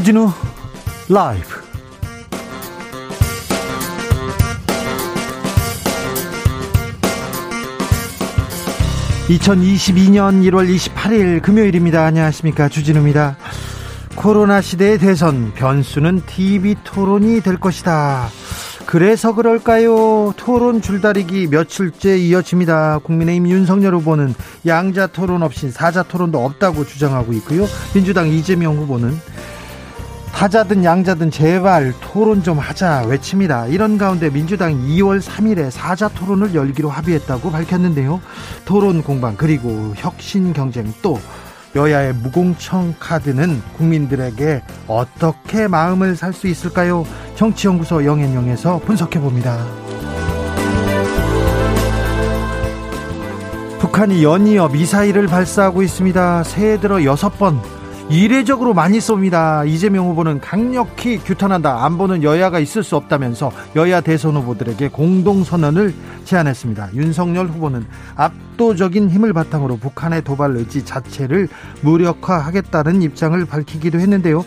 주진우 라이브 (2022년 1월 28일) 금요일입니다 안녕하십니까 주진우입니다 코로나 시대의 대선 변수는 TV 토론이 될 것이다 그래서 그럴까요? 토론 줄다리기 며칠째 이어집니다. 국민의힘 윤석열 후보는 양자 토론 없이 사자 토론도 없다고 주장하고 있고요. 민주당 이재명 후보는 타자든 양자든 제발 토론 좀 하자 외칩니다. 이런 가운데 민주당 2월 3일에 사자 토론을 열기로 합의했다고 밝혔는데요. 토론 공방 그리고 혁신 경쟁 또 여야의 무공청 카드는 국민들에게 어떻게 마음을 살 수 있을까요? 정치연구소 영앤영에서 분석해 봅니다. 북한이 연이어 미사일을 발사하고 있습니다. 새해 들어 여섯 번 이례적으로 많이 쏩니다. 이재명 후보는 강력히 규탄한다. 안보는 여야가 있을 수 없다면서 여야 대선 후보들에게 공동 선언을 제안했습니다. 윤석열 후보는 압도적인 힘을 바탕으로 북한의 도발 의지 자체를 무력화하겠다는 입장을 밝히기도 했는데요.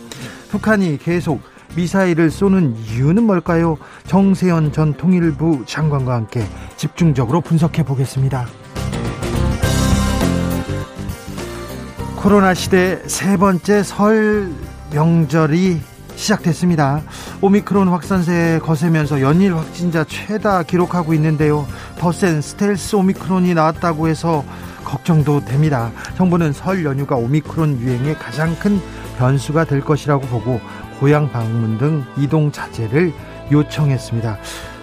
북한이 계속 미사일을 쏘는 이유는 뭘까요? 정세현 전 통일부 장관과 함께 집중적으로 분석해 보겠습니다. 코로나 시대 세 번째 설 명절이 시작됐습니다. 오미크론 확산세 거세면서 연일 확진자 최다 기록하고 있는데요. 더 센 스텔스 오미크론이 나왔다고 해서 걱정도 됩니다. 정부는 설 연휴가 오미크론 유행의 가장 큰 변수가 될 것이라고 보고 고향 방문 등 이동 자제를 요청했습니다.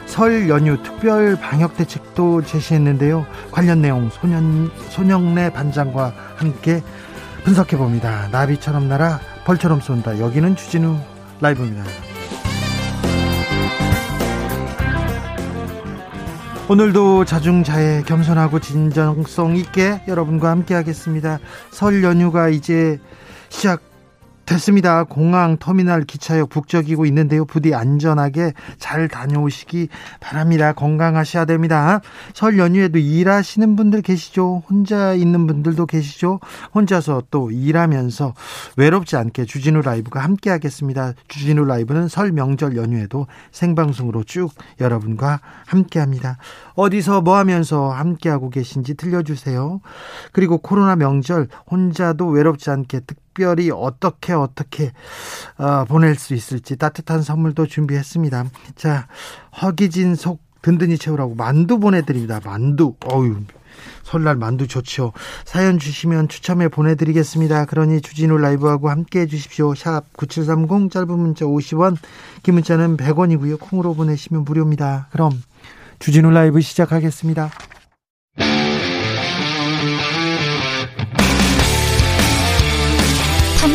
설 연휴 특별 방역 대책도 제시했는데요. 관련 내용 소년 손영래 반장과 함께 분석해 봅니다. 나비처럼 날아 벌처럼 쏜다. 여기는 주진우 라이브입니다. 오늘도 자중자애 겸손하고 진정성 있게 여러분과 함께 하겠습니다. 설 연휴가 이제 시작 됐습니다. 공항, 터미널, 기차역 북적이고 있는데요. 부디 안전하게 잘 다녀오시기 바랍니다. 건강하셔야 됩니다. 설 연휴에도 일하시는 분들 계시죠? 혼자 있는 분들도 계시죠? 혼자서 또 일하면서 외롭지 않게 주진우 라이브가 함께 하겠습니다. 주진우 라이브는 설 명절 연휴에도 생방송으로 쭉 여러분과 함께 합니다. 어디서 뭐 하면서 함께 하고 계신지 들려주세요. 그리고 코로나 명절 혼자도 외롭지 않게 특 특별히 어떻게 어떻게 어, 보낼 수 있을지 따뜻한 선물도 준비했습니다. 자, 허기진 속 든든히 채우라고 만두 보내드립니다. 만두. 어유 설날 만두 좋죠. 사연 주시면 추첨해 보내드리겠습니다. 그러니 주진우 라이브하고 함께 해주십시오. 샵 9730 짧은 문자 50원, 긴 문자는 100원이고요. 콩으로 보내시면 무료입니다. 그럼 주진우 라이브 시작하겠습니다.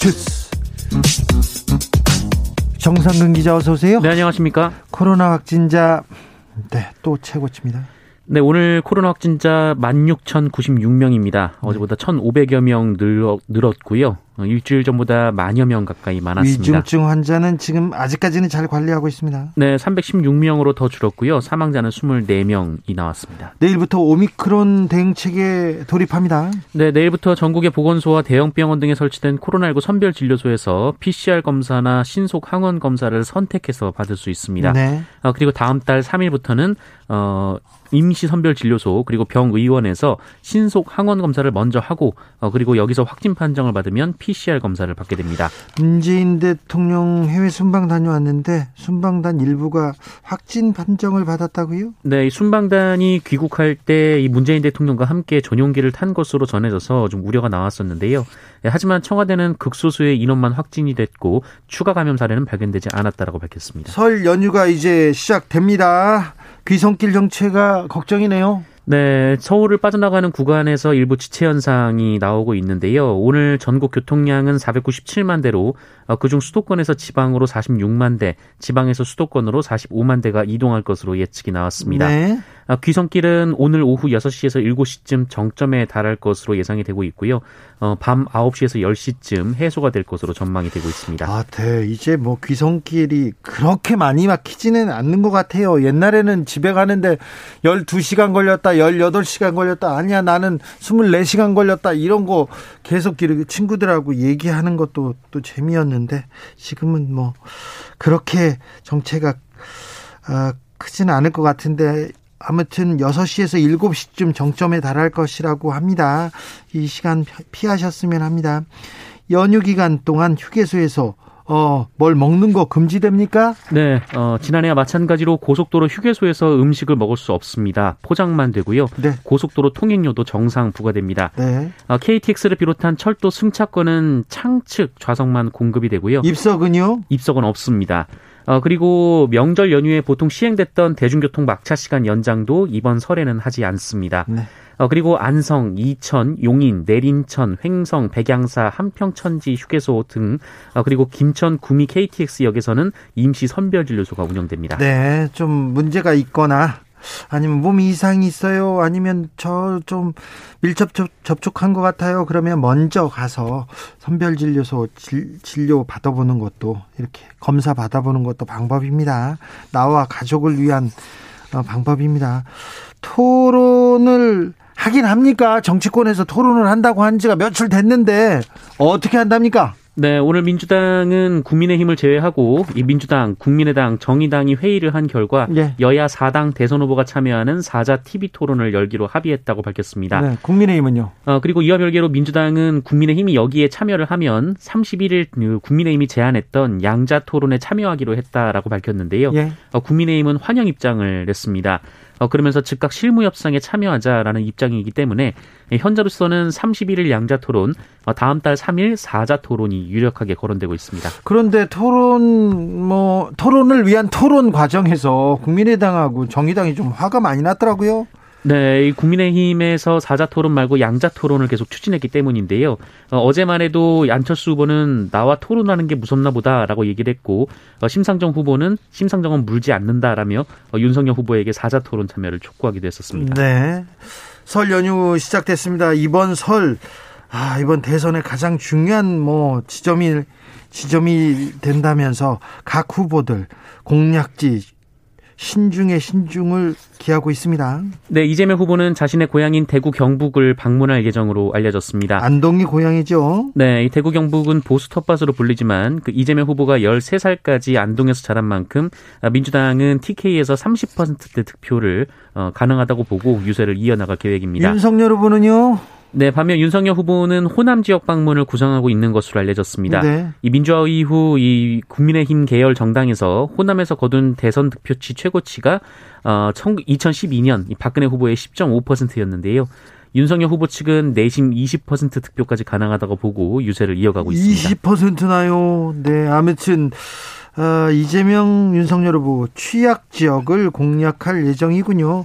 주스. 정상근 기자 어서 오세요. 네 안녕하십니까. 코로나 확진자 네또 최고치입니다. 네, 오늘 코로나 확진자 16,096명입니다. 어제보다 1,500여 명 늘었 고요. 어, 일주일 전보다 만여 명 가까이 많았습니다. 위중증 환자는 지금 아직까지는 잘 관리하고 있습니다. 네, 316명으로 더 줄었고요. 사망자는 24명이 나왔습니다. 내일부터 오미크론 대응책에 돌입합니다. 네, 내일부터 전국의 보건소와 대형 병원 등에 설치된 코로나19 선별 진료소에서 PCR 검사나 신속 항원 검사를 선택해서 받을 수 있습니다. 네. 어, 그리고 다음 달 3일부터는 어 임시 선별 진료소 그리고 병의원에서 신속 항원 검사를 먼저 하고 어, 그리고 여기서 확진 판정을 받으면 PCR 검사를 받게 됩니다. 문재인 대통령 해외 순방 다녀왔는데 순방단 일부가 확진 판정을 받았다고요? 네, 이 순방단이 귀국할 때 이 문재인 대통령과 함께 전용기를 탄 것으로 전해져서 좀 우려가 나왔었는데요. 네, 하지만 청와대는 극소수의 인원만 확진이 됐고 추가 감염 사례는 발견되지 않았다라고 밝혔습니다. 설 연휴가 이제 시작됩니다. 귀성길 정체가 걱정이네요. 네, 서울을 빠져나가는 구간에서 일부 지체 현상이 나오고 있는데요. 오늘 전국 교통량은 497만 대로 어, 그중 수도권에서 지방으로 46만 대, 지방에서 수도권으로 45만 대가 이동할 것으로 예측이 나왔습니다. 네. 어, 귀성길은 오늘 오후 6시에서 7시쯤 정점에 달할 것으로 예상이 되고 있고요. 어, 밤 9시에서 10시쯤 해소가 될 것으로 전망이 되고 있습니다. 아, 네. 이제 뭐 귀성길이 그렇게 많이 막히지는 않는 것 같아요. 옛날에는 집에 가는데 12시간 걸렸다, 18시간 걸렸다, 아니야, 나는 24시간 걸렸다, 이런 거 계속 친구들하고 얘기하는 것도 또 재미였는데, 지금은 뭐, 그렇게 정체가, 아, 크지는 않을 것 같은데, 아무튼 6시에서 7시쯤 정점에 달할 것이라고 합니다. 이 시간 피하셨으면 합니다. 연휴 기간 동안 휴게소에서 어, 뭘 먹는 거 금지됩니까? 네, 어, 지난해와 마찬가지로 고속도로 휴게소에서 음식을 먹을 수 없습니다. 포장만 되고요. 네. 고속도로 통행료도 정상 부과됩니다. 네. 어, KTX를 비롯한 철도 승차권은 창측 좌석만 공급이 되고요. 입석은요? 입석은 없습니다. 어, 그리고 명절 연휴에 보통 시행됐던 대중교통 막차 시간 연장도 이번 설에는 하지 않습니다. 네. 어, 그리고 안성, 이천, 용인, 내린천, 횡성, 백양사, 한평천지 휴게소 등 어, 그리고 김천 구미 KTX역에서는 임시 선별 진료소가 운영됩니다. 네, 좀 문제가 있거나 아니면 몸 이상이 있어요. 아니면 저 좀 밀접 접촉한 것 같아요. 그러면 먼저 가서 선별 진료소 진료 받아보는 것도 이렇게 검사 받아보는 것도 방법입니다. 나와 가족을 위한 어, 방법입니다. 토론을 하긴 합니까? 정치권에서 토론을 한다고 한 지가 며칠 됐는데 어떻게 한답니까? 네, 오늘 민주당은 국민의힘을 제외하고 이 민주당, 국민의당, 정의당이 회의를 한 결과 네. 여야 4당 대선 후보가 참여하는 4자 TV 토론을 열기로 합의했다고 밝혔습니다. 네, 국민의힘은요? 어, 그리고 이와 별개로 민주당은 국민의힘이 여기에 참여를 하면 31일 그 국민의힘이 제안했던 양자 토론에 참여하기로 했다라고 밝혔는데요. 예. 어, 국민의힘은 환영 입장을 냈습니다. 어, 그러면서 즉각 실무 협상에 참여하자라는 입장이기 때문에 현재로서는 31일 양자 토론, 어, 다음 달 3일 4자 토론이 유력하게 거론되고 있습니다. 그런데 토론 뭐 토론을 위한 토론 과정에서 국민의당하고 정의당이 좀 화가 많이 났더라고요. 네, 이 국민의힘에서 사자 토론 말고 양자 토론을 계속 추진했기 때문인데요. 어, 제만 해도 안철수 후보는 나와 토론하는 게 무섭나 보다라고 얘기를 했고 어, 심상정 후보는 심상정은 물지 않는다라며 어, 윤석열 후보에게 사자 토론 참여를 촉구하기도 했었습니다. 네. 설 연휴 시작됐습니다. 이번 설 아, 이번 대선의 가장 중요한 뭐 지점이 지점이 된다면서 각 후보들 공약지 신중의 신중을 기하고 있습니다. 네, 이재명 후보는 자신의 고향인 대구 경북을 방문할 예정으로 알려졌습니다. 안동이 고향이죠. 네, 이 대구 경북은 보수 텃밭으로 불리지만 그 이재명 후보가 13살까지 안동에서 자란 만큼 민주당은 TK에서 30%대 득표를 어, 가능하다고 보고 유세를 이어나갈 계획입니다. 윤석열 후보는요? 네, 반면 윤석열 후보는 호남 지역 방문을 구상하고 있는 것으로 알려졌습니다. 네. 이 민주화 이후 이 국민의힘 계열 정당에서 호남에서 거둔 대선 득표치 최고치가 어 2012년 이 박근혜 후보의 10.5%였는데요. 윤석열 후보 측은 내심 20% 득표까지 가능하다고 보고 유세를 이어가고 있습니다. 20%나요. 네, 아무튼 어, 이재명 윤석열 후보 취약 지역을 공략할 예정이군요.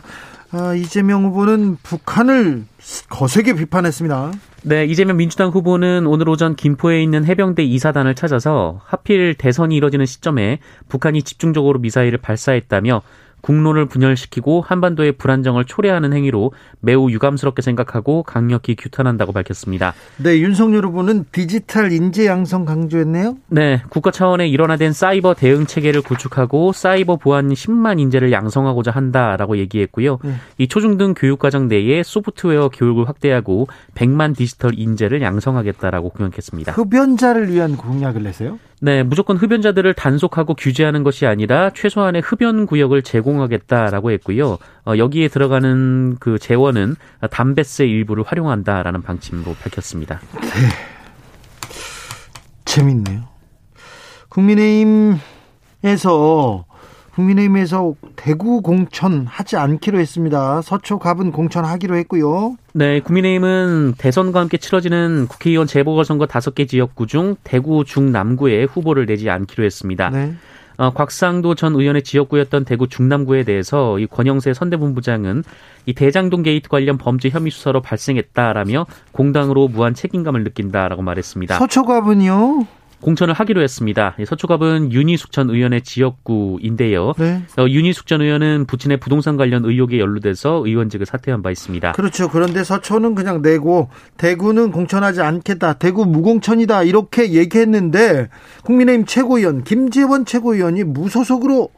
아, 이재명 후보는 북한을 거세게 비판했습니다. 네, 이재명 민주당 후보는 오늘 오전 김포에 있는 해병대 이사단을 찾아서 하필 대선이 이뤄지는 시점에 북한이 집중적으로 미사일을 발사했다며 국론을 분열시키고 한반도의 불안정을 초래하는 행위로 매우 유감스럽게 생각하고 강력히 규탄한다고 밝혔습니다. 네, 윤석열 후보는 디지털 인재 양성 강조했네요. 네, 국가 차원의 일원화된 사이버 대응 체계를 구축하고 사이버 보안 10만 인재를 양성하고자 한다라고 얘기했고요. 네. 이 초중등 교육 과정 내에 소프트웨어 교육을 확대하고 100만 디지털 인재를 양성하겠다라고 공약했습니다. 흡연자를 위한 공약을 내세요? 네, 무조건 흡연자들을 단속하고 규제하는 것이 아니라 최소한의 흡연 구역을 제공하겠다라고 했고요. 어, 여기에 들어가는 그 재원은 담배세 일부를 활용한다라는 방침으로 밝혔습니다. 네. 재밌네요. 국민의힘에서 국민의힘에서 대구 공천 하지 않기로 했습니다. 서초 갑은 공천하기로 했고요. 네, 국민의힘은 대선과 함께 치러지는 국회의원 재보궐선거 5개 지역구 중 대구 중남구에 후보를 내지 않기로 했습니다. 네. 어, 곽상도 전 의원의 지역구였던 대구 중남구에 대해서 이 권영세 선대본부장은 이 대장동 게이트 관련 범죄 혐의 수사로 발생했다라며 공당으로 무한 책임감을 느낀다라고 말했습니다. 서초갑은요? 공천을 하기로 했습니다. 서초갑은 윤희숙 전 의원의 지역구인데요. 네. 어, 윤희숙 전 의원은 부친의 부동산 관련 의혹에 연루돼서 의원직을 사퇴한 바 있습니다. 그렇죠. 그런데 서초는 그냥 내고 대구는 공천하지 않겠다. 대구 무공천이다. 이렇게 얘기했는데 국민의힘 최고위원 김재원 최고위원이 무소속으로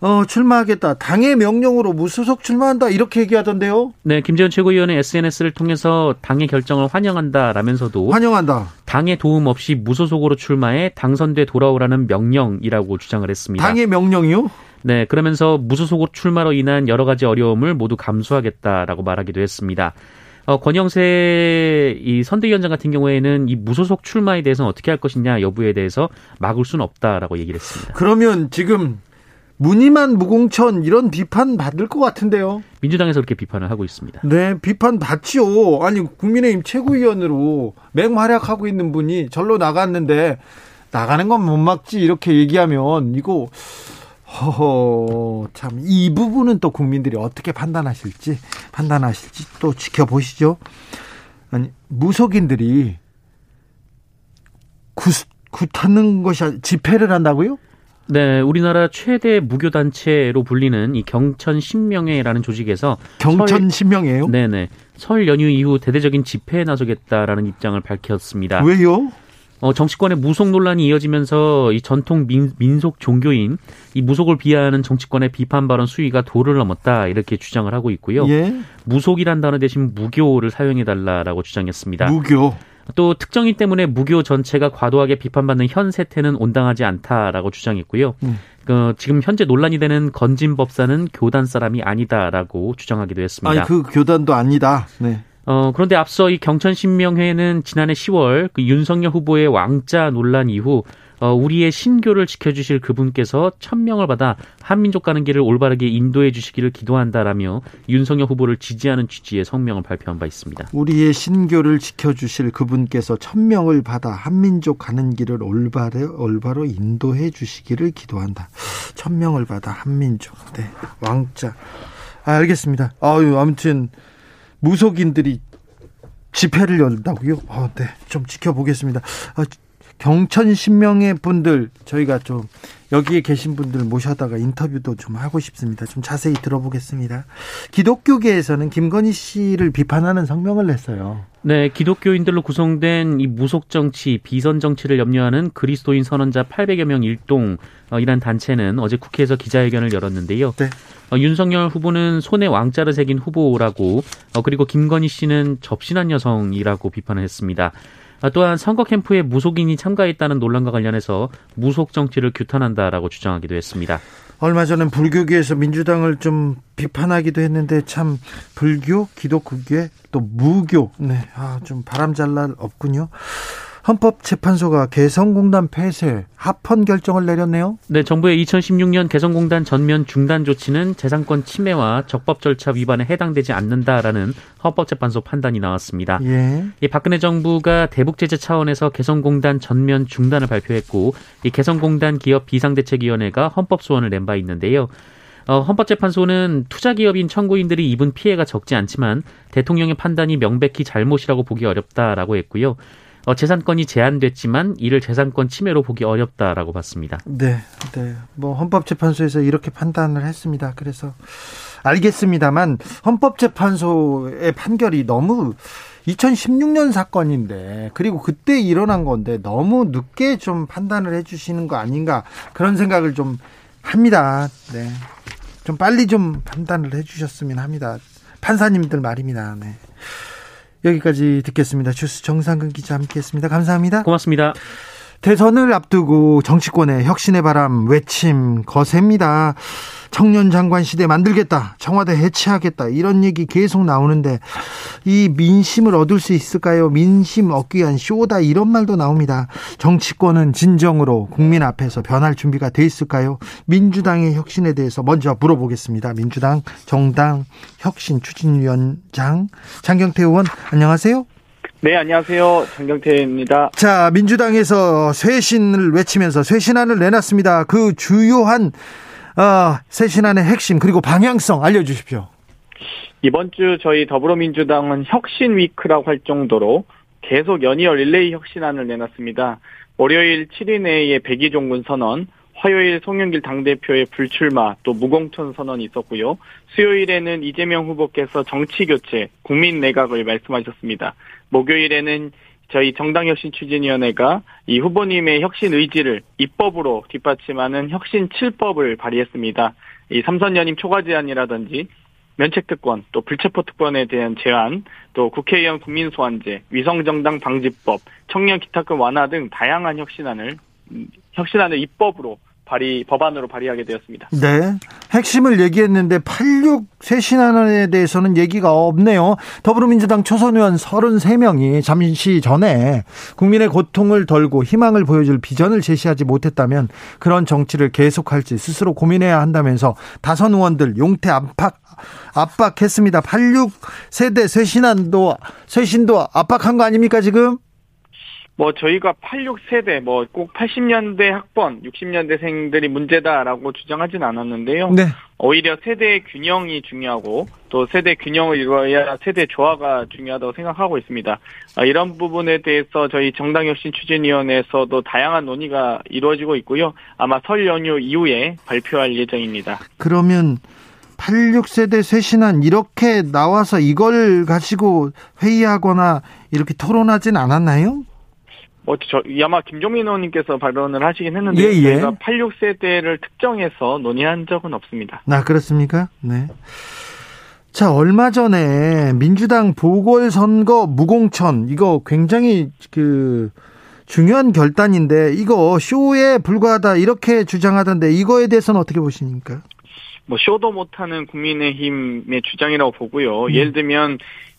어, 출마하겠다. 당의 명령으로 무소속 출마한다. 이렇게 얘기하던데요. 네, 김재원 최고위원은 SNS를 통해서 당의 결정을 환영한다라면서도 환영한다. 당의 도움 없이 무소속으로 출마해 당선돼 돌아오라는 명령이라고 주장을 했습니다. 당의 명령이요? 네, 그러면서 무소속으로 출마로 인한 여러 가지 어려움을 모두 감수하겠다라고 말하기도 했습니다. 어, 권영세 이 선대위원장 같은 경우에는 이 무소속 출마에 대해서는 어떻게 할 것이냐 여부에 대해서 막을 수는 없다라고 얘기를 했습니다. 그러면 지금 무늬만 무공천 이런 비판 받을 것 같은데요. 민주당에서 그렇게 비판을 하고 있습니다. 네, 비판 받지요. 아니 국민의힘 최고위원으로 맹활약하고 있는 분이 절로 나갔는데 나가는 건 못 막지 이렇게 얘기하면 이거 허허 참 이 부분은 또 국민들이 어떻게 판단하실지 판단하실지 또 지켜보시죠. 아니 무속인들이 구, 굿하는 것이 집회를 한다고요? 네, 우리나라 최대 무교 단체로 불리는 이 경천 신명회라는 조직에서 경천 신명회요? 네 네. 설 연휴 이후 대대적인 집회에 나서겠다라는 입장을 밝혔습니다. 왜요? 어, 정치권의 무속 논란이 이어지면서 이 전통 민, 민속 종교인 이 무속을 비하하는 정치권의 비판 발언 수위가 도를 넘었다 이렇게 주장을 하고 있고요. 예? 무속이란 단어 대신 무교를 사용해 달라라고 주장했습니다. 무교. 또 특정인 때문에 무교 전체가 과도하게 비판받는 현 세태는 온당하지 않다라고 주장했고요. 음. 그 지금 현재 논란이 되는 건진 법사는 교단 사람이 아니다라고 주장하기도 했습니다. 아니 그 교단도 아니다. 네. 어, 그런데 앞서 이 경천신명회는 지난해 10월 그 윤석열 후보의 왕자 논란 이후 어, 우리의 신교를 지켜주실 그분께서 천명을 받아 한민족 가는 길을 올바르게 인도해 주시기를 기도한다라며 윤석열 후보를 지지하는 취지의 성명을 발표한 바 있습니다. 우리의 신교를 지켜주실 그분께서 천명을 받아 한민족 가는 길을 올바르, 올바로 인도해 주시기를 기도한다. 천명을 받아 한민족. 네. 왕자. 아, 알겠습니다. 아유, 아무튼 무속인들이 집회를 열다고요? 어, 네. 좀 지켜보겠습니다. 아, 경천 신명의 분들 저희가 좀 여기에 계신 분들 모셔다가 인터뷰도 좀 하고 싶습니다. 좀 자세히 들어보겠습니다. 기독교계에서는 김건희 씨를 비판하는 성명을 냈어요. 네, 기독교인들로 구성된 이 무속 정치, 비선 정치를 염려하는 그리스도인 선언자 800여 명 일동이란 단체는 어제 국회에서 기자회견을 열었는데요. 네. 어, 윤석열 후보는 손에 왕자를 새긴 후보라고 어, 그리고 김건희 씨는 접신한 여성이라고 비판을 했습니다. 아, 또한 선거 캠프에 무속인이 참가했다는 논란과 관련해서 무속 정치를 규탄한다라고 주장하기도 했습니다. 얼마 전에 불교계에서 민주당을 좀 비판하기도 했는데 참 불교, 기독교계 또 무교, 네, 아, 좀 바람잘 날 없군요. 헌법재판소가 개성공단 폐쇄 합헌 결정을 내렸네요. 네, 정부의 2016년 개성공단 전면 중단 조치는 재산권 침해와 적법 절차 위반에 해당되지 않는다라는 헌법재판소 판단이 나왔습니다. 예. 이 박근혜 정부가 대북 제재 차원에서 개성공단 전면 중단을 발표했고 이 개성공단 기업 비상대책위원회가 헌법 소원을 낸 바 있는데요. 어, 헌법재판소는 투자기업인 청구인들이 입은 피해가 적지 않지만 대통령의 판단이 명백히 잘못이라고 보기 어렵다라고 했고요. 어, 재산권이 제한됐지만 이를 재산권 침해로 보기 어렵다라고 봤습니다. 네, 네. 뭐 헌법재판소에서 이렇게 판단을 했습니다. 그래서 알겠습니다만 헌법재판소의 판결이 너무 2016년 사건인데 그리고 그때 일어난 건데 너무 늦게 좀 판단을 해주시는 거 아닌가 그런 생각을 좀 합니다. 네, 좀 빨리 좀 판단을 해주셨으면 합니다. 판사님들 말입니다. 네. 여기까지 듣겠습니다. 주스 정상근 기자 함께했습니다. 감사합니다. 고맙습니다. 대선을 앞두고 정치권의 혁신의 바람 외침 거셉니다. 청년 장관 시대 만들겠다. 청와대 해체하겠다. 이런 얘기 계속 나오는데 이 민심을 얻을 수 있을까요? 민심 얻기 위한 쇼다. 이런 말도 나옵니다. 정치권은 진정으로 국민 앞에서 변할 준비가 돼 있을까요? 민주당의 혁신에 대해서 먼저 물어보겠습니다. 민주당 정당 혁신 추진위원장 장경태 의원 안녕하세요. 네, 안녕하세요. 장경태입니다. 자, 민주당에서 쇄신을 외치면서 쇄신안을 내놨습니다. 그 주요한 어, 쇄신안의 핵심 그리고 방향성 알려주십시오. 이번 주 저희 더불어민주당은 혁신 위크라고 할 정도로 계속 연이어 릴레이 혁신안을 내놨습니다. 월요일 7일 내에 백의종군 선언, 화요일 송영길 당대표의 불출마 또 무공천 선언이 있었고요. 수요일에는 이재명 후보께서 정치교체, 국민내각을 말씀하셨습니다. 목요일에는 저희 정당혁신추진위원회가 이 후보님의 혁신 의지를 입법으로 뒷받침하는 혁신 7법을 발의했습니다. 이 삼선 연임 초과 제한이라든지 면책특권, 또 불체포특권에 대한 제한, 또 국회의원 국민소환제, 위성정당 방지법, 청년 기탁금 완화 등 다양한 혁신안을 혁신안을 입법으로 발의 법안으로 발의하게 되었습니다. 네. 핵심을 얘기했는데 86 쇄신안에 대해서는 얘기가 없네요. 더불어민주당 초선 의원 33명이 잠시 전에 국민의 고통을 덜고 희망을 보여줄 비전을 제시하지 못했다면 그런 정치를 계속할지 스스로 고민해야 한다면서 다선 의원들 용태 압박 압박했습니다. 86 세대 쇄신안도 쇄신도 압박한 거 아닙니까 지금? 뭐 저희가 86세대 뭐 꼭 80년대 학번, 60년대생들이 문제다라고 주장하진 않았는데요. 네. 오히려 세대 균형이 중요하고 또 세대 균형을 이루어야 세대 조화가 중요하다고 생각하고 있습니다. 아, 이런 부분에 대해서 저희 정당혁신추진위원회에서도 다양한 논의가 이루어지고 있고요. 아마 설 연휴 이후에 발표할 예정입니다. 그러면 86세대 쇄신안 이렇게 나와서 이걸 가지고 회의하거나 이렇게 토론하진 않았나요? 뭐, 저, 아마 김종민 의원님께서 발언을 하시긴 했는데, 예, 예. 저희가 86세대를 특정해서 논의한 적은 없습니다. 아, 그렇습니까? 네. 자, 얼마 전에 민주당 보궐선거 무공천, 이거 굉장히 그, 중요한 결단인데, 이거 쇼에 불과하다, 이렇게 주장하던데, 이거에 대해서는 어떻게 보십니까? 뭐, 쇼도 못하는 국민의힘의 주장이라고 보고요. 음. 예를 들면,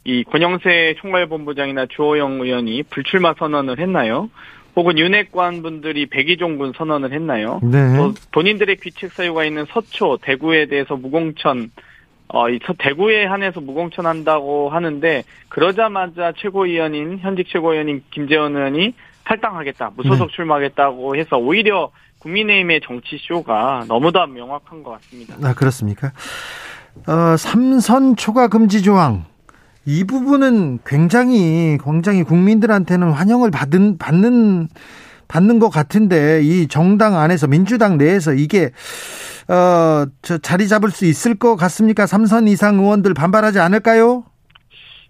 이 권영세 총괄본부장이나 주호영 의원이 불출마 선언을 했나요? 혹은 윤핵관 분들이 백의종군 선언을 했나요? 네. 또 본인들의 귀책 사유가 있는 서초, 대구에 대해서 무공천, 어, 이 대구에 한해서 무공천한다고 하는데 그러자마자 최고위원인 현직 최고위원인 김재원 의원이 탈당하겠다, 무소속 네. 출마하겠다고 해서 오히려 국민의힘의 정치 쇼가 너무도 명확한 것 같습니다. 아 그렇습니까? 어, 삼선 초과 금지 조항 이 부분은 굉장히 굉장히 국민들한테는 환영을 받은 받는 받는 것 같은데 이 정당 안에서 민주당 내에서 이게 어 저 자리 잡을 수 있을 것 같습니까? 삼선 이상 의원들 반발하지 않을까요?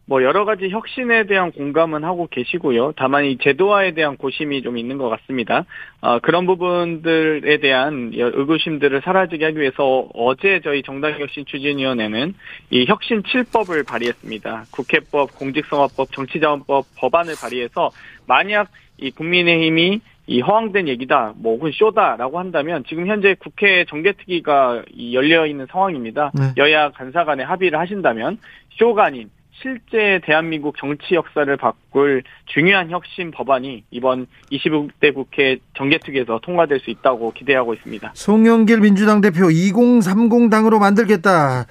뭐 여러 가지 혁신에 대한 공감은 하고 계시고요. 다만 이 제도화에 대한 고심이 좀 있는 것 같습니다. 어, 그런 부분들에 대한 의구심들을 사라지게 하기 위해서 어제 저희 정당혁신추진위원회는 이 혁신 7법을 발의했습니다. 국회법, 공직선거법, 정치자원법 법안을 발의해서 만약 이 국민의힘이 이 허황된 얘기다, 뭐 혹은 쇼다라고 한다면 지금 현재 국회 정개특위가 열려 있는 상황입니다. 네. 여야 간사 간에 합의를 하신다면 쇼가 아닌 실제 대한민국 정치 역사를 바꿀 중요한 혁신 법안이 이번 26대 국회 정개특위에서 통과될 수 있다고 기대하고 있습니다. 송영길 민주당 대표 2030 당으로 만들겠다.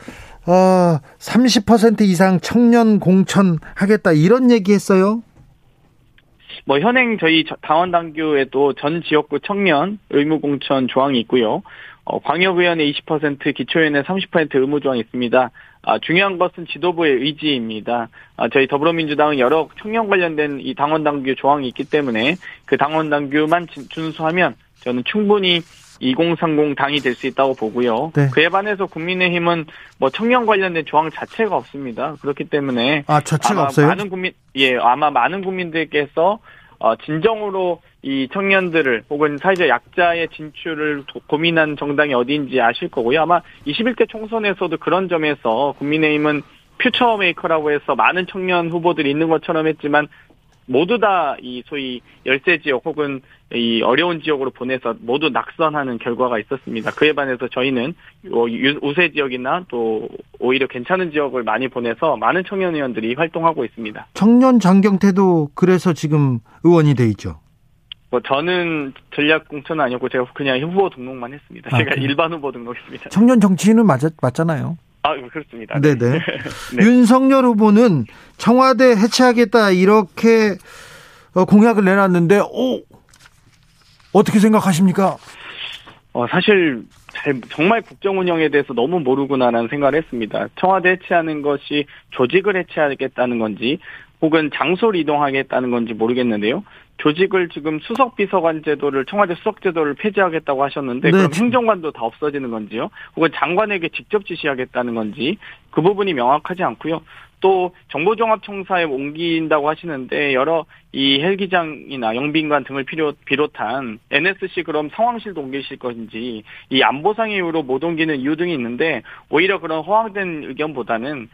어, 30% 이상 청년 공천 하겠다 이런 얘기했어요. 뭐 현행 저희 당원 당규에도 전 지역구 청년 의무 공천 조항이 있고요. 어, 광역의원의 20%, 기초의원의 30% 의무 조항이 있습니다. 아, 중요한 것은 지도부의 의지입니다. 아, 저희 더불어민주당은 여러 청년 관련된 이 당원 당규 조항이 있기 때문에 그 당원 당규만 준수하면 저는 충분히 2030 당이 될 수 있다고 보고요. 네. 그에 반해서 국민의힘은 뭐 청년 관련된 조항 자체가 없습니다. 그렇기 때문에 아 자체가 없어요? 많은 국민 예 아마 많은 국민들께서 어, 진정으로 이 청년들을 혹은 사회적 약자의 진출을 고민한 정당이 어디인지 아실 거고요. 아마 21대 총선에서도 그런 점에서 국민의힘은 Future Maker라고 해서 많은 청년 후보들이 있는 것처럼 했지만 모두 다 이 소위 열세 지역 혹은 이 어려운 지역으로 보내서 모두 낙선하는 결과가 있었습니다. 그에 반해서 저희는 우세 지역이나 또 오히려 괜찮은 지역을 많이 보내서 많은 청년 의원들이 활동하고 있습니다. 청년 장경태도 그래서 지금 의원이 돼 있죠. 뭐 저는 전략 공천은 아니었고 제가 그냥 후보 등록만 했습니다. 아, 제가 그래 일반 후보 등록했습니다. 청년 정치인은 맞, 맞잖아요. 아, 그렇습니다. 네네. 네. 네. 윤석열 후보는 청와대 해체하겠다 이렇게 어, 공약을 내놨는데, 오 어떻게 생각하십니까? 어, 사실 잘, 정말 국정 운영에 대해서 너무 모르구나라는 생각을 했습니다. 청와대 해체하는 것이 조직을 해체하겠다는 건지 혹은 장소를 이동하겠다는 건지 모르겠는데요. 조직을 지금 수석 비서관 제도를 청와대 수석 제도를 폐지하겠다고 하셨는데 네. 그럼 행정관도 다 없어지는 건지요? 혹은 장관에게 직접 지시하겠다는 건지 그 부분이 명확하지 않고요. 또 정보종합청사에 옮긴다고 하시는데 여러 이 헬기장이나 영빈관 등을 필요, 비롯한 NSC 그럼 상황실도 옮기실 건지 이 안보상의 이유로 못 옮기는 이유 등이 있는데 오히려 그런 허황된 의견보다는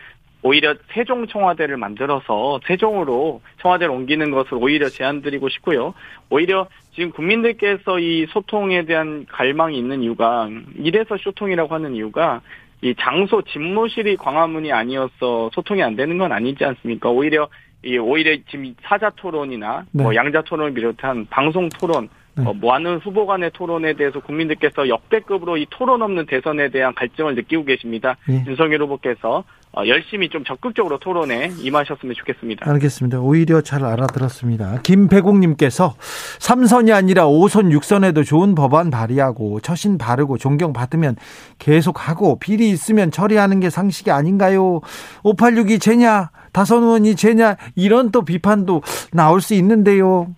오히려 세종 청와대를 만들어서 세종으로 청와대를 옮기는 것을 오히려 제안드리고 싶고요. 오히려 지금 국민들께서 이 소통에 대한 갈망이 있는 이유가 이래서 소통이라고 하는 이유가 이 장소 집무실이 광화문이 아니어서 소통이 안 되는 건 아니지 않습니까? 오히려 이 오히려 지금 사자 토론이나 네. 뭐 양자 토론을 비롯한 방송 토론 네. 어, 많은 후보 간의 토론에 대해서 국민들께서 역대급으로 이 토론 없는 대선에 대한 갈증을 느끼고 계십니다. 네. 윤석열 후보께서 어, 열심히 좀 적극적으로 토론에 임하셨으면 좋겠습니다. 알겠습니다. 오히려 잘 알아들었습니다. 김배국님께서 3선이 아니라 5선, 6선에도 좋은 법안 발의하고 처신 바르고 존경받으면 계속하고 비리 있으면 처리하는 게 상식이 아닌가요? 586이 죄냐? 다선 의원이 죄냐? 이런 또 비판도 나올 수 있는데요.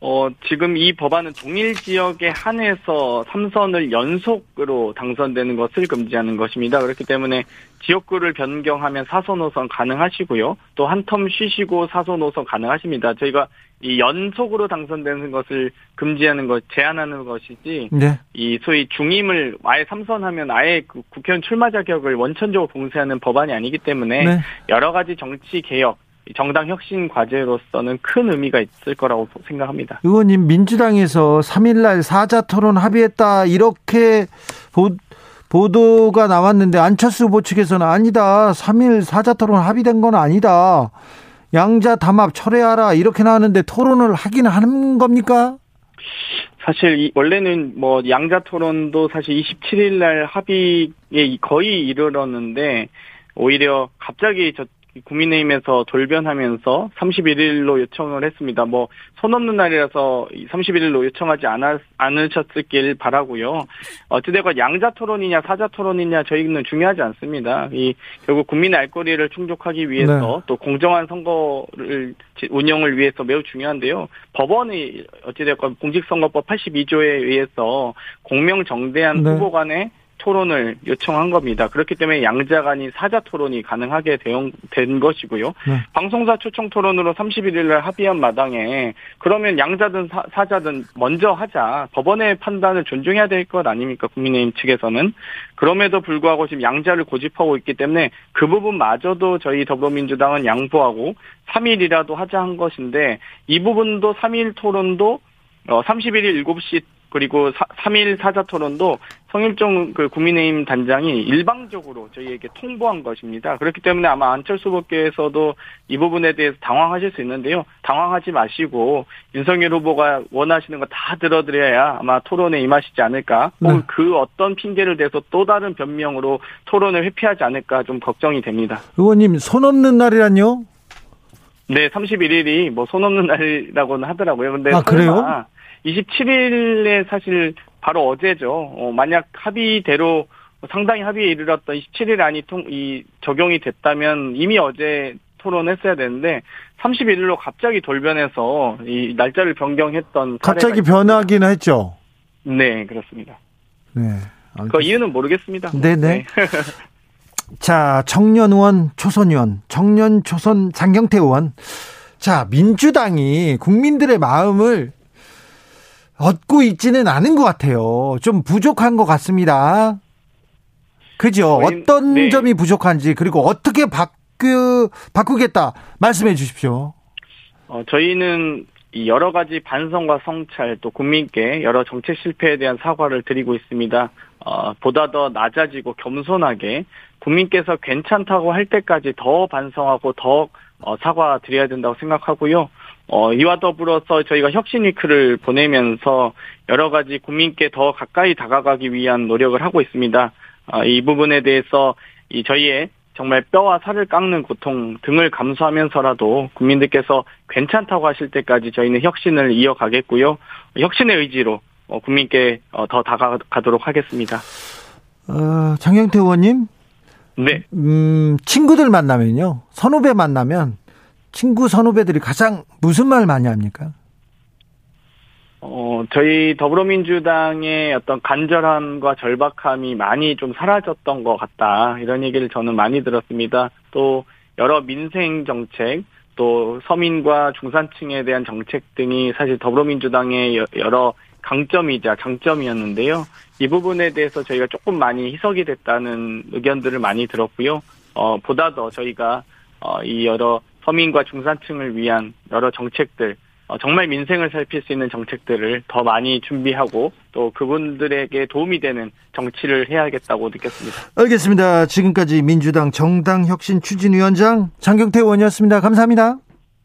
어, 지금 이 법안은 동일 지역에 한해서 3선을 연속으로 당선되는 것을 금지하는 것입니다. 그렇기 때문에 지역구를 변경하면 4선 5선 가능하시고요. 또 한 텀 쉬시고 4선 5선 가능하십니다. 저희가 이 연속으로 당선되는 것을 금지하는 것, 제한하는 것이지, 네. 이 소위 중임을 아예 3선 하면 아예 그 국회의원 출마 자격을 원천적으로 봉쇄하는 법안이 아니기 때문에 네. 여러 가지 정치 개혁, 정당 혁신 과제로서는 큰 의미가 있을 거라고 생각합니다. 의원님 민주당에서 3일날 사자 토론 합의했다 이렇게 보, 보도가 나왔는데 안철수 후보 측에서는 아니다. 3일 사자 토론 합의된 건 아니다. 양자 담합 철회하라 이렇게 나왔는데 토론을 하긴 하는 겁니까? 사실 원래는 뭐 양자 토론도 사실 27일 날 합의에 거의 이르렀는데 오히려 갑자기 저 국민의힘에서 돌변하면서 31일로 요청을 했습니다. 뭐, 손 없는 날이라서 31일로 요청하지 않았, 않으셨길 바라고요 어찌되건 양자 토론이냐 사자 토론이냐 저희는 중요하지 않습니다. 이, 결국 국민의 알 권리를 충족하기 위해서 네. 또 공정한 선거를 운영을 위해서 매우 중요한데요. 법원이 어찌되건 공직선거법 82조에 의해서 공명정대한 네. 후보 간의 토론을 요청한 겁니다. 그렇기 때문에 양자 간이 사자 토론이 가능하게 된 것이고요. 네. 방송사 초청 토론으로 31일 날 합의한 마당에 그러면 양자든 사, 자든 먼저 하자. 법원의 판단을 존중해야 될 것 아닙니까? 국민의힘 측에서는. 그럼에도 불구하고 지금 양자를 고집하고 있기 때문에 그 부분마저도 저희 더불어민주당은 양보하고 3일이라도 하자 한 것인데 이 부분도 3일 토론도 어 31일 7시 그리고 3일 사자 토론도 성일종 그 국민의힘 단장이 일방적으로 저희에게 통보한 것입니다. 그렇기 때문에 아마 안철수 후보께서도 이 부분에 대해서 당황하실 수 있는데요. 당황하지 마시고 윤석열 후보가 원하시는 거 다 들어드려야 아마 토론에 임하시지 않을까. 혹은 네. 그 어떤 핑계를 대서 또 다른 변명으로 토론을 회피하지 않을까 좀 걱정이 됩니다. 의원님 손 없는 날이란요? 네, 31일이 뭐 손 없는 날이라고는 하더라고요. 근데 아, 그래요? 27일에 사실 바로 어제죠. 어, 만약 합의대로 상당히 합의에 이르렀던 27일 안이 통, 이 적용이 됐다면 이미 어제 토론했어야 되는데 31일로 갑자기 돌변해서 이 날짜를 변경했던 갑자기 변하긴 했죠. 네, 그렇습니다. 네. 그 이유는 모르겠습니다. 네네. 네. 자, 청년 의원, 초선 의원, 청년 초선 장경태 의원. 자, 민주당이 국민들의 마음을 얻고 있지는 않은 것 같아요. 좀 부족한 것 같습니다. 그죠? 어떤 네. 점이 부족한지 그리고 어떻게 바꾸 바꾸겠다 말씀해 주십시오. 어, 저희는 여러 가지 반성과 성찰 또 국민께 여러 정책 실패에 대한 사과를 드리고 있습니다. 어, 보다 더 낮아지고 겸손하게 국민께서 괜찮다고 할 때까지 더 반성하고 더 어, 사과 드려야 된다고 생각하고요. 어, 이와 더불어서 저희가 혁신 위크를 보내면서 여러 가지 국민께 더 가까이 다가가기 위한 노력을 하고 있습니다. 어, 이 부분에 대해서 이 저희의 정말 뼈와 살을 깎는 고통 등을 감수하면서라도 국민들께서 괜찮다고 하실 때까지 저희는 혁신을 이어가겠고요. 혁신의 의지로 어, 국민께 어, 더 다가가도록 하겠습니다. 어, 장경태 의원님. 네. 음, 친구들 만나면요. 선후배 만나면 친구 선후배들이 가장 무슨 말 많이 합니까? 어, 저희 더불어민주당의 어떤 간절함과 절박함이 많이 좀 사라졌던 것 같다. 이런 얘기를 저는 많이 들었습니다. 또 여러 민생 정책, 또 서민과 중산층에 대한 정책 등이 사실 더불어민주당의 여러 강점이자 장점이었는데요. 이 부분에 대해서 저희가 조금 많이 희석이 됐다는 의견들을 많이 들었고요. 어, 보다 더 저희가 어, 이 여러 서민과 중산층을 위한 여러 정책들, 어, 정말 민생을 살필 수 있는 정책들을 더 많이 준비하고 또 그분들에게 도움이 되는 정치를 해야겠다고 느꼈습니다. 알겠습니다. 지금까지 민주당 정당혁신 추진위원장 장경태 의원이었습니다. 감사합니다.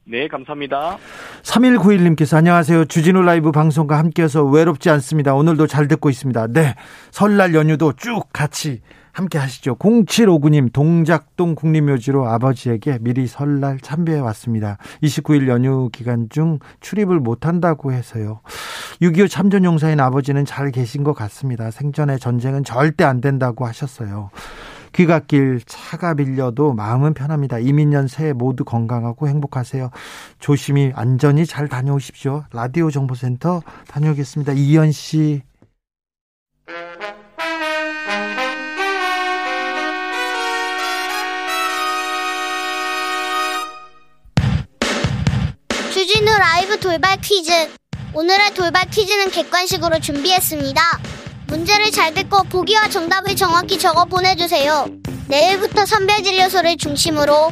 네, 감사합니다. 3191님께서 안녕하세요. 주진우 라이브 방송과 함께해서 외롭지 않습니다. 오늘도 잘 듣고 있습니다. 네. 설날 연휴도 쭉 같이 함께 하시죠. 0759님 동작동 국립묘지로 아버지에게 미리 설날 참배해 왔습니다. 29일 연휴 기간 중 출입을 못한다고 해서요. 6.25 참전용사인 아버지는 잘 계신 것 같습니다. 생전에 전쟁은 절대 안 된다고 하셨어요. 귀갓길 차가 밀려도 마음은 편합니다. 이민년 새해 모두 건강하고 행복하세요. 조심히 안전히 잘 다녀오십시오. 라디오 정보센터 다녀오겠습니다. 이현 씨. 라이브 돌발 퀴즈. 오늘의 돌발 퀴즈는 객관식으로 준비했습니다. 문제를 잘 듣고 보기와 정답을 정확히 적어 보내주세요. 내일부터 선별진료소를 중심으로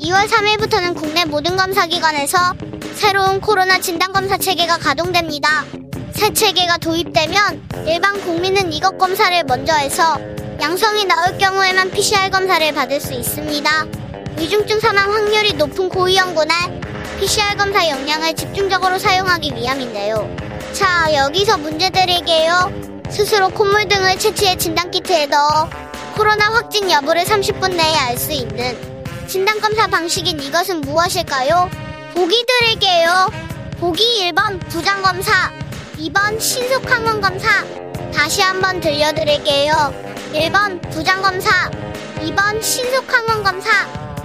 2월 3일부터는 국내 모든 검사기관에서 새로운 코로나 진단검사 체계가 가동됩니다. 새 체계가 도입되면 일반 국민은 이것 검사를 먼저 해서 양성이 나올 경우에만 PCR 검사를 받을 수 있습니다. 위중증 사망 확률이 높은 고위험군에 PCR 검사 역량을 집중적으로 사용하기 위함인데요. 자, 여기서 문제 드릴게요. 스스로 콧물 등을 채취해 진단키트에 넣어 코로나 확진 여부를 30분 내에 알 수 있는 진단검사 방식인 이것은 무엇일까요? 보기 드릴게요. 보기 1번 부장검사, 2번 신속항원검사. 다시 한번 들려드릴게요. 1번 부장검사, 2번 신속항원검사.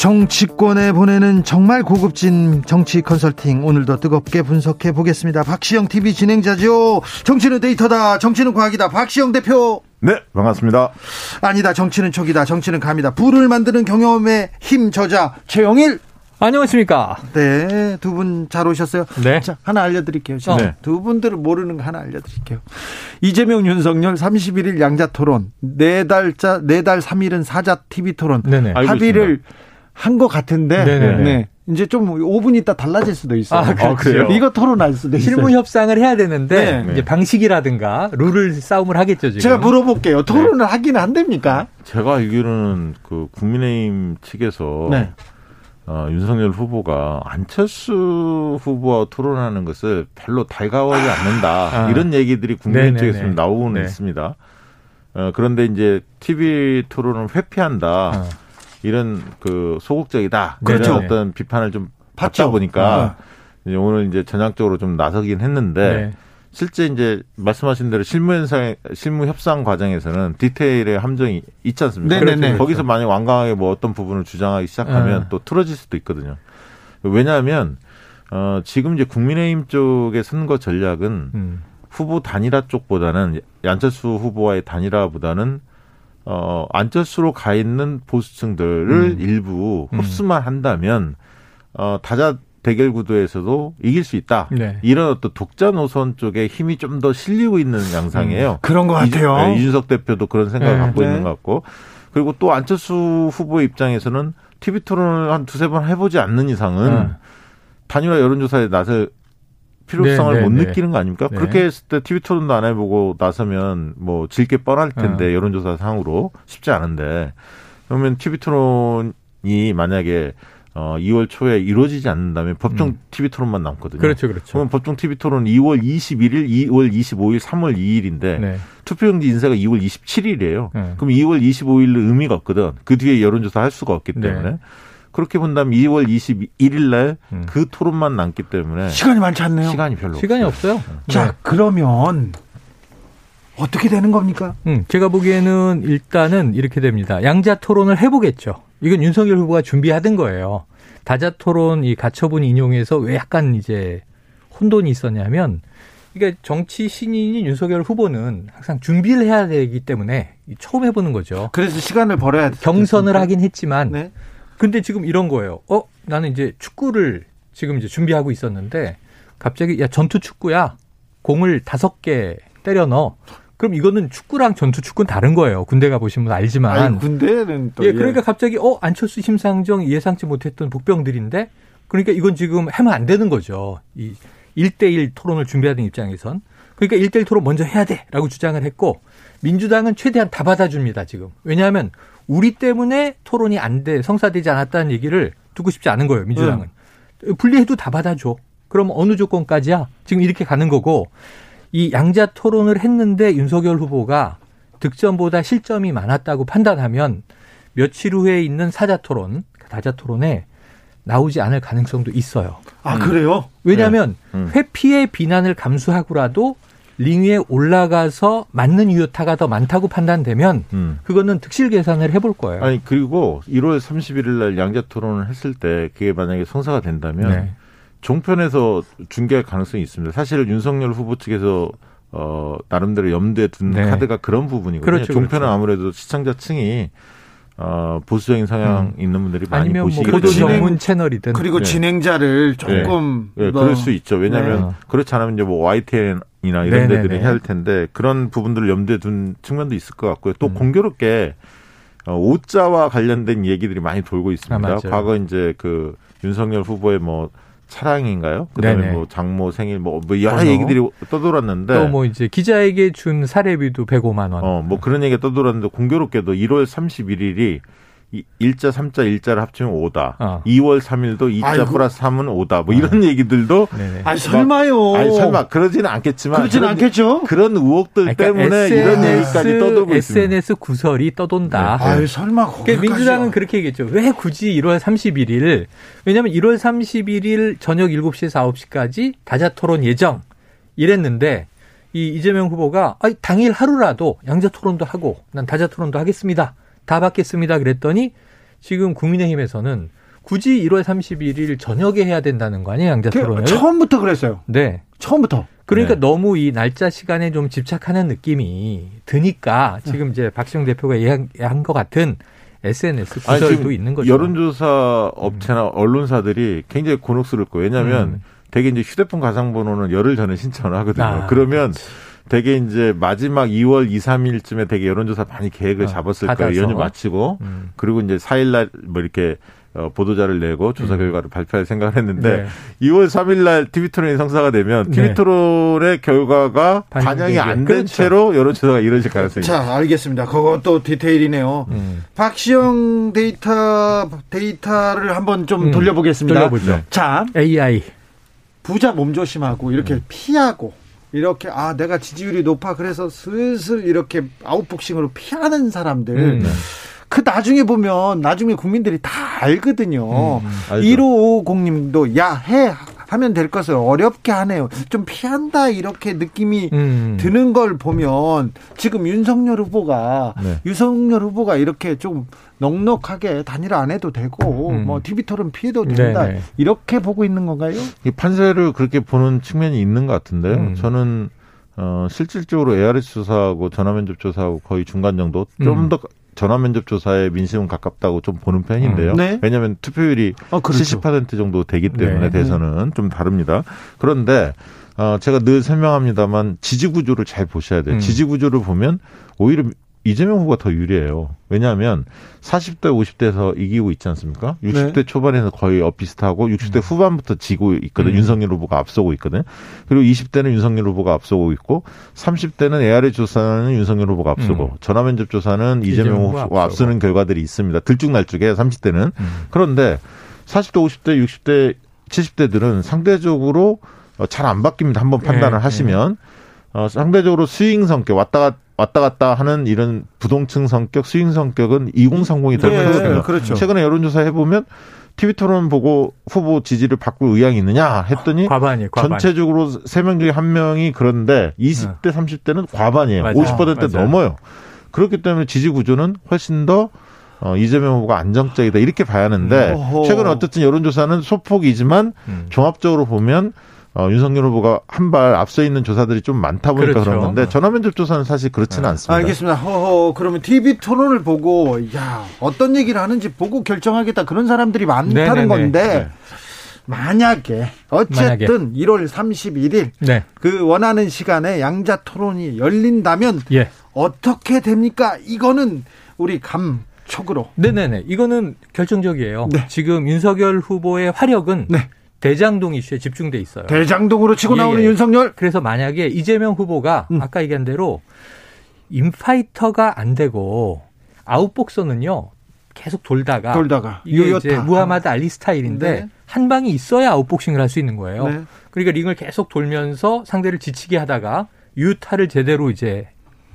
정치권에 보내는 정말 고급진 정치 컨설팅 오늘도 뜨겁게 분석해 보겠습니다. 박시영 TV 진행자죠. 정치는 데이터다. 정치는 과학이다. 박시영 대표. 네, 반갑습니다. 아니다. 정치는 촉이다. 정치는 감이다. 불을 만드는 경험의 힘 저자 최영일. 안녕하십니까. 네, 두 분 잘 오셨어요. 네. 자, 하나 알려드릴게요. 네. 두 분들은 모르는 거 하나 알려드릴게요. 이재명, 윤석열 31일 양자 토론, 네 달자, 네 달 3일은 사자 TV 토론. 네네. 합의를 한 것 같은데. 네네. 네. 이제 좀 5분 있다 달라질 수도 있어요. 아, 그렇죠. 이거 토론할 수도 있어요. 실무 협상을 해야 되는데 네. 이제 방식이라든가 룰을 싸움을 하겠죠, 지금. 제가 물어볼게요. 토론을 네. 하기는 한답니까? 제가 알기로는 그 국민의힘 측에서 네. 어, 윤석열 후보가 안철수 후보와 토론하는 것을 별로 달가워하지 아. 않는다. 아. 이런 얘기들이 국민의힘 쪽에서 나오고는 네. 있습니다. 어, 그런데 이제 TV 토론을 회피한다. 아. 이런 그 소극적이다. 그렇죠. 이런 어떤 비판을 좀 받다 보니까 아. 이제 오늘 이제 전향적으로 좀 나서긴 했는데 네. 실제 이제 말씀하신 대로 실무 현상 실무 협상 과정에서는 디테일의 함정이 있지 않습니까? 네네네. 거기서 만약 완강하게 뭐 어떤 부분을 주장하기 시작하면 네. 또 틀어질 수도 있거든요. 왜냐하면 어 지금 이제 국민의힘 쪽의 선거 전략은 음. 후보 단일화 쪽보다는 안철수 후보와의 단일화보다는 어 안철수로 가 있는 보수층들을 음. 일부 음. 흡수만 한다면 어 다자 대결 구도에서도 이길 수 있다. 네. 이런 어떤 독자 노선 쪽에 힘이 좀 더 실리고 있는 양상이에요. 음, 그런 것 같아요. 이, 네, 이준석 대표도 그런 생각을 네, 갖고 네. 있는 것 같고 그리고 또 안철수 후보의 입장에서는 TV 토론을 한 두세 번 해보지 않는 이상은 네. 단일화 여론조사에 나설 필요성을 네, 네, 못 네. 느끼는 거 아닙니까? 네. 그렇게 했을 때 TV 토론도 안 해보고 나서면 뭐 질 게 뻔할 텐데 어. 여론조사 상으로 쉽지 않은데 그러면 TV 토론이 만약에 어 2월 초에 이루어지지 않는다면 법정 음. TV 토론만 남거든요. 그렇죠, 그렇죠. 그러면 법정 TV 토론 2월 21일, 2월 25일, 3월 2일인데 네. 투표용지 인쇄가 2월 27일이에요. 네. 그럼 2월 25일은 의미가 없거든. 그 뒤에 여론조사 할 수가 없기 네. 때문에. 네. 그렇게 본다면 2월 21일 날그 음. 토론만 남기 때문에 시간이 많지 않네요. 시간이 별로 시간이 없어요. 없어요. 자, 네. 그러면 어떻게 되는 겁니까? 음, 제가 보기에는 일단은 이렇게 됩니다. 양자 토론을 해보겠죠. 이건 윤석열 후보가 준비하던 거예요. 다자 토론 이 가처분 인용에서 왜 약간 이제 혼돈이 있었냐면 이게 정치 신인인 윤석열 후보는 항상 준비를 해야 되기 때문에 처음 해보는 거죠. 그래서 시간을 벌어야 경선을 하긴 했지만 네. 근데 지금 이런 거예요. 어, 나는 이제 축구를 지금 이제 준비하고 있었는데 갑자기 야 전투 축구야. 공을 다섯 개 때려 넣어. 그럼 이거는 축구랑 전투 축구는 다른 거예요. 군대 가 보시면 알지만. 아니, 군대는 또 예, 그러니까 예. 갑자기 어 안철수 심상정 예상치 못했던 복병들인데 그러니까 이건 지금 하면 안 되는 거죠. 이 1대1 토론을 준비하는 입장에선. 그러니까 1대1 토론 먼저 해야 돼라고 주장을 했고 민주당은 최대한 다 받아줍니다, 지금. 왜냐하면 우리 때문에 토론이 안 돼, 성사되지 않았다는 얘기를 듣고 싶지 않은 거예요, 민주당은. 음. 분리해도 다 받아줘. 그럼 어느 조건까지야? 지금 이렇게 가는 거고, 이 양자 토론을 했는데 윤석열 후보가 득점보다 실점이 많았다고 판단하면 며칠 후에 있는 사자 토론, 다자 토론에 나오지 않을 가능성도 있어요. 아, 그래요? 왜냐하면 네. 음. 회피의 비난을 감수하고라도 링 위에 올라가서 맞는 유효타가 더 많다고 판단되면 음. 그거는 득실 계산을 해볼 거예요. 아니 그리고 1월 31일 날 양자 토론을 했을 때 그게 만약에 성사가 된다면 네. 종편에서 중계할 가능성이 있습니다. 사실 윤석열 후보 측에서 어 나름대로 염두에 둔 네. 카드가 그런 부분이거든요. 그렇죠, 종편은 그렇죠. 아무래도 시청자층이 어, 보수적인 성향 음. 있는 분들이 많이 아니면 보시기 뭐 전문 채널이든 그리고 네. 진행자를 조금 네. 네. 그럴 수 있죠. 왜냐하면 네. 그렇지 않으면 이제 뭐 YTN이나 이런 네네네. 데들이 해야 할 텐데 그런 부분들을 염두에 둔 측면도 있을 것 같고요. 또 음. 공교롭게 어, 오자와 관련된 얘기들이 많이 돌고 있습니다. 아, 과거 이제 그 윤석열 후보의 뭐 차량인가요? 그다음에 네네. 뭐 장모 생일 뭐, 뭐 여러 번호. 얘기들이 떠돌았는데 또 뭐 이제 기자에게 준 사례비도 105만 원. 어, 뭐 그런 얘기가 떠돌았는데 공교롭게도 1월 31일이 일자 삼자 일자를 합치면 5다. 어. 2월 3일도 2자 아이고. 플러스 3은 5다. 뭐 이런 어. 얘기들도 네네. 아니 설마요. 아니 설마 그러지는 않겠지만 그러지는 그런, 않겠죠. 그런 의혹들 그러니까 때문에 SNS, 이런 얘기까지 떠돌고 있습니다. SNS 구설이 떠돈다. 네. 아유 설마 그러니까 민주당은 그렇게 얘기했죠. 왜 굳이 1월 31일? 왜냐하면 1월 31일 저녁 7시에서 9시까지 다자 토론 예정 이랬는데 이 이재명 후보가 아니, 당일 하루라도 양자 토론도 하고 난 다자 토론도 하겠습니다. 다 받겠습니다. 그랬더니 지금 국민의힘에서는 굳이 1월 31일 저녁에 해야 된다는 거 아니에요, 양자 토론을? 처음부터 그랬어요. 네. 처음부터. 그러니까 네. 너무 이 날짜 시간에 좀 집착하는 느낌이 드니까 지금 이제 박시영 대표가 얘기한 것 같은 SNS 구설도 아니, 있는 거죠. 여론조사 업체나 음. 언론사들이 굉장히 거예요. 왜냐하면 음. 대개 이제 휴대폰 가상번호는 열흘 전에 신청을 하거든요. 아, 그러면 그렇지. 되게 이제 마지막 2월 2, 3일쯤에 되게 여론조사 많이 계획을 어, 잡았을 어, 거예요. 연휴 마치고. 음. 그리고 이제 4일날 뭐 이렇게 어, 보도자를 내고 조사 음. 결과를 음. 발표할 생각을 했는데 네. 2월 3일 날 TV 토론이 성사가 되면 TV 네. 토론의 결과가 반영이 안된 그렇죠. 채로 여론조사가 이루어질 가능성이 자, 알겠습니다. 그것도 디테일이네요. 음. 박시영 데이터 데이터를 한번 좀 음. 돌려보겠습니다. 돌려보죠. 자, 아 이 부자 몸조심하고 이렇게 음. 피하고 이렇게 아 내가 지지율이 높아 그래서 슬슬 이렇게 아웃복싱으로 피하는 사람들 음. 네. 그 나중에 보면 나중에 국민들이 다 알거든요. 음, 1550님도 야 해 하면 될 것을 어렵게 하네요. 좀 피한다 이렇게 느낌이 음. 드는 걸 보면 지금 윤석열 후보가 네. 윤석열 후보가 이렇게 좀 넉넉하게 단일화 안 해도 되고 음. 뭐 TV 토론 피해도 된다 네네. 이렇게 보고 있는 건가요? 이 판세를 그렇게 보는 측면이 있는 것 같은데요. 음. 저는 어, 실질적으로 ARS 조사하고 전화면접 조사하고 거의 중간 정도 좀더 음. 전화 면접 조사에 민심은 가깝다고 좀 보는 편인데요. 음, 네. 왜냐하면 투표율이 어, 그렇죠. 70% 정도 되기 때문에 네. 대선은 좀 다릅니다. 그런데 어, 제가 늘 설명합니다만 지지 구조를 잘 보셔야 돼요. 음. 지지 구조를 보면 오히려 이재명 후보가 더 유리해요. 왜냐하면 40대, 50대에서 이기고 있지 않습니까? 60대 네. 초반에는 거의 엇비슷하고 60대 음. 후반부터 지고 있거든. 음. 윤석열 후보가 앞서고 있거든. 그리고 20대는 윤석열 후보가 앞서고 있고 30대는 AR의 조사는 윤석열 후보가 앞서고 음. 전화면접 조사는 이재명 후보가 앞서는 결과들이 있습니다. 들쭉날쭉해 30대는. 음. 그런데 40대, 50대, 60대, 70대들은 상대적으로 잘 안 바뀝니다. 한번 판단을 네, 하시면. 네. 어, 상대적으로 스윙 성격 왔다 갔다 왔다 갔다 하는 이런 부동층 성격, 스윙 성격은 2030이 더 네, 크거든요. 그렇죠. 최근에 여론조사 해보면 TV 토론 보고 후보 지지를 바꿀 의향이 있느냐 했더니 과반이 과반. 전체적으로 세명 중에 한 명이 그런데 20대, 네. 30대는 과반이에요. 맞아요. 50% 맞아요. 넘어요. 그렇기 때문에 지지 구조는 훨씬 더 어, 이재명 후보가 안정적이다 이렇게 봐야 하는데 음. 최근에 어쨌든 여론조사는 소폭이지만 음. 종합적으로 보면 어, 윤석열 후보가 한 발 앞서 있는 조사들이 좀 많다 보니까 그렇죠. 그런 건데 전화면접 조사는 사실 그렇지는 네. 않습니다. 알겠습니다. 허허, 그러면 TV 토론을 보고 야 어떤 얘기를 하는지 보고 결정하겠다 그런 사람들이 많다는 네네네. 건데 네. 만약에 어쨌든 만약에. 1월 31일 네. 그 원하는 시간에 양자 토론이 열린다면 예. 어떻게 됩니까? 이거는 우리 감 촉으로. 네네네. 이거는 결정적이에요. 네. 지금 윤석열 후보의 화력은 네. 대장동 이슈에 집중돼 있어요. 대장동으로 치고 예, 나오는 예. 윤석열. 그래서 만약에 이재명 후보가 음. 아까 얘기한 대로 인파이터가 안 되고 아웃복서는요 계속 돌다가 돌다가 이게 이제 무하마드 알리 스타일인데 네. 한 방이 있어야 아웃복싱을 할 수 있는 거예요. 네. 그러니까 링을 계속 돌면서 상대를 지치게 하다가 유효타를 제대로 이제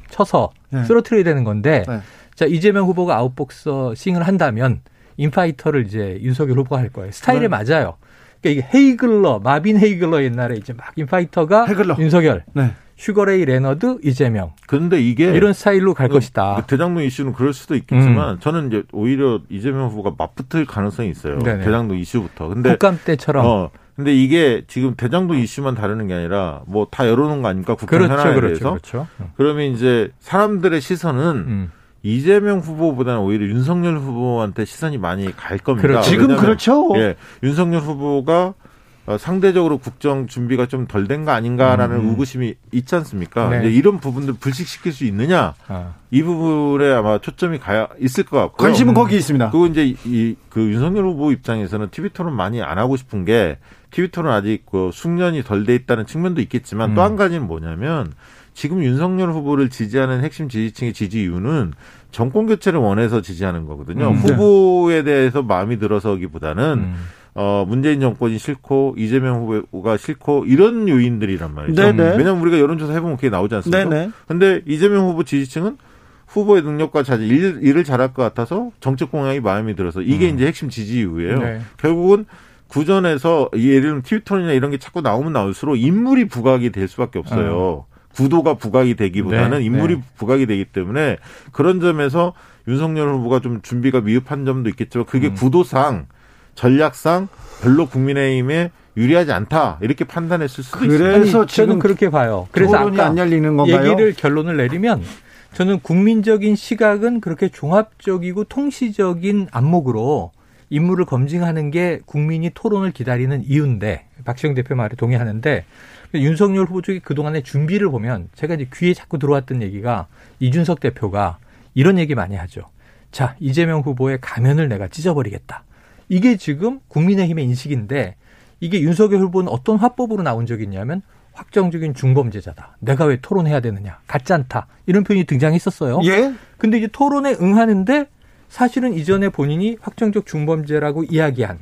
쳐서 네. 쓰러트려야 되는 건데 네. 자 이재명 후보가 아웃복서 싱을 한다면 인파이터를 이제 윤석열 후보가 할 거예요. 스타일에 네. 맞아요. 그러니까 이게 헤이글러, 마빈 헤이글러 옛날에 이제 막 인파이터가 헤글러. 윤석열. 네. 슈거레이 레너드 이재명. 그런데 이게 이런 스타일로 갈 그, 것이다. 그 대장동 이슈는 그럴 수도 있겠지만 음. 저는 이제 오히려 이재명 후보가 맞붙을 가능성이 있어요. 네네. 대장동 이슈부터. 근데 국감 때처럼. 어, 근데 이게 지금 대장동 이슈만 다루는 게 아니라 뭐 다 열어놓은 거 아닙니까? 국회 그렇죠, 현안에 그렇죠, 대해서. 그렇죠. 그러면 이제 사람들의 시선은 음. 이재명 후보보다는 오히려 윤석열 후보한테 시선이 많이 갈 겁니다. 그렇죠. 지금 그렇죠. 예, 윤석열 후보가 어, 상대적으로 국정 준비가 좀 덜 된 거 아닌가라는 음. 의구심이 있지 않습니까? 네. 이런 부분들 불식시킬 수 있느냐 아. 이 부분에 아마 초점이 가야 있을 것 같고 관심은 음. 거기 있습니다. 그리고 이제 이 그 윤석열 후보 입장에서는 TV 토론 많이 안 하고 싶은 게 TV 토론 아직 그 숙련이 덜 돼 있다는 측면도 있겠지만 음. 또한 가지는 뭐냐면 지금 윤석열 후보를 지지하는 핵심 지지층의 지지 이유는 정권 교체를 원해서 지지하는 거거든요. 음, 네. 후보에 대해서 마음이 들어서기보다는 음. 어, 문재인 정권이 싫고 이재명 후보가 싫고 이런 요인들이란 말이죠. 네네. 네. 왜냐하면 우리가 여론조사 해보면 그게 나오지 않습니까? 네네. 근데 이재명 후보 지지층은 후보의 능력과 자질 일, 일을 잘할 것 같아서 정책 공약이 마음에 들어서 이게 음. 이제 핵심 지지 이유예요. 네. 결국은 구전에서 예를 들면 트위터나 이런 게 자꾸 나오면 나올수록 인물이 부각이 될 수밖에 없어요. 음. 구도가 부각이 되기보다는 네, 인물이 네. 부각이 되기 때문에 그런 점에서 윤석열 후보가 좀 준비가 미흡한 점도 있겠지만 그게 음. 구도상 전략상 별로 국민의힘에 유리하지 않다 이렇게 판단했을 수도 그래서 있습니다. 그래서 저는 그렇게 봐요. 그래서 아까 안 열리는 건가요? 얘기를 결론을 내리면 저는 국민적인 시각은 그렇게 종합적이고 통시적인 안목으로 인물을 검증하는 게 국민이 토론을 기다리는 이유인데 박시영 대표 말에 동의하는데 윤석열 후보 쪽의 그동안의 준비를 보면 제가 이제 귀에 자꾸 들어왔던 얘기가 이준석 대표가 이런 얘기 많이 하죠. 자, 이재명 후보의 가면을 내가 찢어버리겠다. 이게 지금 국민의힘의 인식인데 이게 윤석열 후보는 어떤 화법으로 나온 적이 있냐면 확정적인 중범죄자다. 내가 왜 토론해야 되느냐. 같지 않다. 이런 표현이 등장했었어요. 예. 근데 이제 토론에 응하는데 사실은 이전에 본인이 확정적 중범죄라고 이야기한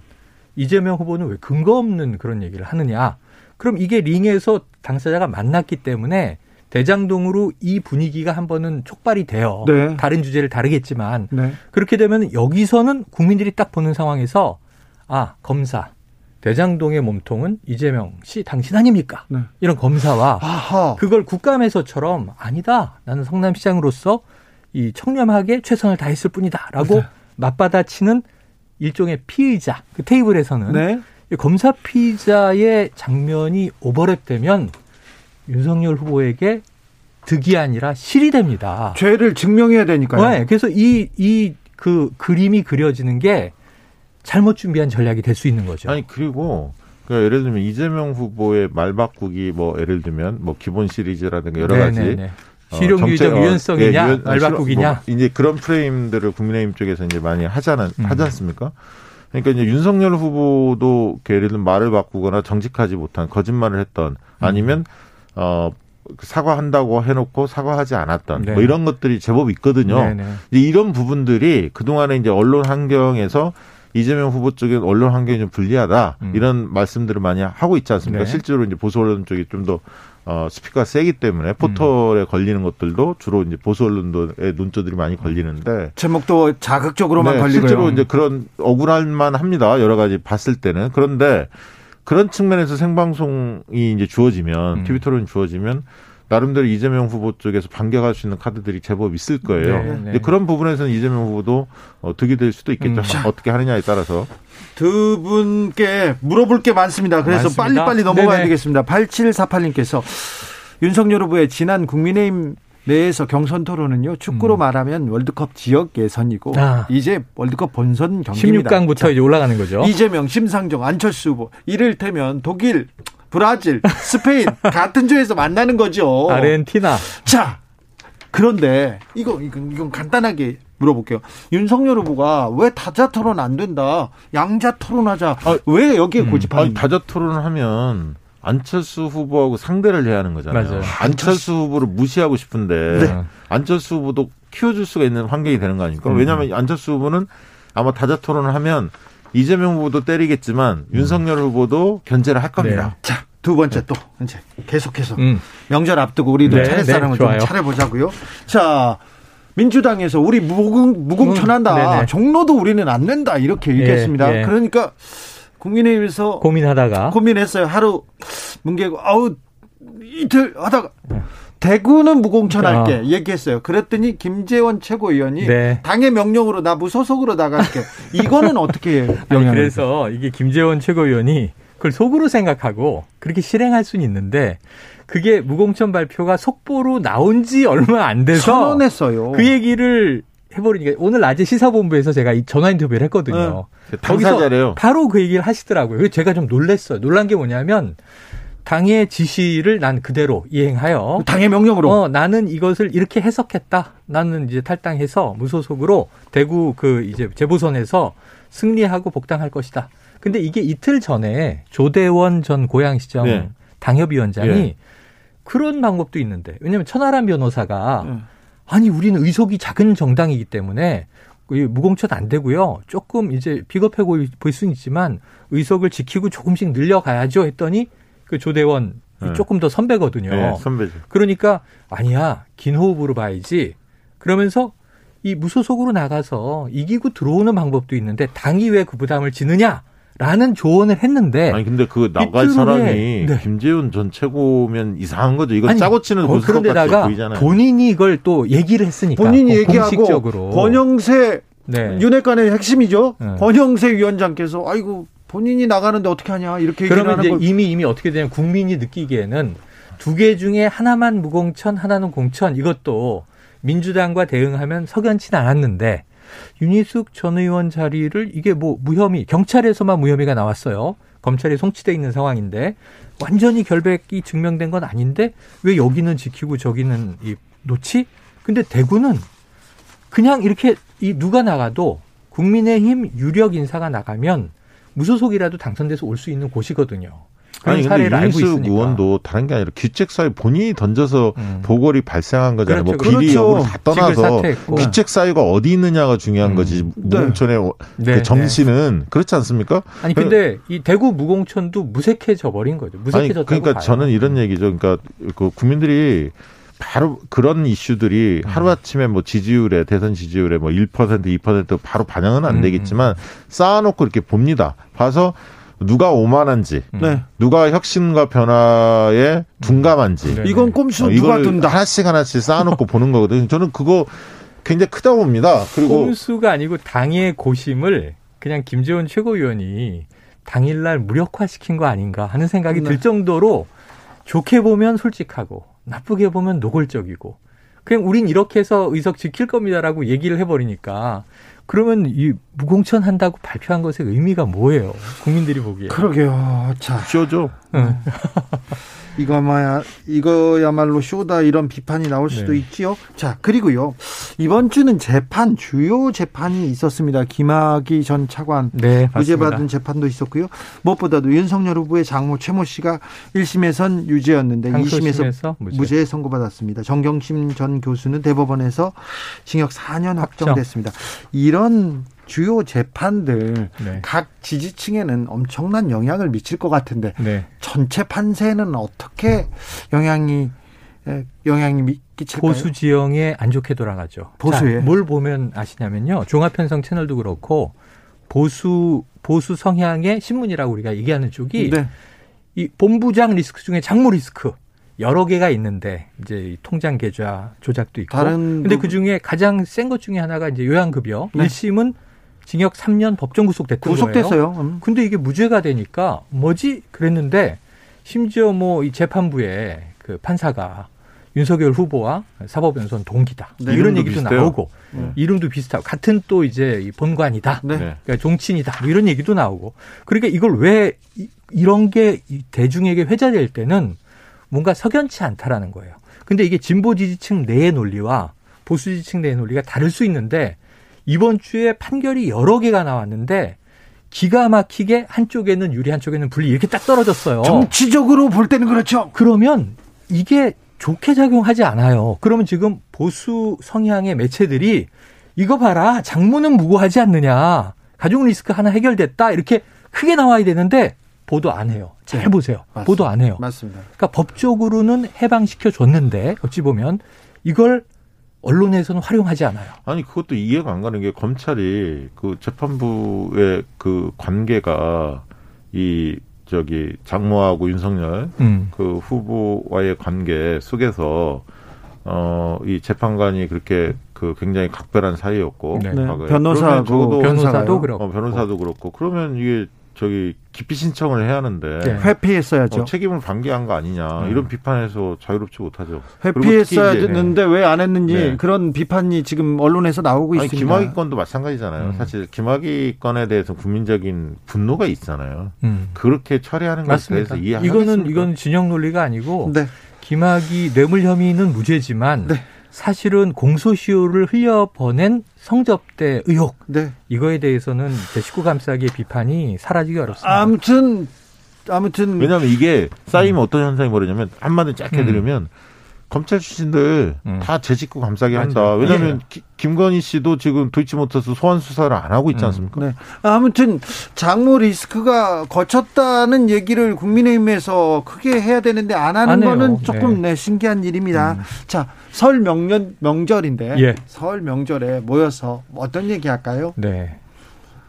이재명 후보는 왜 근거 없는 그런 얘기를 하느냐. 그럼 이게 링에서 당사자가 만났기 때문에 대장동으로 이 분위기가 한 번은 촉발이 돼요. 네. 다른 주제를 다르겠지만 네. 그렇게 되면 여기서는 국민들이 딱 보는 상황에서 아 검사 대장동의 몸통은 이재명 씨 당신 아닙니까? 네. 이런 검사와 아하. 그걸 국감에서처럼 아니다. 나는 성남시장으로서 이 청렴하게 최선을 다했을 뿐이다라고 네. 맞받아치는 일종의 피의자 그 테이블에서는 네. 검사 피자의 장면이 오버랩되면 윤석열 후보에게 득이 아니라 실이 됩니다. 죄를 증명해야 되니까요. 네, 그래서 이 이 그 그림이 그려지는 게 잘못 준비한 전략이 될 수 있는 거죠. 아니 그리고 그 예를 들면 이재명 후보의 말 바꾸기 뭐 예를 들면 뭐 기본 시리즈라든가 여러 네네네. 가지 네, 네. 어, 실용주의적 어, 유연성이냐, 예, 말바꾸기냐. 뭐 이제 그런 프레임들을 국민의힘 쪽에서 이제 많이 하잖아, 음. 하지 않습니까? 그러니까 이제 윤석열 후보도 예를 들면 말을 바꾸거나 정직하지 못한 거짓말을 했던 아니면 음. 어 사과한다고 해놓고 사과하지 않았던 네. 뭐 이런 것들이 제법 있거든요. 네, 네. 이런 부분들이 그 동안에 이제 언론 환경에서 이재명 후보 쪽에 언론 환경이 좀 불리하다 음. 이런 말씀들을 많이 하고 있지 않습니까? 네. 실제로 이제 보수 언론 쪽이 좀 더 어, 스피커가 세기 때문에 포털에 음. 걸리는 것들도 주로 이제 보수 언론도의 논조들이 많이 걸리는데 제목도 자극적으로만 네, 걸리고요. 실제로 이제 그런 억울할만 합니다. 여러 가지 봤을 때는 그런데 그런 측면에서 생방송이 이제 주어지면 음. TV 토론이 주어지면 나름대로 이재명 후보 쪽에서 반격할 수 있는 카드들이 제법 있을 거예요. 네, 네. 그런 부분에서는 이재명 후보도 어, 득이 될 수도 있겠죠. 음. 어떻게 하느냐에 따라서. 두 분께 물어볼 게 많습니다. 그래서 많습니다. 빨리빨리 넘어가야 네네. 되겠습니다. 8748님께서 윤석열 후보의 지난 국민의힘 내에서 경선 토론은요 축구로 음. 말하면 월드컵 지역 예선이고 아. 이제 월드컵 본선 경기입니다. 16강부터 자, 이제 올라가는 거죠. 이재명, 심상정, 안철수 후보 이를테면 독일, 브라질, 스페인 같은 조에서 만나는 거죠. 아르헨티나. 자 그런데 이거 이건, 이건 간단하게 물어볼게요. 윤석열 후보가 왜 다자 토론 안 된다? 양자 토론하자. 아, 왜 여기에 음. 고집하는? 다자 토론을 하면 안철수 후보하고 상대를 해야 하는 거잖아요. 맞아요. 안철수 후보를 무시하고 싶은데 네. 안철수 후보도 키워줄 수가 있는 환경이 되는 거 아닙니까? 음. 왜냐하면 안철수 후보는 아마 다자 토론을 하면 이재명 후보도 때리겠지만 음. 윤석열 후보도 견제를 할 겁니다. 네. 자, 두 번째 네. 또 이제 계속해서 음. 명절 앞두고 우리도 네, 차례사랑을 네, 좀 차려보자고요. 자, 민주당에서 우리 무공 무공천한다. 음, 종로도 우리는 안 낸다 이렇게 얘기했습니다. 예, 예. 그러니까 국민의힘에서 고민하다가 고민했어요. 하루 뭉개고 아우 이틀 하다가 대구는 무공천할게 어. 얘기했어요. 그랬더니 김재원 최고위원이 네. 당의 명령으로 나 무소속으로 나갈게. 이거는 어떻게 아니, 그래서 이게 김재원 최고위원이 그걸 속으로 생각하고 그렇게 실행할 수는 있는데 그게 무공천 발표가 속보로 나온 지 얼마 안 돼서 선언했어요. 그 얘기를 해버리니까 오늘 낮에 시사본부에서 제가 이 전화 인터뷰를 했거든요. 네. 거기서 바로 그 얘기를 하시더라고요. 제가 좀 놀랬어요. 놀란 게 뭐냐면 당의 지시를 난 그대로 이행하여 당의 명령으로 어, 나는 이것을 이렇게 해석했다. 나는 이제 탈당해서 무소속으로 대구 그 이제 재보선에서 승리하고 복당할 것이다. 근데 이게 이틀 전에 조대원 전 고양시장 네. 당협위원장이 네. 그런 방법도 있는데 왜냐하면 천하람 변호사가 네. 아니 우리는 의석이 작은 정당이기 때문에 무공천 안 되고요. 조금 이제 비겁해 보일 수는 있지만 의석을 지키고 조금씩 늘려가야죠 했더니 그 조대원 네. 조금 더 선배거든요. 네, 선배죠. 그러니까 아니야 긴 호흡으로 봐야지. 그러면서 이 무소속으로 나가서 이기고 들어오는 방법도 있는데 당이 왜 그 부담을 지느냐? 라는 조언을 했는데 아니 근데 그 나갈 사람이 네. 김재훈 전 최고면 이상한 거죠. 이건 짜고 치는 어, 그런데다가 보이잖아요. 본인이 이걸 또 얘기를 했으니까 본인이 얘기하고 공식적으로. 권영세 네. 윤핵관의 핵심이죠. 네. 권영세 위원장께서 아이고 본인이 나가는데 어떻게 하냐 이렇게 그러면 이제 걸. 이미 이미 어떻게 되냐면 국민이 느끼기에는 두 개 중에 하나만 무공천 하나는 공천 이것도 민주당과 대응하면 석연치 않았는데 윤희숙 전 의원 자리를 이게 뭐 무혐의 경찰에서만 무혐의가 나왔어요. 검찰이 송치돼 있는 상황인데 완전히 결백이 증명된 건 아닌데 왜 여기는 지키고 저기는 이 놓지? 근데 대구는 그냥 이렇게 이 누가 나가도 국민의힘 유력 인사가 나가면 무소속이라도 당선돼서 올 수 있는 곳이거든요. 아니 근데 윤희숙 의원도 다른 게 아니라 기책사유 본인이 던져서 음. 보궐이 발생한 거잖아요. 뭐 그렇죠. 뭐 비리 여부를 다 떠나서 기책사유가 어디 있느냐가 중요한 음. 거지. 무공천의 네. 그 네. 정신은 네. 그렇지 않습니까? 아니 근데 이 대구 무공천도 무색해져 버린 거죠. 무색해졌다고 그러니까 봐요. 저는 이런 얘기죠. 그러니까 그 국민들이 바로 그런 이슈들이 음. 하루아침에 뭐 지지율에 대선 지지율에 뭐 1% 2% 바로 반영은 안 음. 되겠지만 쌓아놓고 이렇게 봅니다. 봐서 누가 오만한지, 음. 네. 누가 혁신과 변화에 둔감한지. 네. 이건 꼼수 어, 누가 둔다. 하나씩 하나씩 쌓아놓고 보는 거거든요. 저는 그거 굉장히 크다고 봅니다. 그리고 꼼수가 아니고 당의 고심을 그냥 김재원 최고위원이 당일날 무력화시킨 거 아닌가 하는 생각이 네. 들 정도로 좋게 보면 솔직하고 나쁘게 보면 노골적이고 그냥 우린 이렇게 해서 의석 지킬 겁니다라고 얘기를 해버리니까 그러면 이 무공천 한다고 발표한 것의 의미가 뭐예요? 국민들이 보기에. 그러게요. 자. 쇼죠. 응. 이거야 이거야말로 쇼다 이런 비판이 나올 수도 네. 있지요. 자 그리고요 이번 주는 재판 주요 재판이 있었습니다. 김학의 전 차관 네, 무죄 받은 재판도 있었고요. 무엇보다도 윤석열 후보의 장모 최모 씨가 1심에선 유죄였는데 2심에서 무죄. 무죄 선고받았습니다. 정경심 전 교수는 대법원에서 징역 4년 확정됐습니다. 이런 주요 재판들 네. 각 지지층에는 엄청난 영향을 미칠 것 같은데 네. 전체 판세는 어떻게 영향이 영향이 끼칠까요? 보수 지형에 안 좋게 돌아가죠. 보수에 자, 뭘 보면 아시냐면요. 종합편성 채널도 그렇고 보수 보수 성향의 신문이라고 우리가 얘기하는 쪽이 네. 이 본부장 리스크 중에 장모 리스크 여러 개가 있는데 이제 통장 계좌 조작도 있고 다른 근데 그 중에 가장 센 것 중에 하나가 이제 요양급여 네. 1심은 징역 3년 법정 구속됐던 구속됐어요. 거예요. 음. 근데 이게 무죄가 되니까 뭐지 그랬는데 심지어 뭐 이 재판부에 그 판사가 윤석열 후보와 사법연수원 동기다 네, 이런 얘기도 비슷해요. 나오고 네. 이름도 비슷하고 같은 또 이제 본관이다 네. 그러니까 종친이다 뭐 이런 얘기도 나오고 그러니까 이걸 왜 이런 게 대중에게 회자될 때는 뭔가 석연치 않다라는 거예요. 근데 이게 진보 지지층 내의 논리와 보수 지지층 내의 논리가 다를 수 있는데 이번 주에 판결이 여러 개가 나왔는데 기가 막히게 한쪽에는 유리 한쪽에는 불리 이렇게 딱 떨어졌어요. 정치적으로 볼 때는 그렇죠. 그러면 이게 좋게 작용하지 않아요. 그러면 지금 보수 성향의 매체들이 이거 봐라 장모는 무고하지 않느냐 가족 리스크 하나 해결됐다 이렇게 크게 나와야 되는데 보도 안 해요. 잘 네. 보세요. 맞습니다. 보도 안 해요. 맞습니다. 그러니까 법적으로는 해방시켜 줬는데 어찌 보면 이걸 언론에서는 활용하지 않아요. 아니 그것도 이해가 안 가는 게 검찰이 그 재판부의 그 관계가 이 저기 장모하고 윤석열 음. 그 후보와의 관계 속에서 어 이 재판관이 그렇게 그 굉장히 각별한 사이였고 네. 네. 변호사도 변호사도 그렇고 어, 변호사도 그렇고 그러면 이게 저기 기피 신청을 해야 하는데 네. 회피했어야죠. 어, 책임을 방기한 거 아니냐 음. 이런 비판에서 자유롭지 못하죠. 회피했어야 됐는데 왜 안 했는지 네. 그런 비판이 지금 언론에서 나오고 아니, 있습니다. 김학의 건도 마찬가지잖아요. 음. 사실 김학의 건에 대해서 국민적인 분노가 있잖아요. 음. 그렇게 처리하는 것에 대해서 이해하겠습니까? 이거는 이건 진영 논리가 아니고 네. 김학의 뇌물 혐의는 무죄지만 네. 사실은 공소시효를 흘려보낸 성접대 의혹. 네. 이거에 대해서는 제 식구 감싸기의 비판이 사라지기 어렵습니다. 아무튼 아무튼 왜냐하면 이게 쌓이면 음. 어떤 현상이 벌어지냐면 한마디 짧게 음. 들으면 검찰 출신들 음. 다제 직구 감싸게 한다. 왜냐하면 예. 김건희 씨도 지금 도이치모터스 소환 수사를 안 하고 있지 음. 않습니까? 음. 네. 아무튼 장모 리스크가 거쳤다는 얘기를 국민의힘에서 크게 해야 되는데 안 하는 안 거는 조금 네. 네, 신기한 일입니다. 음. 자, 설 명년 명절인데 예. 설 명절에 모여서 어떤 얘기 할까요? 네.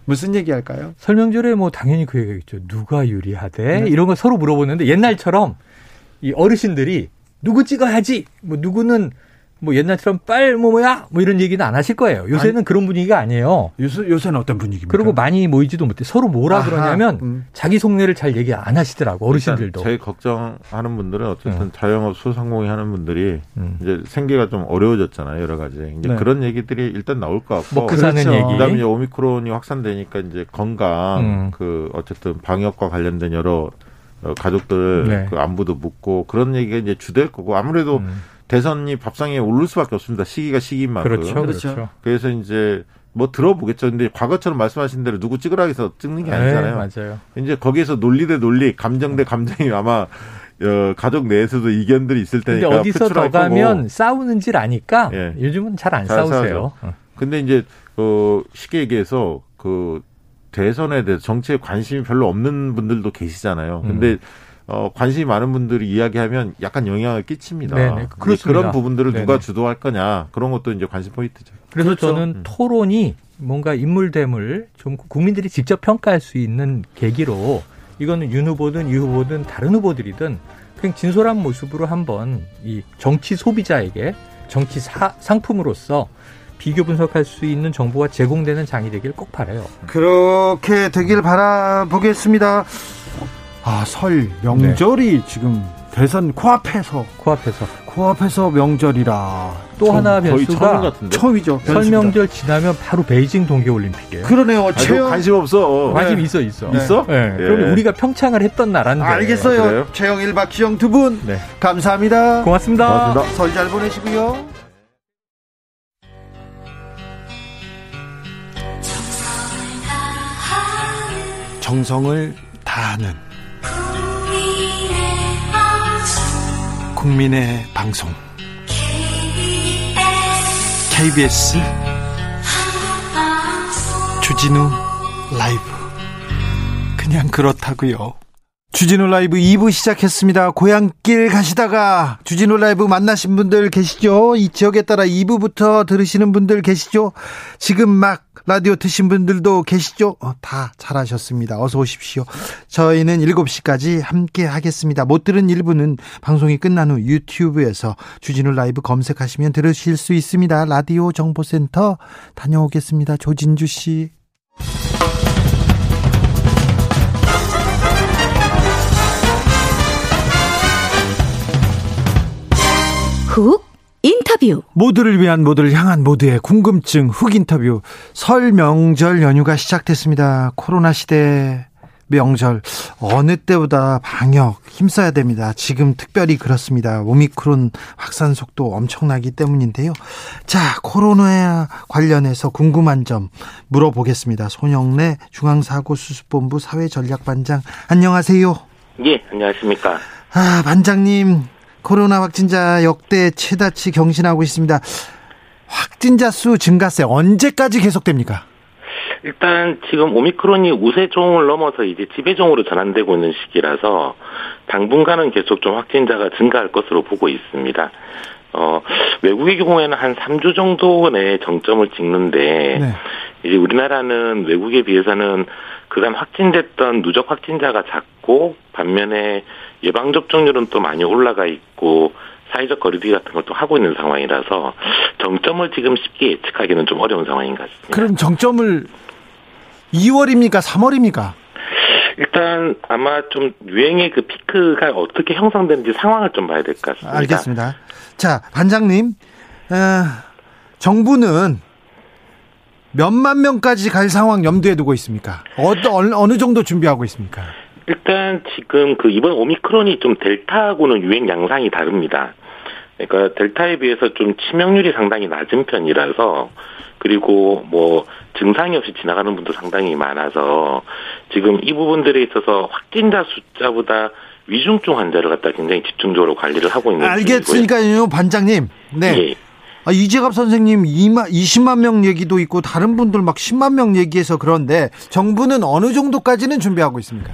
무슨 얘기 할까요? 설 명절에 뭐 당연히 그 얘기겠죠. 누가 유리하대? 네. 이런 거 서로 물어보는데 옛날처럼 이 어르신들이 누구 찍어야지. 뭐 누구는 뭐 옛날처럼 빨 뭐 뭐야 뭐 이런 얘기는 안 하실 거예요. 요새는 아니, 그런 분위기가 아니에요. 요새 요새는 어떤 분위기입니까? 그리고 많이 모이지도 못해. 서로 뭐라 아하, 그러냐면 음. 자기 속내를 잘 얘기 안 하시더라고 어르신들도. 제일 걱정하는 분들은 어쨌든 음. 자영업 소상공인 하는 분들이 음. 이제 생계가 좀 어려워졌잖아요 여러 가지. 이제 네. 그런 얘기들이 일단 나올 것 같고. 먹고 사는 그렇죠. 얘기. 그다음에 이제 오미크론이 확산되니까 이제 건강 음. 그 어쨌든 방역과 관련된 여러 어, 가족들 네. 그 안부도 묻고 그런 얘기가 이제 주될 거고 아무래도 음. 대선이 밥상에 오를 수밖에 없습니다. 시기가 시기인 만큼. 그렇죠. 그렇죠. 그래서 이제 뭐 들어보겠죠. 근데 과거처럼 말씀하신 대로 누구 찍으라 해서 찍는 게 네, 아니잖아요. 네, 맞아요. 이제 거기에서 논리 대 논리, 감정 대 감정이 아마 어, 가족 내에서도 이견들이 있을 테니까. 근데 어디서 더 가면 싸우는 줄 아니까 예. 요즘은 잘안 싸우세요. 어. 근데 이제 어, 쉽게 얘기해서 그 대선에 대해서 정치에 관심이 별로 없는 분들도 계시잖아요. 근데 음. 어, 관심이 많은 분들이 이야기하면 약간 영향을 끼칩니다. 네네, 그런 부분들을 네네. 누가 주도할 거냐 그런 것도 이제 관심 포인트죠. 그래서 그렇죠. 저는 음. 토론이 뭔가 인물 됨을 좀 국민들이 직접 평가할 수 있는 계기로 이거는 윤 후보든 이 후보든 다른 후보들이든 그냥 진솔한 모습으로 한번 이 정치 소비자에게 정치 사, 상품으로서 비교 분석할 수 있는 정보가 제공되는 장이 되길 꼭 바래요. 그렇게 되길 바라보겠습니다. 아, 설 명절이 네. 지금 대선 코앞에서 코앞에서 코앞에서 명절이라 또 하나 변수가 처음이죠. 설명절 지나면 바로 베이징 동계올림픽이에요. 그러네요. 최영 관심 없어. 관심 네. 있어 있어. 있어? 네. 네. 그럼 우리가 평창을 했던 나라인데. 알겠어요. 아, 최영 1박 기영 두 분. 네. 감사합니다. 고맙습니다. 고맙습니다. 설 잘 보내시고요. 정성을 다하는 국민의 방송 KBS 주진우 라이브 그냥 그렇다고요. 주진우 라이브 2부 시작했습니다. 고향길 가시다가 주진우 라이브 만나신 분들 계시죠? 이 지역에 따라 2부부터 들으시는 분들 계시죠? 지금 막 라디오 트신 분들도 계시죠? 어, 다 잘하셨습니다. 어서 오십시오. 저희는 7시까지 함께 하겠습니다. 못 들은 일부는 방송이 끝난 후 유튜브에서 주진우 라이브 검색하시면 들으실 수 있습니다. 라디오 정보센터 다녀오겠습니다. 조진주 씨. 훅 인터뷰 모두를 위한 모두를 향한 모두의 궁금증 훅 인터뷰 설 명절 연휴가 시작됐습니다. 코로나 시대 명절 어느 때보다 방역 힘써야 됩니다. 지금 특별히 그렇습니다. 오미크론 확산 속도 엄청나기 때문인데요. 자, 코로나 관련해서 궁금한 점 물어보겠습니다. 손영래 중앙사고수습본부 사회전략반장 안녕하세요. 예, 안녕하십니까. 아, 반장님 코로나 확진자 역대 최다치 경신하고 있습니다. 확진자 수 증가세 언제까지 계속됩니까? 일단 지금 오미크론이 우세종을 넘어서 이제 지배종으로 전환되고 있는 시기라서 당분간은 계속 좀 확진자가 증가할 것으로 보고 있습니다. 어, 외국의 경우에는 한 3주 정도 내에 정점을 찍는데 네. 이제 우리나라는 외국에 비해서는 그간 확진됐던 누적 확진자가 작고 반면에 예방 접종률은 또 많이 올라가 있고 사회적 거리두기 같은 것도 하고 있는 상황이라서 정점을 지금 쉽게 예측하기는 좀 어려운 상황인 것 같습니다. 그럼 정점을 2월입니까? 3월입니까? 일단 아마 좀 유행의 그 피크가 어떻게 형성되는지 상황을 좀 봐야 될 것 같습니다. 알겠습니다. 자, 반장님, 어, 정부는 몇만 명까지 갈 상황 염두에 두고 있습니까? 어느, 어느 정도 준비하고 있습니까? 일단 지금 그 이번 오미크론이 좀 델타하고는 유행 양상이 다릅니다. 그러니까 델타에 비해서 좀 치명률이 상당히 낮은 편이라서 그리고 뭐 증상이 없이 지나가는 분도 상당히 많아서 지금 이 부분들에 있어서 확진자 숫자보다 위중증 환자를 갖다 굉장히 집중적으로 관리를 하고 있는 알겠으니까요, 반장님. 네. 예. 아, 이재갑 선생님 2만, 20만 명 얘기도 있고 다른 분들 막 10만 명 얘기해서 그런데 정부는 어느 정도까지는 준비하고 있습니까?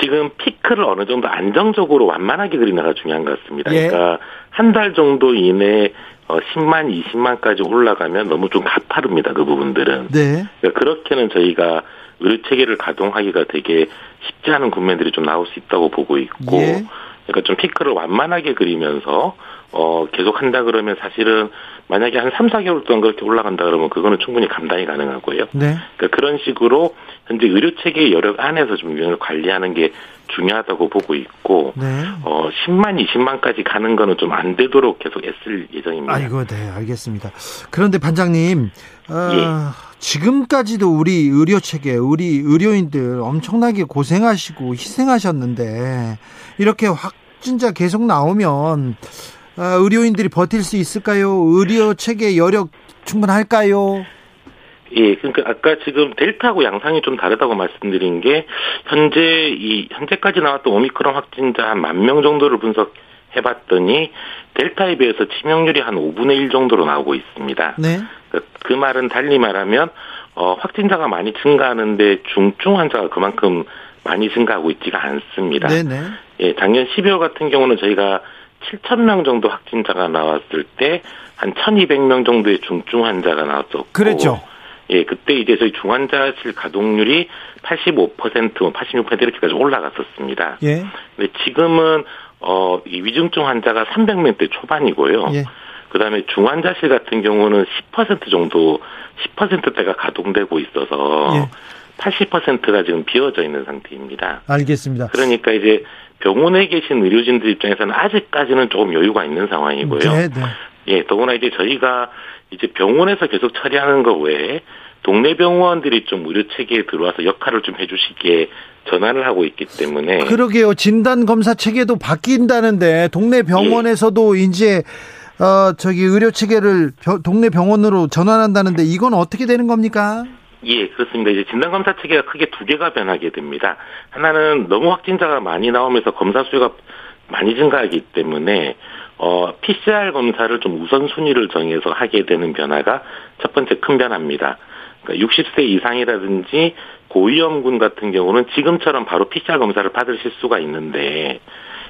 지금 피크를 어느 정도 안정적으로 완만하게 그리나가 중요한 것 같습니다. 예. 그러니까 한 달 정도 이내 어 10만, 20만까지 올라가면 너무 좀 가파릅니다. 그 부분들은. 네. 그러니까 그렇게는 저희가 의료 체계를 가동하기가 되게 쉽지 않은 국면들이 좀 나올 수 있다고 보고 있고, 예. 그러니까 좀 피크를 완만하게 그리면서 어 계속 한다 그러면 사실은 만약에 한 3, 4개월 동안 그렇게 올라간다 그러면 그거는 충분히 감당이 가능하고요. 네. 그러니까 그런 식으로 현재 의료 체계 여력 안에서 좀 유행을 관리하는 게 중요하다고 보고 있고 네. 어 10만 20만까지 가는 거는 좀 안 되도록 계속 애쓸 예정입니다. 아이고 네 알겠습니다. 그런데 반장님 어, 예. 지금까지도 우리 의료 체계 우리 의료인들 엄청나게 고생하시고 희생하셨는데 이렇게 확진자 계속 나오면 아, 의료인들이 버틸 수 있을까요? 의료 체계 여력 충분할까요? 예, 그러니까 아까 지금 델타하고 양상이 좀 다르다고 말씀드린 게 현재 이 현재까지 나왔던 오미크론 확진자 한 만 명 정도를 분석해 봤더니 델타에 비해서 치명률이 한 5분의 1 정도로 나오고 있습니다. 네. 그, 그 말은 달리 말하면 어, 확진자가 많이 증가하는데 중증 환자가 그만큼 많이 증가하고 있지가 않습니다. 네네. 예, 작년 12월 같은 경우는 저희가 7천 명 정도 확진자가 나왔을 때 한 1,200명 정도의 중증 환자가 나왔었고 그랬죠. 예, 그때 이제 저희 중환자실 가동률이 85%, 86% 이렇게까지 올라갔었습니다. 예. 근데 지금은 어, 이 위중증 환자가 300명대 초반이고요. 예. 그다음에 중환자실 같은 경우는 10% 정도 10%대가 가동되고 있어서 예. 80%가 지금 비어져 있는 상태입니다. 알겠습니다. 그러니까 이제 병원에 계신 의료진들 입장에서는 아직까지는 조금 여유가 있는 상황이고요. 네, 네. 예, 더구나 이제 저희가 이제 병원에서 계속 처리하는 것 외에 동네 병원들이 좀 의료 체계에 들어와서 역할을 좀 해주시기에 전화를 하고 있기 때문에 그러게요 진단 검사 체계도 바뀐다는데 동네 병원에서도 예. 이제 어 저기 의료 체계를 동네 병원으로 전환한다는데 이건 어떻게 되는 겁니까? 예, 그렇습니다. 이제 진단검사 체계가 크게 두 개가 변하게 됩니다. 하나는 너무 확진자가 많이 나오면서 검사 수요가 많이 증가하기 때문에 어, PCR 검사를 좀 우선순위를 정해서 하게 되는 변화가 첫 번째 큰 변화입니다. 그러니까 60세 이상이라든지 고위험군 같은 경우는 지금처럼 바로 PCR 검사를 받으실 수가 있는데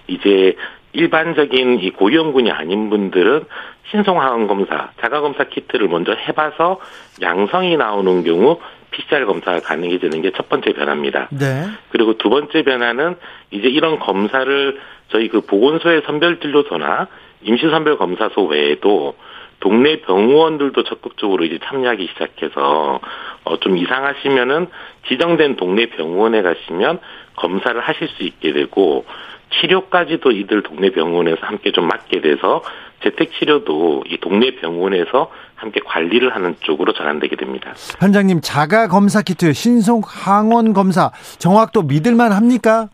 이제 일반적인 이 고위험군이 아닌 분들은 신속항원 검사, 자가 검사 키트를 먼저 해봐서 양성이 나오는 경우 PCR 검사가 가능해지는 게 첫 번째 변화입니다. 네. 그리고 두 번째 변화는 이제 이런 검사를 저희 그 보건소의 선별진료소나 임시선별검사소 외에도 동네 병원들도 적극적으로 이제 참여하기 시작해서 어좀 이상하시면은 지정된 동네 병원에 가시면 검사를 하실 수 있게 되고 치료까지도 이들 동네 병원에서 함께 좀 맡게 돼서 재택 치료도 이 동네 병원에서 함께 관리를 하는 쪽으로 전환되게 됩니다. 현장님 자가 검사 키트 신속 항원 검사 정확도 믿을만 합니까?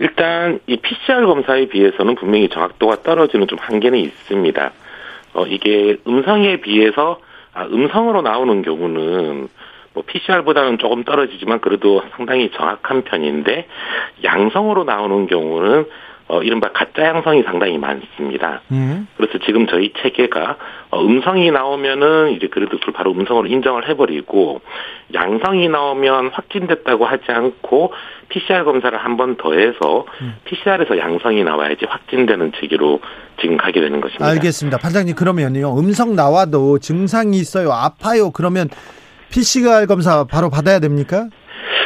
일단 이 PCR 검사에 비해서는 분명히 정확도가 떨어지는 좀 한계는 있습니다. 어 이게 음성에 비해서 아 음성으로 나오는 경우는 뭐 PCR보다는 조금 떨어지지만 그래도 상당히 정확한 편인데 양성으로 나오는 경우는 어, 이른바 가짜 양성이 상당히 많습니다. 음. 그래서 지금 저희 체계가 어, 음성이 나오면은 이제 그래도 그걸 바로 음성으로 인정을 해버리고 양성이 나오면 확진됐다고 하지 않고 PCR 검사를 한 번 더 해서 음. PCR에서 양성이 나와야지 확진되는 체계로 지금 가게 되는 것입니다. 알겠습니다. 판장님 그러면요 음성 나와도 증상이 있어요 아파요 그러면 PCR 검사 바로 받아야 됩니까?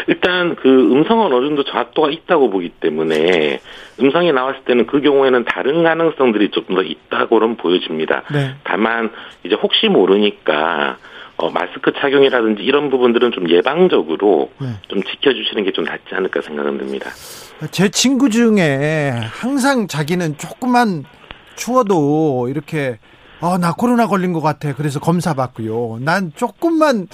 일단 그 음성은 어느 정도 정확도가 있다고 보기 때문에 음성이 나왔을 때는 그 경우에는 다른 가능성들이 조금 더 있다고는 보여집니다. 네. 다만 이제 혹시 모르니까 어, 마스크 착용이라든지 이런 부분들은 좀 예방적으로 네. 좀 지켜주시는 게 좀 낫지 않을까 생각은 듭니다. 제 친구 중에 항상 자기는 조금만 추워도 이렇게 어, 나 코로나 걸린 것 같아. 그래서 검사 받고요. 난 조금만,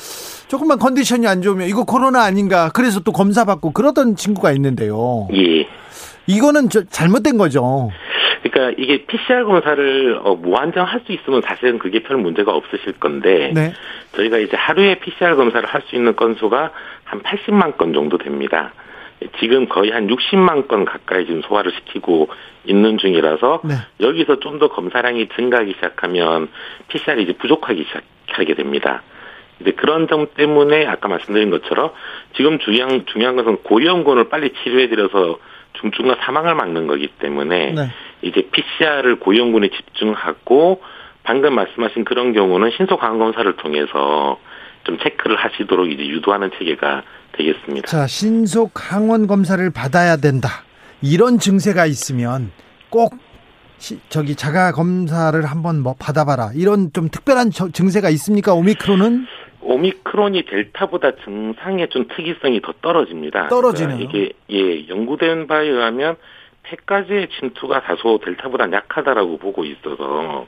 조금만 컨디션이 안 좋으면 이거 코로나 아닌가. 그래서 또 검사 받고 그러던 친구가 있는데요. 예. 이거는 저, 잘못된 거죠. 그러니까 이게 PCR 검사를 어, 무한정 할 수 있으면 사실은 그게 별 문제가 없으실 건데 네. 저희가 이제 하루에 PCR 검사를 할 수 있는 건수가 한 80만 건 정도 됩니다. 지금 거의 한 60만 건 가까이 지금 소화를 시키고 있는 중이라서 네. 여기서 좀 더 검사량이 증가하기 시작하면 PCR이 이제 부족하기 시작하게 됩니다. 근데 그런 점 때문에 아까 말씀드린 것처럼 지금 중요한 중요한 것은 고위험군을 빨리 치료해드려서 중증과 사망을 막는 거기 때문에 네. 이제 PCR을 고위험군에 집중하고 방금 말씀하신 그런 경우는 신속 항원 검사를 통해서 좀 체크를 하시도록 이제 유도하는 체계가 되겠습니다. 자, 신속 항원 검사를 받아야 된다. 이런 증세가 있으면 꼭 시, 저기 자가 검사를 한번 뭐 받아봐라. 이런 좀 특별한 저, 증세가 있습니까? 오미크론은? 오미크론이 델타보다 증상의 좀 특이성이 더 떨어집니다. 떨어지네요. 그러니까 이게 예 연구된 바에 의하면 폐까지의 침투가 다소 델타보다 약하다라고 보고 있어서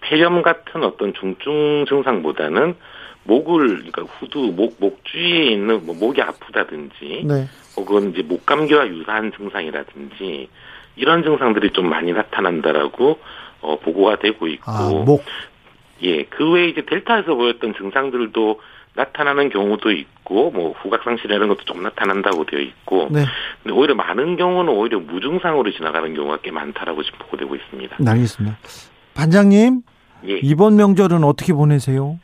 폐렴 같은 어떤 중증 증상보다는 목을 그러니까 후두 목 목주위에 있는 뭐 목이 아프다든지 네. 혹은 이제 목감기와 유사한 증상이라든지 이런 증상들이 좀 많이 나타난다라고 어 보고가 되고 있고 아, 목. 예, 그 외에 이제 델타에서 보였던 증상들도 나타나는 경우도 있고 뭐 후각상실 이런 것도 좀 나타난다고 되어 있고 네. 근데 오히려 많은 경우는 오히려 무증상으로 지나가는 경우가 꽤 많다라고 지금 보고되고 있습니다. 네, 알겠습니다. 반장님 예. 이번 명절은 어떻게 보내세요?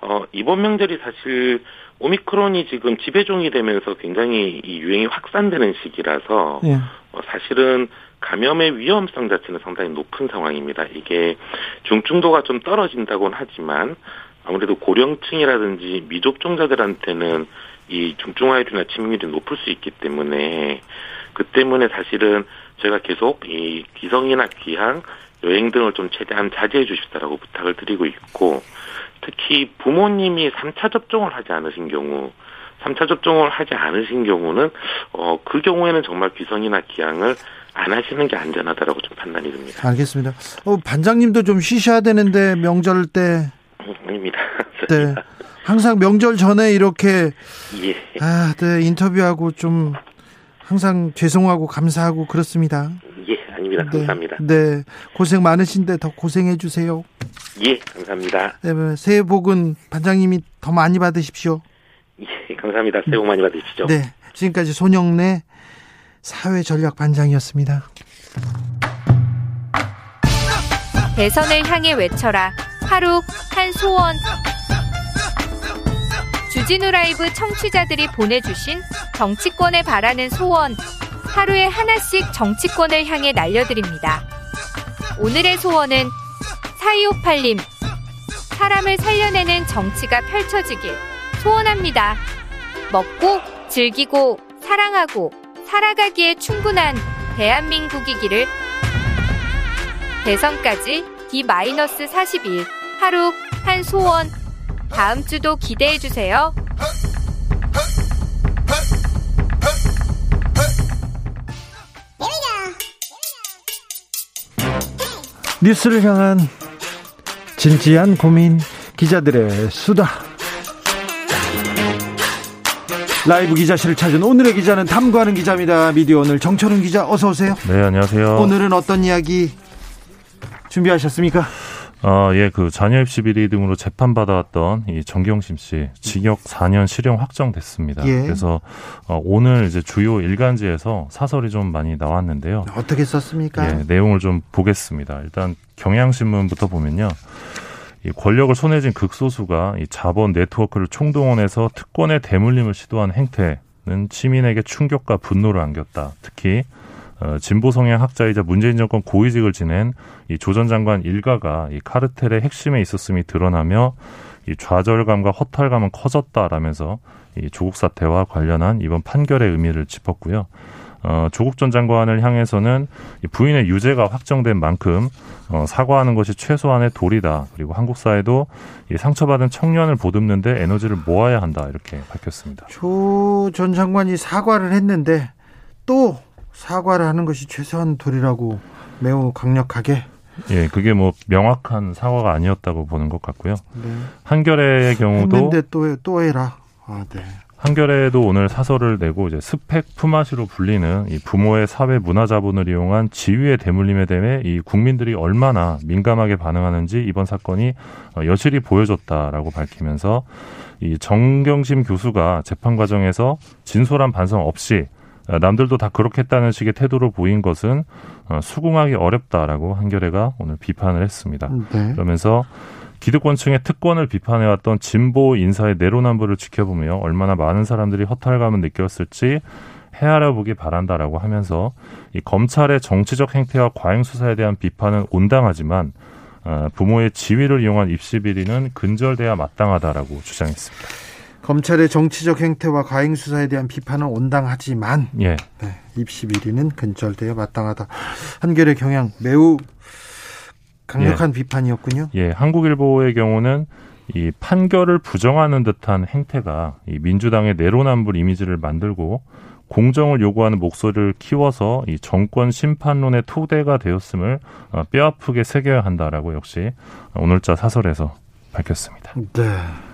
어, 이번 명절이 사실 오미크론이 지금 지배종이 되면서 굉장히 이 유행이 확산되는 시기라서 예. 어, 사실은 감염의 위험성 자체는 상당히 높은 상황입니다. 이게 중증도가 좀 떨어진다고는 하지만 아무래도 고령층이라든지 미접종자들한테는 이 중증화율이나 치명률이 높을 수 있기 때문에 그 때문에 사실은 제가 계속 이 기성이나 귀향 여행 등을 좀 최대한 자제해 주십사라고 부탁을 드리고 있고 특히 부모님이 3차 접종을 하지 않으신 경우 3차 접종을 하지 않으신 경우는 어, 그 경우에는 정말 귀성이나 기항을 안 하시는 게 안전하다라고 좀 판단이 듭니다. 알겠습니다. 어, 반장님도 좀 쉬셔야 되는데 명절 때. 아닙니다. 네. 항상 명절 전에 이렇게 예. 아, 네, 인터뷰하고 좀 항상 죄송하고 감사하고 그렇습니다. 예, 아닙니다. 감사합니다. 네, 네. 고생 많으신데 더 고생해 주세요. 예, 감사합니다. 네, 새해 복은 반장님이 더 많이 받으십시오. 예, 감사합니다. 새해 복 많이 받으십시오. 네, 지금까지 손영래 사회전략 반장이었습니다. 대선을 향해 외쳐라. 하루 한 소원. 주진우 라이브 청취자들이 보내주신 정치권에 바라는 소원. 하루에 하나씩 정치권을 향해 날려드립니다. 오늘의 소원은 4258님. 사람을 살려내는 정치가 펼쳐지길 소원합니다. 먹고, 즐기고, 사랑하고, 살아가기에 충분한 대한민국이기를 대선까지 D-41 하루 한 소원 다음 주도 기대해 주세요. 뉴스를 향한 진지한 고민 기자들의 수다 라이브 기자실을 찾은 오늘의 기자는 탐구하는 기자입니다. 미디어 오늘 정철은 기자 어서 오세요. 네 안녕하세요. 오늘은 어떤 이야기 준비하셨습니까? 어, 예, 그 자녀 입시 비리 등으로 재판 받아왔던 이 정경심 씨 징역 4년 실형 확정됐습니다. 예. 그래서 어, 오늘 이제 주요 일간지에서 사설이 좀 많이 나왔는데요. 어떻게 썼습니까? 예, 내용을 좀 보겠습니다. 일단 경향신문부터 보면요. 이 권력을 손에 쥔 극소수가 이 자본 네트워크를 총동원해서 특권의 대물림을 시도한 행태는 시민에게 충격과 분노를 안겼다. 특히 어, 진보 성향 학자이자 문재인 정권 고위직을 지낸 이 조 전 장관 일가가 이 카르텔의 핵심에 있었음이 드러나며 이 좌절감과 허탈감은 커졌다라면서 이 조국 사태와 관련한 이번 판결의 의미를 짚었고요. 어, 조국 전 장관을 향해서는 부인의 유죄가 확정된 만큼 어, 사과하는 것이 최소한의 도리다. 그리고 한국 사회도 이 상처받은 청년을 보듬는데 에너지를 모아야 한다. 이렇게 밝혔습니다. 조 전 장관이 사과를 했는데 또 사과를 하는 것이 최소한 도리라고 매우 강력하게 예, 그게 뭐 명확한 사과가 아니었다고 보는 것 같고요. 네. 한겨레의 경우도 했는데 또, 또 해라. 아, 네. 한겨레도 오늘 사설을 내고 이제 스펙 품앗이로 불리는 이 부모의 사회 문화 자본을 이용한 지위의 대물림에 대해 이 국민들이 얼마나 민감하게 반응하는지 이번 사건이 어, 여실히 보여줬다라고 밝히면서 이 정경심 교수가 재판 과정에서 진솔한 반성 없이 어, 남들도 다 그렇게 했다는 식의 태도를 보인 것은 어, 수긍하기 어렵다라고 한겨레가 오늘 비판을 했습니다. 네. 그러면서 기득권층의 특권을 비판해왔던 진보 인사의 내로남불을 지켜보며 얼마나 많은 사람들이 허탈감을 느꼈을지 헤아려 보기 바란다라고 하면서 이 검찰의 정치적 행태와 과잉 수사에 대한 비판은 온당하지만 어, 부모의 지위를 이용한 입시 비리는 근절돼야 마땅하다라고 주장했습니다. 검찰의 정치적 행태와 과잉 수사에 대한 비판은 온당하지만 예. 네, 입시 비리는 근절되어 마땅하다. 한결의 경향 매우 강력한 예. 비판이었군요. 예, 한국일보의 경우는 이 판결을 부정하는 듯한 행태가 이 민주당의 내로남불 이미지를 만들고 공정을 요구하는 목소리를 키워서 이 정권 심판론의 토대가 되었음을 어, 뼈아프게 새겨야 한다라고 역시 오늘자 사설에서 밝혔습니다. 네.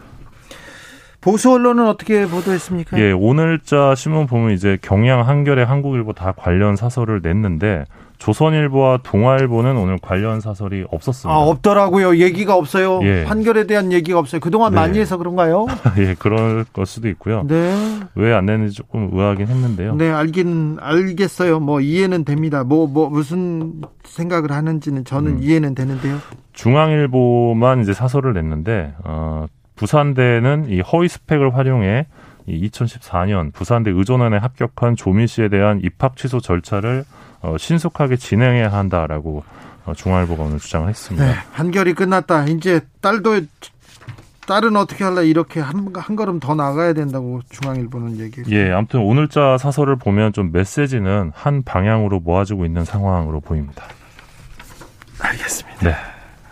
보수 언론은 어떻게 보도했습니까? 예, 오늘자 신문 보면 이제 경향, 한겨레, 한국일보 다 관련 사설을 냈는데 조선일보와 동아일보는 오늘 관련 사설이 없었습니다. 아, 없더라고요. 얘기가 없어요. 예. 한결에 대한 얘기가 없어요. 그동안 네. 많이 해서 그런가요? 예, 그럴 걸 수도 있고요. 네. 왜 안 내는지 조금 의아하긴 했는데요. 네, 알긴 알겠어요. 뭐 이해는 됩니다. 뭐뭐 뭐 무슨 생각을 하는지는 저는 음. 이해는 되는데요. 중앙일보만 이제 사설을 냈는데 어 부산대는 이 허위 스펙을 활용해 이 2014년 부산대 의존원에 합격한 조민 씨에 대한 입학 취소 절차를 어, 신속하게 진행해야 한다라고 어, 중앙일보가 오늘 주장을 했습니다. 네, 한결이 끝났다. 이제 딸도 딸은 어떻게 할래 이렇게 한, 한 걸음 더 나가야 된다고 중앙일보는 얘기했어요. 예, 아무튼 오늘자 사설을 보면 좀 메시지는 한 방향으로 모아지고 있는 상황으로 보입니다. 알겠습니다. 네.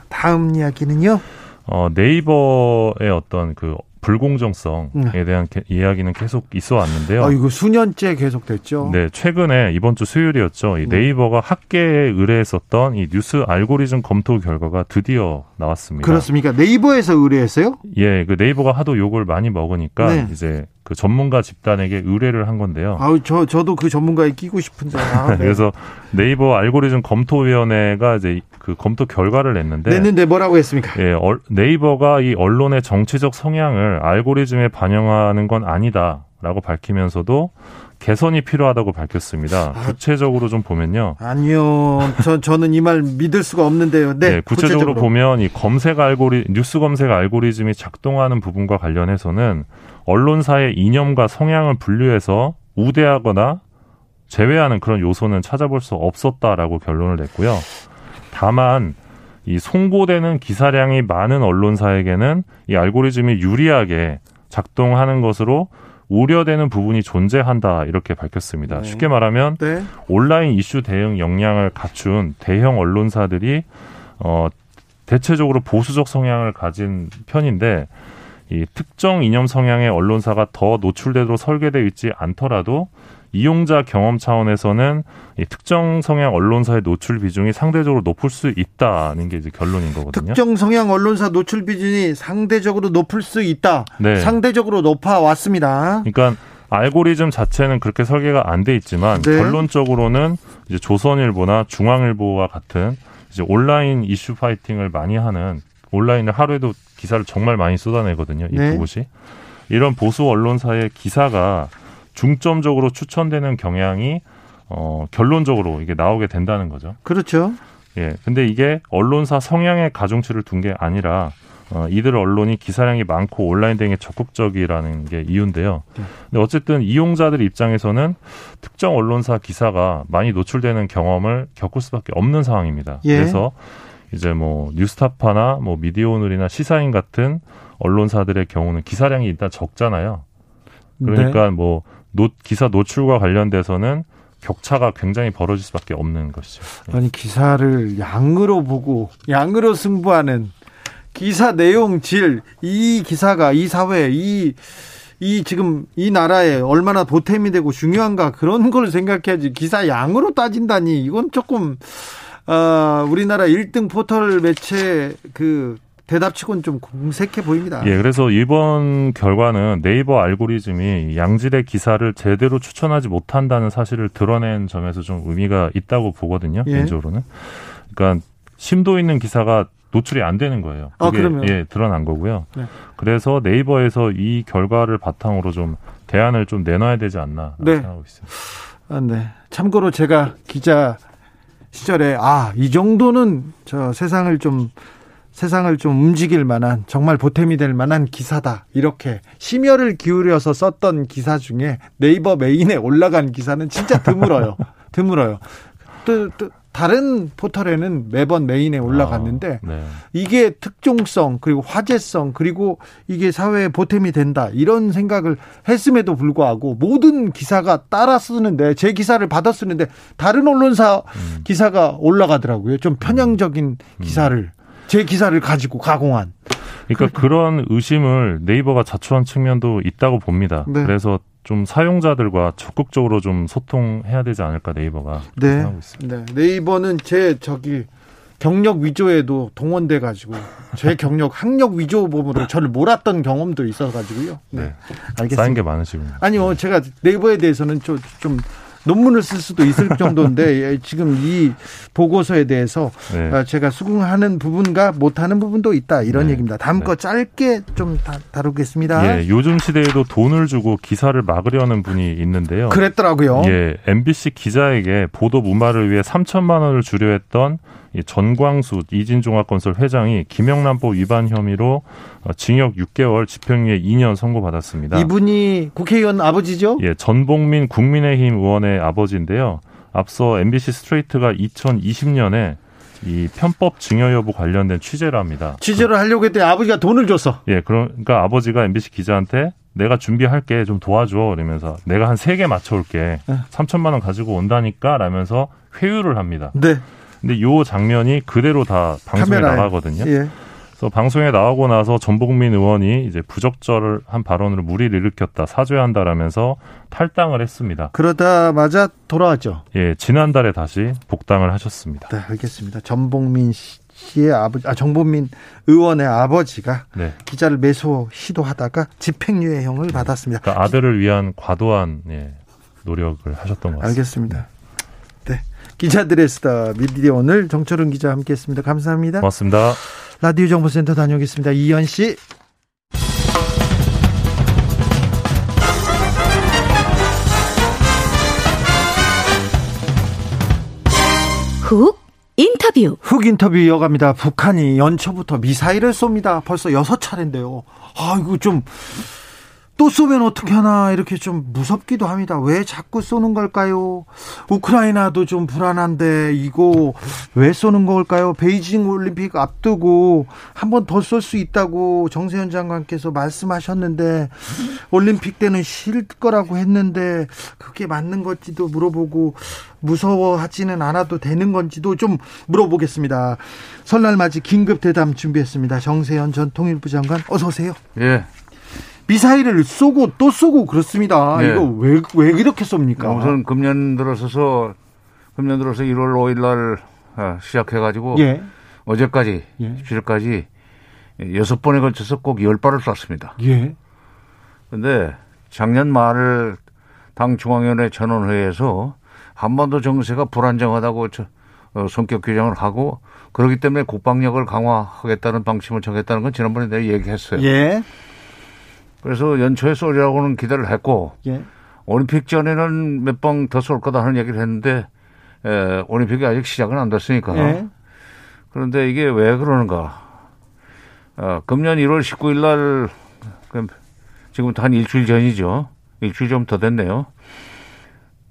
다음 이야기는요? 어, 네이버의 어떤 그 불공정성에 네. 대한 게, 이야기는 계속 있어 왔는데요. 아, 이거 수년째 계속됐죠. 네, 최근에 이번 주 수요일이었죠. 이 음. 네이버가 학계에 의뢰했었던 이 뉴스 알고리즘 검토 결과가 드디어 나왔습니다. 그렇습니까? 네이버에서 의뢰했어요? 예, 그 네이버가 하도 욕을 많이 먹으니까 네. 이제 그 전문가 집단에게 의뢰를 한 건데요. 아우 저 저도 그 전문가에 끼고 싶은데. 아, 네. 그래서 네이버 알고리즘 검토위원회가 이제 그 검토 결과를 냈는데 냈는데 뭐라고 했습니까? 예, 네이버가 이 언론의 정치적 성향을 알고리즘에 반영하는 건 아니다라고 밝히면서도 개선이 필요하다고 밝혔습니다. 아, 구체적으로 좀 보면요. 아니요. 저, 저는 이 말 믿을 수가 없는데요. 네. 네 구체적으로, 구체적으로, 보면 이 검색 알고리 뉴스 검색 알고리즘이 작동하는 부분과 관련해서는 언론사의 이념과 성향을 분류해서 우대하거나 제외하는 그런 요소는 찾아볼 수 없었다라고 결론을 냈고요. 다만 이 송고되는 기사량이 많은 언론사에게는 이 알고리즘이 유리하게 작동하는 것으로 우려되는 부분이 존재한다 이렇게 밝혔습니다. 네. 쉽게 말하면 네. 온라인 이슈 대응 역량을 갖춘 대형 언론사들이 어 대체적으로 보수적 성향을 가진 편인데 이 특정 이념 성향의 언론사가 더 노출되도록 설계되어 있지 않더라도 이용자 경험 차원에서는 이 특정 성향 언론사의 노출 비중이 상대적으로 높을 수 있다는 게 이제 결론인 거거든요. 특정 성향 언론사 노출 비중이 상대적으로 높을 수 있다. 네. 상대적으로 높아 왔습니다. 그러니까 알고리즘 자체는 그렇게 설계가 안 돼 있지만 네. 결론적으로는 이제 조선일보나 중앙일보와 같은 이제 온라인 이슈 파이팅을 많이 하는 온라인을 하루에도 기사를 정말 많이 쏟아내거든요. 이 네. 그곳이 이런 보수 언론사의 기사가 중점적으로 추천되는 경향이 어, 결론적으로 이게 나오게 된다는 거죠. 그렇죠. 예. 근데 이게 언론사 성향의 가중치를 둔 게 아니라 어, 이들 언론이 기사량이 많고 온라인 대응에 적극적이라는 게 이유인데요. 네. 근데 어쨌든 이용자들 입장에서는 특정 언론사 기사가 많이 노출되는 경험을 겪을 수밖에 없는 상황입니다. 예. 그래서 이제 뭐 뉴스타파나 뭐 미디어오늘이나 시사인 같은 언론사들의 경우는 기사량이 일단 적잖아요. 그러니까 네. 뭐 노, 기사 노출과 관련돼서는 격차가 굉장히 벌어질 수밖에 없는 것이죠. 네. 아니 기사를 양으로 보고 양으로 승부하는 기사 내용 질 이 기사가 이 사회 이이 지금 이 나라에 얼마나 보탬이 되고 중요한가 그런 걸 생각해야지 기사 양으로 따진다니 이건 조금 어, 우리나라 1등 포털 매체 그 대답치곤 좀 공색해 보입니다. 예, 그래서 이번 결과는 네이버 알고리즘이 양질의 기사를 제대로 추천하지 못한다는 사실을 드러낸 점에서 좀 의미가 있다고 보거든요. 예. 개인적으로는. 그러니까 심도 있는 기사가 노출이 안 되는 거예요. 아, 그게 아, 그러면. 예, 드러난 거고요. 네. 그래서 네이버에서 이 결과를 바탕으로 좀 대안을 좀 내놔야 되지 않나 네. 생각하고 있습니다. 아, 네. 참고로 제가 기자 시절에 아, 이 정도는 저 세상을 좀 세상을 좀 움직일 만한 정말 보탬이 될 만한 기사다. 이렇게 심혈을 기울여서 썼던 기사 중에 네이버 메인에 올라간 기사는 진짜 드물어요. 드물어요. 또, 또 다른 포털에는 매번 메인에 올라갔는데 아, 네. 이게 특종성 그리고 화제성 그리고 이게 사회에 보탬이 된다 이런 생각을 했음에도 불구하고 모든 기사가 따라 쓰는데 제 기사를 받아 쓰는데 다른 언론사 음. 기사가 올라가더라고요 좀 편향적인 음. 기사를 제 기사를 가지고 가공한. 그러니까 그런 의심을 네이버가 자초한 측면도 있다고 봅니다. 네. 그래서 좀 사용자들과 적극적으로 좀 소통해야 되지 않을까 네이버가 네. 생각하고 있습니다. 네. 네이버는 제 저기 경력 위조에도 동원돼 가지고 제 경력 학력 위조범으로 저를 몰았던 경험도 있어 가지고요. 네. 네. 알겠습니다. 쌓인 게 많으시군요. 아니요. 제가 네이버에 대해서는 좀, 좀 논문을 쓸 수도 있을 정도인데 예, 지금 이 보고서에 대해서 네. 아, 제가 수긍하는 부분과 못하는 부분도 있다 이런 네. 얘기입니다. 다음 네. 거 짧게 좀 다, 루겠습니다 예, 요즘 시대에도 돈을 주고 기사를 막으려는 분이 있는데요. 그랬더라고요. 예, MBC 기자에게 보도 무마를 위해 3천만 원을 주려 했던 전광수 이진종합건설 회장이 김영란법 위반 혐의로 어, 징역 6개월 집행유예 2년 선고받았습니다. 이분이 국회의원 아버지죠? 예, 전봉민 국민의힘 의원의 아버지인데요. 앞서 MBC 스트레이트가 2020년에 이 편법 증여 여부 관련된 취재를 합니다. 취재를 하려고 했더니 아버지가 돈을 줬어. 예, 그러니까 아버지가 MBC 기자한테 내가 준비할게 좀 도와줘 이러면서 내가 한 세 개 맞춰올게 네. 3천만 원 가지고 온다니까 라면서 회유를 합니다. 네. 근데 요 장면이 그대로 다 방송에 카메라에. 나가거든요. 예. 그래서 방송에 나오고 나서 전복민 의원이 이제 부적절한 발언으로 무리를 일으켰다 사죄한다라면서 탈당을 했습니다. 그러다마자 돌아왔죠. 예, 지난달에 다시 복당을 하셨습니다. 네, 알겠습니다. 전복민 씨의 아버지, 아 정복민 의원의 아버지가 네. 기자를 매수 시도하다가 집행유예형을 받았습니다. 그러니까 아들을 위한 과도한 예, 노력을 하셨던 것 같습니다. 알겠습니다. 네. 기자들의 스타 미디어 오늘 정철은 기자 함께했습니다. 감사합니다. 고맙습니다. 라디오 정보센터 다녀오겠습니다. 이현 씨. 훅 인터뷰. 훅 인터뷰 이어갑니다. 북한이 연초부터 미사일을 쏩니다. 벌써 여섯 차례인데요. 아, 이거 좀 또 쏘면 어떻게 하나 이렇게 좀 무섭기도 합니다. 왜 자꾸 쏘는 걸까요? 우크라이나도 좀 불안한데 이거 왜 쏘는 걸까요? 베이징 올림픽 앞두고 한 번 더 쏠 수 있다고 정세현 장관께서 말씀하셨는데 올림픽 때는 쉴 거라고 했는데 그게 맞는 건지도 물어보고 무서워하지는 않아도 되는 건지도 좀 물어보겠습니다. 설날 맞이 긴급 대담 준비했습니다. 정세현 전 통일부 장관 어서 오세요. 예. 미사일을 쏘고 또 쏘고 그렇습니다. 네. 이거 왜, 왜 이렇게 쏩니까? 우선 금년 들어서서, 금년 들어서 1월 5일 날 아, 시작해가지고, 예. 어제까지, 예. 17일까지 여섯 번에 걸쳐서 꼭 열 발을 쐈습니다. 예. 근데 작년 말 당 중앙위원회 전원회의에서 한반도 정세가 불안정하다고 저, 어, 성격 규정을 하고 그렇기 때문에 국방력을 강화하겠다는 방침을 정했다는 건 지난번에 내가 얘기했어요. 예. 그래서 연초에 쏘리라고는 기대를 했고 예. 올림픽 전에는 몇번더쏠 거다 하는 얘기를 했는데 에, 올림픽이 아직 시작은 안 됐으니까. 예. 그런데 이게 왜 그러는가? 어, 금년 1월 19일 날 지금부터 한 일주일 전이죠. 일주일 좀 더 됐네요.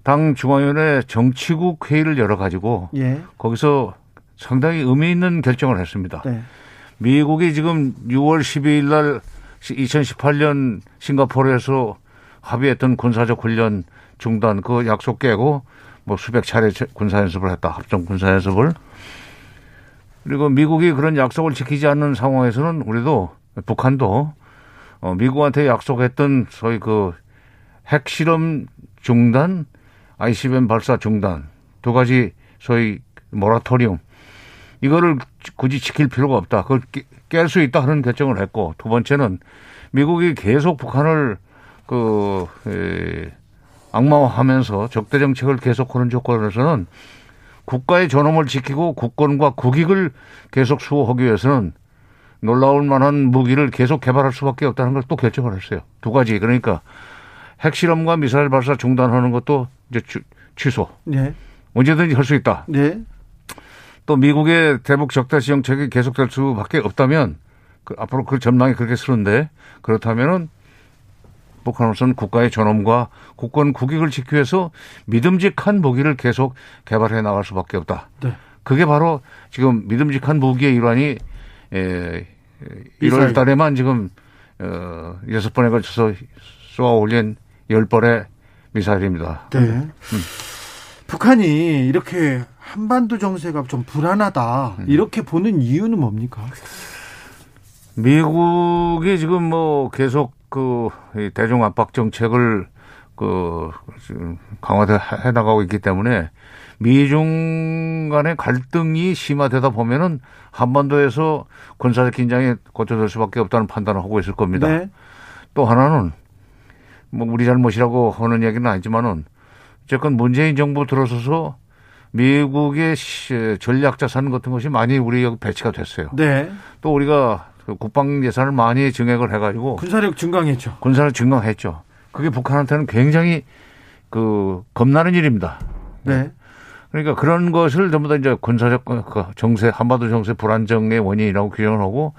당 중앙위원회 정치국 회의를 열어가지고 예. 거기서 상당히 의미 있는 결정을 했습니다. 네. 미국이 지금 6월 12일 날 2018년 싱가포르에서 합의했던 군사적 훈련 중단 그 약속 깨고 뭐 수백 차례 군사 연습을 했다. 합동 군사 연습을. 그리고 미국이 그런 약속을 지키지 않는 상황에서는 우리도 북한도 어 미국한테 약속했던 소위 그 핵실험 중단, ICBM 발사 중단 두 가지 소위 모라토리움 이거를 굳이 지킬 필요가 없다. 그걸 깰 수 있다 하는 결정을 했고 두 번째는 미국이 계속 북한을 그 에, 악마화하면서 적대 정책을 계속하는 조건에서는 국가의 존엄을 지키고 국권과 국익을 계속 수호하기 위해서는 놀라울 만한 무기를 계속 개발할 수밖에 없다는 걸 또 결정을 했어요. 두 가지 그러니까 핵실험과 미사일 발사 중단하는 것도 이제 취소. 네. 언제든지 할 수 있다. 네. 또 미국의 대북 적대 시 정책이 계속될 수밖에 없다면 그 앞으로 그 전망이 그렇게 쓰는데 그렇다면은 북한으로서는 국가의 존엄과 국권 국익을 지키기 위해서 믿음직한 무기를 계속 개발해 나갈 수밖에 없다. 네. 그게 바로 지금 믿음직한 무기의 일환이 에, 1월 달에만 지금 어, 여섯 번에 걸쳐서 쏘아 올린 열 발의 미사일입니다. 네. 음. 북한이 이렇게 한반도 정세가 좀 불안하다 음. 이렇게 보는 이유는 뭡니까? 미국이 지금 뭐 계속 그 대중 압박 정책을 그 강화해 나가고 있기 때문에 미중 간의 갈등이 심화되다 보면은 한반도에서 군사적 긴장이 고쳐질 수밖에 없다는 판단을 하고 있을 겁니다. 네. 또 하나는 뭐 우리 잘못이라고 하는 얘기는 아니지만은 어쨌건 문재인 정부 들어서서 미국의 전략 자 산 같은 것이 많이 우리 여기 배치가 됐어요. 네. 또 우리가 그 국방 예산을 많이 증액을 해가지고 군사력 증강했죠. 군사력 증강했죠. 그게 북한한테는 굉장히 그 겁나는 일입니다. 네. 그러니까 그런 것을 전부 다 이제 군사적 그 정세 한반도 정세 불안정의 원인이라고 규정을 하고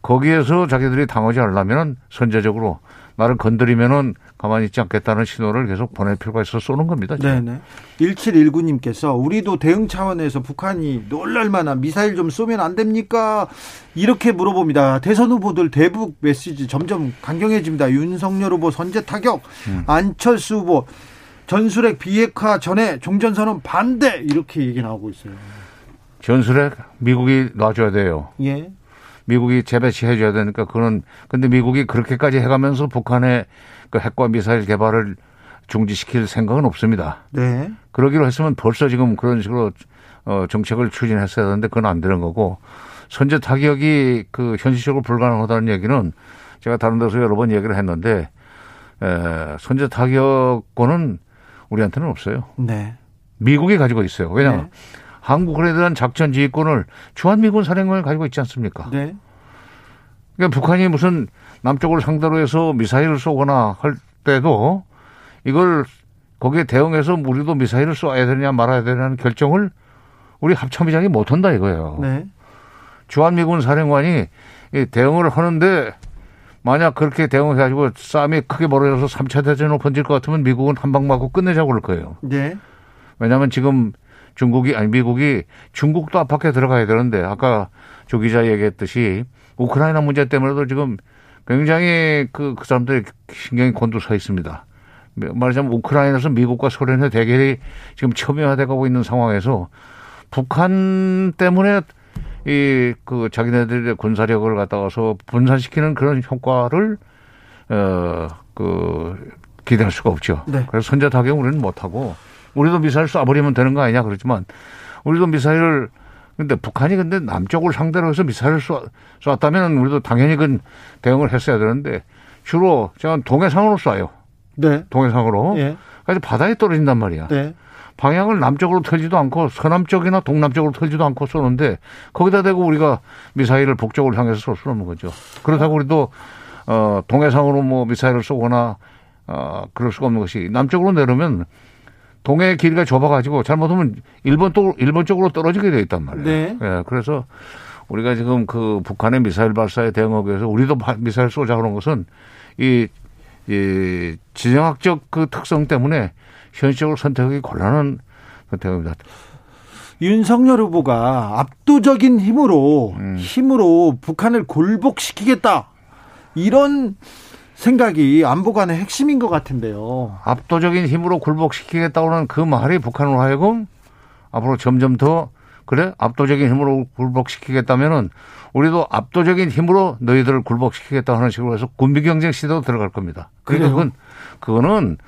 거기에서 자기들이 당하지 않으려면 선제적으로 나를 건드리면은 가만히 있지 않겠다는 신호를 계속 보낼 필요가 있어 쏘는 겁니다. 네네. 1719님께서 우리도 대응 차원에서 북한이 놀랄만한 미사일 좀 쏘면 안 됩니까? 이렇게 물어봅니다. 대선 후보들 대북 메시지 점점 강경해집니다. 윤석열 후보 선제 타격, 음. 안철수 후보 전술핵 비핵화 전에 종전선언 반대 이렇게 얘기 나오고 있어요. 전술핵 미국이 놔줘야 돼요. 예. 미국이 재배치해 줘야 되니까 그는 근데 미국이 그렇게까지 해가면서 북한의 그 핵과 미사일 개발을 중지시킬 생각은 없습니다. 네. 그러기로 했으면 벌써 지금 그런 식으로 어 정책을 추진했어야 되는데 그건 안 되는 거고 선제 타격이 그 현실적으로 불가능하다는 얘기는 제가 다른 데서 여러 번 얘기를 했는데 에, 선제 타격권은 우리한테는 없어요. 네. 미국이 가지고 있어요. 왜냐하면 네. 한국에 대한 작전 지휘권을 주한미군 사령관이 가지고 있지 않습니까? 네. 그러니까 북한이 무슨 남쪽을 상대로 해서 미사일을 쏘거나 할 때도 이걸 거기에 대응해서 우리도 미사일을 쏘아야 되느냐 말아야 되느냐는 결정을 우리 합참의장이 못한다 이거예요. 네. 주한미군 사령관이 대응을 하는데 만약 그렇게 대응해가지고 싸움이 크게 벌어져서 3차 대전으로 번질 것 같으면 미국은 한 방 맞고 끝내자고 그럴 거예요. 네. 왜냐하면 지금 중국이 아니 미국이 중국도 압박해 들어가야 되는데 아까 조 기자 얘기했듯이 우크라이나 문제 때문에도 지금 굉장히 그, 그 사람들이 신경이 곤두서 있습니다. 말하자면 우크라이나에서 미국과 소련의 대결이 지금 첨예화돼 가고 있는 상황에서 북한 때문에 이 그 자기네들의 군사력을 갖다가서 분산시키는 그런 효과를 어그 기대할 수가 없죠. 네. 그래서 선제 타격 우리는 못 하고 우리도 미사일 쏴버리면 되는 거 아니냐 그렇지만 우리도 미사일을 근데 북한이 근데 남쪽을 상대로 해서 미사일을 쏘, 쐈다면 우리도 당연히 그 대응을 했어야 되는데 주로 제가 동해상으로 쏴요. 네. 동해상으로. 예. 그래서 바다에 떨어진단 말이야. 네. 방향을 남쪽으로 틀지도 않고 서남쪽이나 동남쪽으로 틀지도 않고 쏘는데 거기다 대고 우리가 미사일을 북쪽을 향해서 쏠 수는 없는 거죠. 그렇다고 우리도 어 동해상으로 뭐 미사일을 쏘거나 어 그럴 수가 없는 것이 남쪽으로 내려면 동해 길이가 좁아가지고 잘못하면 일본 쪽 일본 쪽으로 떨어지게 돼 있단 말이에요. 네. 예, 그래서 우리가 지금 그 북한의 미사일 발사에 대응하기 위해서 우리도 미사일 쏘자 그런 것은 이, 이 지정학적 그 특성 때문에 현실적으로 선택하기 곤란한 선택입니다. 윤석열 후보가 압도적인 힘으로 음. 힘으로 북한을 굴복시키겠다 이런 생각이 안보관의 핵심인 것 같은데요. 압도적인 힘으로 굴복시키겠다고는 그 말이 북한으로 하여금 앞으로 점점 더 그래 압도적인 힘으로 굴복시키겠다면은 우리도 압도적인 힘으로 너희들을 굴복시키겠다 하는 식으로 해서 군비 경쟁 시대도 들어갈 겁니다. 그러니까 그건 그거는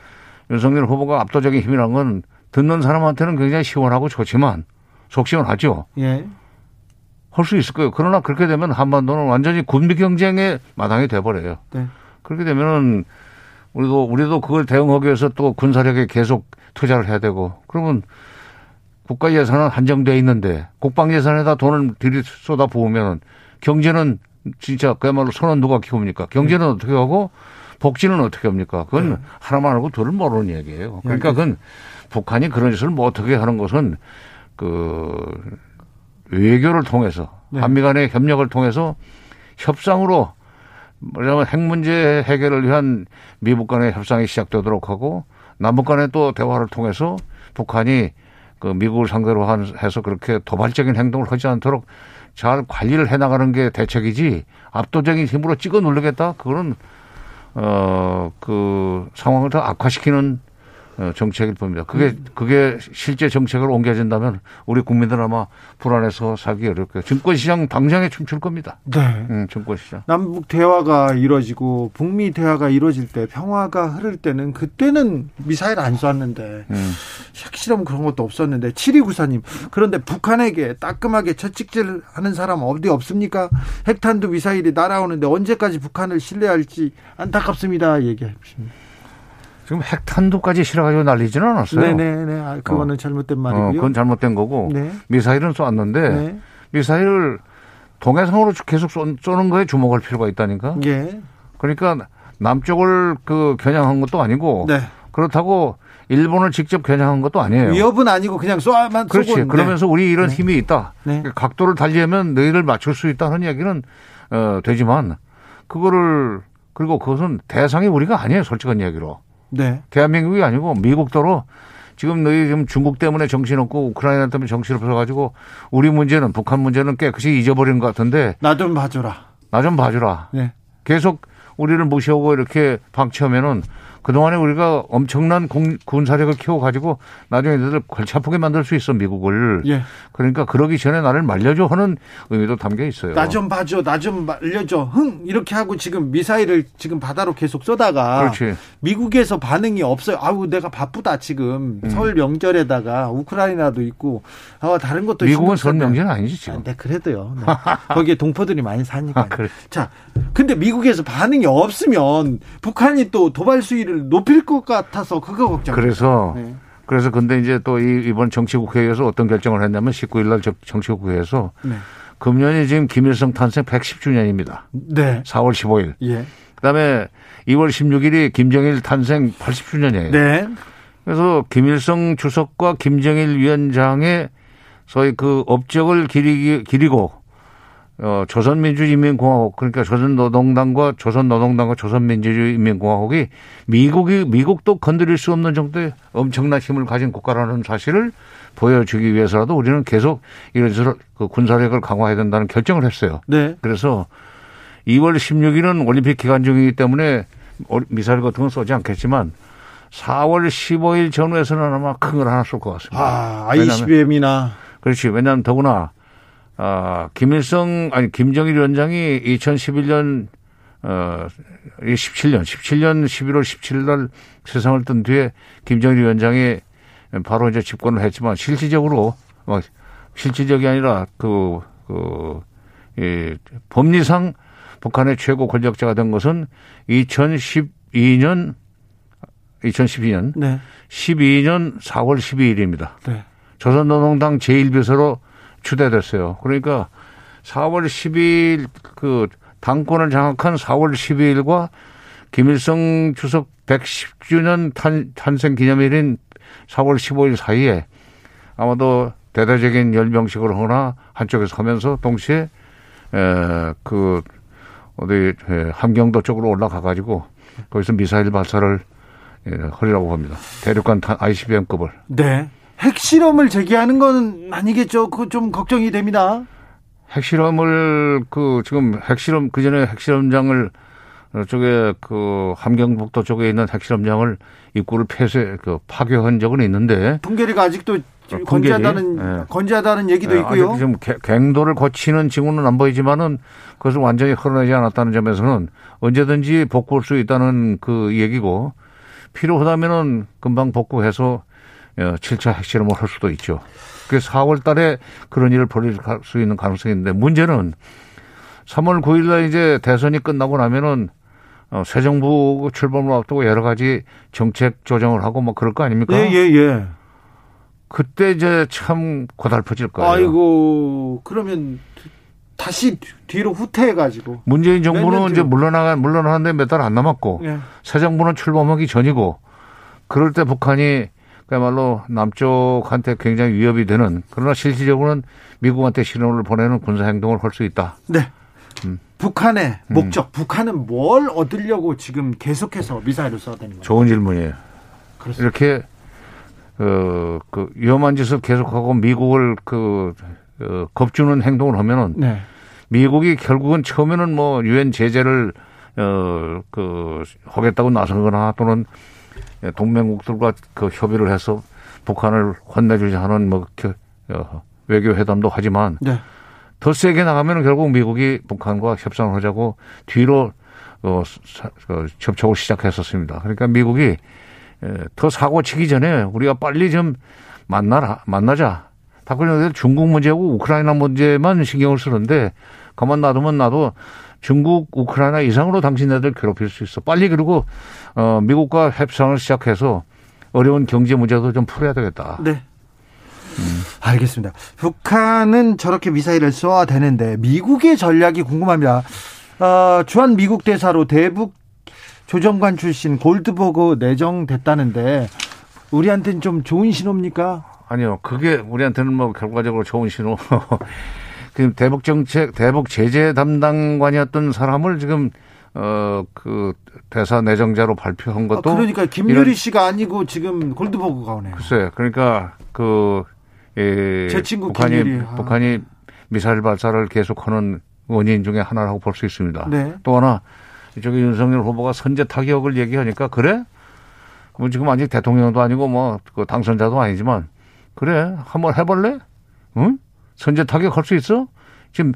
윤석열 후보가 압도적인 힘이란 건 듣는 사람한테는 굉장히 시원하고 좋지만 속 시원하죠. 예. 할 수 있을 거예요. 그러나 그렇게 되면 한반도는 완전히 군비 경쟁의 마당이 돼버려요. 네. 그렇게 되면은 우리도 우리도 그걸 대응하기 위해서 또 군사력에 계속 투자를 해야 되고 그러면 국가 예산은 한정돼 있는데 국방 예산에다 돈을 들이 쏟아 부으면 경제는 진짜 그야말로 손은 누가 키웁니까? 경제는 네. 어떻게 하고 복지는 어떻게 합니까? 그건 네. 하나만 알고 둘을 모르는 얘기예요. 그러니까 그건 북한이 그런 짓을 뭐 어떻게 하는 것은 그 외교를 통해서 네. 한미 간의 협력을 통해서 협상으로 뭐냐면 핵 문제 해결을 위한 미국 간의 협상이 시작되도록 하고 남북 간의 또 대화를 통해서 북한이 그 미국을 상대로 해서 그렇게 도발적인 행동을 하지 않도록 잘 관리를 해 나가는 게 대책이지 압도적인 힘으로 찍어 누르겠다? 그거는 어 그 상황을 더 악화시키는 어, 정책일 겁니다. 그게 음. 그게 실제 정책으로 옮겨진다면 우리 국민들 아마 불안해서 살기 어렵고요. 겠 증권시장 당장에 춤출 겁니다. 네. 음, 증권시장. 남북 대화가 이루어지고 북미 대화가 이루어질 때 평화가 흐를 때는 그때는 미사일 안 쐈는데 음. 핵실험 그런 것도 없었는데 7294님 그런데 북한에게 따끔하게 채찍질 하는 사람 어디 없습니까? 핵탄두 미사일이 날아오는데 언제까지 북한을 신뢰할지 안타깝습니다. 얘기해 주십니다. 지금 핵탄두까지 실어가지고 날리지는 않았어요. 네네네. 아, 그거는 어. 잘못된 말이고요. 어, 그건 잘못된 거고 네. 미사일은 쏘았는데 네. 미사일을 동해상으로 계속 쏘는 거에 주목할 필요가 있다니까. 예. 그러니까 남쪽을 그 겨냥한 것도 아니고 네. 그렇다고 일본을 직접 겨냥한 것도 아니에요. 위협은 아니고 그냥 쏘아만 그렇지. 쏘고. 그러면서 우리 이런 네. 힘이 있다. 네. 각도를 달리하면 너희를 맞출 수 있다는 이야기는 어, 되지만 그거를 그리고 그것은 대상이 우리가 아니에요. 솔직한 이야기로. 네. 대한민국이 아니고 미국도로 지금 너희 지금 중국 때문에 정신없고 우크라이나 때문에 정신없어 가지고 우리 문제는 북한 문제는 깨끗이 잊어버린 것 같은데 나 좀 봐주라. 나 좀 봐주라. 네. 계속 우리를 무시하고 이렇게 방치하면은 그동안에 우리가 엄청난 공, 군사력을 키워가지고 나중에 얘들 골치 아프게 만들 수 있어, 미국을. 예. 그러니까 그러기 전에 나를 말려줘 하는 의미도 담겨 있어요. 나 좀 봐줘, 나 좀 말려줘, 흥! 이렇게 하고 지금 미사일을 지금 바다로 계속 쏘다가. 그렇지. 미국에서 반응이 없어요. 아우, 내가 바쁘다, 지금. 음. 설 명절에다가 우크라이나도 있고, 아, 다른 것도 미국은 설 명절은 아니지, 지금. 아, 네, 그래도요. 네. 거기에 동포들이 많이 사니까. 아, 그래. 자, 근데 미국에서 반응이 없으면 북한이 또 도발 수위를 높일 것 같아서 그거 걱정. 그래서 네. 그래서 근데 이제 또 이번 정치국회에서 어떤 결정을 했냐면 19일 날 정치국회에서 네. 금년이 지금 김일성 탄생 110주년입니다. 네. 4월 15일. 예. 그다음에 2월 16일이 김정일 탄생 80주년이에요. 네. 그래서 김일성 주석과 김정일 위원장의 소위 그 업적을 기리기, 기리고 어, 조선민주인민공화국 그러니까 조선노동당과 조선노동당과 조선민주주의인민공화국이 미국이 미국도 건드릴 수 없는 정도의 엄청난 힘을 가진 국가라는 사실을 보여주기 위해서라도 우리는 계속 이런저런 그 군사력을 강화해야 된다는 결정을 했어요. 네. 그래서 2월 16일은 올림픽 기간 중이기 때문에 미사일 같은 건 쏘지 않겠지만 4월 15일 전후에서는 아마 큰 걸 하나 쏠 것 같습니다. 아, ICBM이나. 그렇지. 왜냐하면 더구나 아, 김일성, 아니, 김정일 위원장이 2011년, 어, 17년, 17년 11월 17일 날 세상을 뜬 뒤에 김정일 위원장이 바로 이제 집권을 했지만 실질적으로, 뭐, 실질적이 아니라 그, 그, 이, 법리상 북한의 최고 권력자가 된 것은 2012년, 2012년, 네. 12년 4월 12일입니다. 네. 조선노동당 제1비서로 추대됐어요. 그러니까 4월 10일 그 당권을 장악한 4월 12일과 김일성 주석 110주년 탄, 탄생 기념일인 4월 15일 사이에 아마도 대대적인 열병식을 하거나 한쪽에서 하면서 동시에 에 그 어디 함경도 쪽으로 올라가 가지고 거기서 미사일 발사를 예, 하리라고 봅니다. 대륙간 ICBM급을. 네. 핵실험을 제기하는 건 아니겠죠? 그 좀 걱정이 됩니다. 핵실험을 그 지금 핵실험 그 전에 핵실험장을 쪽에 그 함경북도 쪽에 있는 핵실험장을 입구를 폐쇄 그 파괴한 적은 있는데 통계리가 아직도 어, 건재하다는 네. 건재하다는 얘기도 네, 있고요. 아직 좀 갱도를 거치는 징후는 안 보이지만은 그것을 완전히 흘러내지 않았다는 점에서는 언제든지 복구할 수 있다는 그 얘기고 필요하다면은 금방 복구해서 7차 어, 핵실험을 할 수도 있죠. 그래서 4월 달에 그런 일을 벌일 수 있는 가능성이 있는데 문제는 3월 9일 날 이제 대선이 끝나고 나면은 어, 새 정부 출범을 앞두고 여러 가지 정책 조정을 하고 뭐 그럴 거 아닙니까? 예, 예, 예. 그때 이제 참 고달퍼질 거예요. 아이고, 그러면 다시 뒤로 후퇴해가지고. 문재인 정부는 이제 물러나가, 물러나는데 몇 달 안 남았고, 예. 새 정부는 출범하기 전이고, 그럴 때 북한이 그야말로 남쪽한테 굉장히 위협이 되는 그러나 실질적으로는 미국한테 신호를 보내는 군사 행동을 할 수 있다. 네. 음. 북한의 음. 목적, 음. 북한은 뭘 얻으려고 지금 계속해서 미사일을 쏴대는 거예요? 좋은 질문이에요. 그렇습니다. 이렇게 어, 그 위험한 짓을 계속하고 미국을 그 어, 겁주는 행동을 하면은 네. 미국이 결국은 처음에는 뭐 유엔 제재를 어 그 하겠다고 나서거나 또는 예, 동맹국들과 그 협의를 해서 북한을 혼내주지 않은 뭐 어, 외교 회담도 하지만 네. 더 세게 나가면 결국 미국이 북한과 협상을 하자고 뒤로 어, 어, 접촉을 시작했었습니다. 그러니까 미국이 더 사고 치기 전에 우리가 빨리 좀 만나라 만나자. 박근혜 중국 문제하고 우크라이나 문제만 신경을 쓰는데 가만 놔두면 나도 중국, 우크라이나 이상으로 당신네들 괴롭힐 수 있어. 빨리 그리고 어, 미국과 협상을 시작해서 어려운 경제 문제도 좀 풀어야 되겠다. 네. 음. 알겠습니다. 북한은 저렇게 미사일을 쏘아 되는데 미국의 전략이 궁금합니다. 어, 주한 미국 대사로 대북 조정관 출신 골드버그 내정됐다는데 우리한테는 좀 좋은 신호입니까? 아니요. 그게 우리한테는 뭐 결과적으로 좋은 신호. 그 대북 정책, 대북 제재 담당관이었던 사람을 지금 어그 대사 내정자로 발표한 것도 아, 그러니까 김유리 씨가 아니고 지금 골드버그가 오네요. 글쎄, 그러니까 그 예, 제 친구 북한이 김유리. 아. 북한이 미사일 발사를 계속하는 원인 중에 하나라고 볼 수 있습니다. 네. 또 하나 이쪽에 윤석열 후보가 선제 타격을 얘기하니까 그래 뭐 지금 아직 대통령도 아니고 뭐 그 당선자도 아니지만 그래 한번 해볼래? 응? 선제 타격 할 수 있어? 지금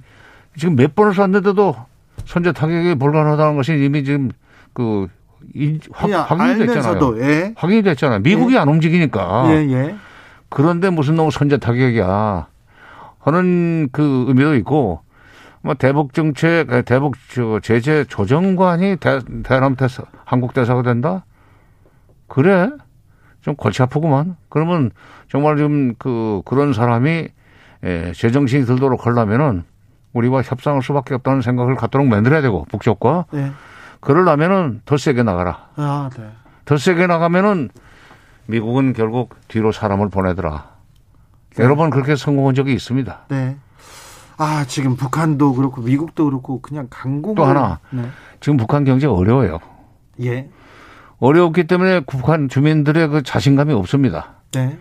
지금 몇 번을 쐈는데도 선제 타격이 불가능하다는 것이 이미 지금 그 확, 확인이 됐잖아요. 예. 확인이 됐잖아요. 미국이 예. 안 움직이니까. 예, 예. 그런데 무슨 너무 선제 타격이야 하는 그 의미도 있고 뭐 대북 정책, 대북 제재 조정관이 대, 대남 대사, 한국 대사가 된다? 그래? 좀 골치 아프구만. 그러면 정말 좀 그, 그런 사람이 예, 제정신이 들도록 하려면은 우리와 협상할 수밖에 없다는 생각을 갖도록 만들어야 되고, 북쪽과. 네. 그러려면은 더 세게 나가라. 아, 네. 더 세게 나가면은 미국은 결국 뒤로 사람을 보내더라. 네. 여러 번 그렇게 성공한 적이 있습니다. 네. 아, 지금 북한도 그렇고 미국도 그렇고 그냥 강공. 또 하나. 네. 지금 북한 경제 어려워요. 예. 어려웠기 때문에 북한 주민들의 그 자신감이 없습니다. 네.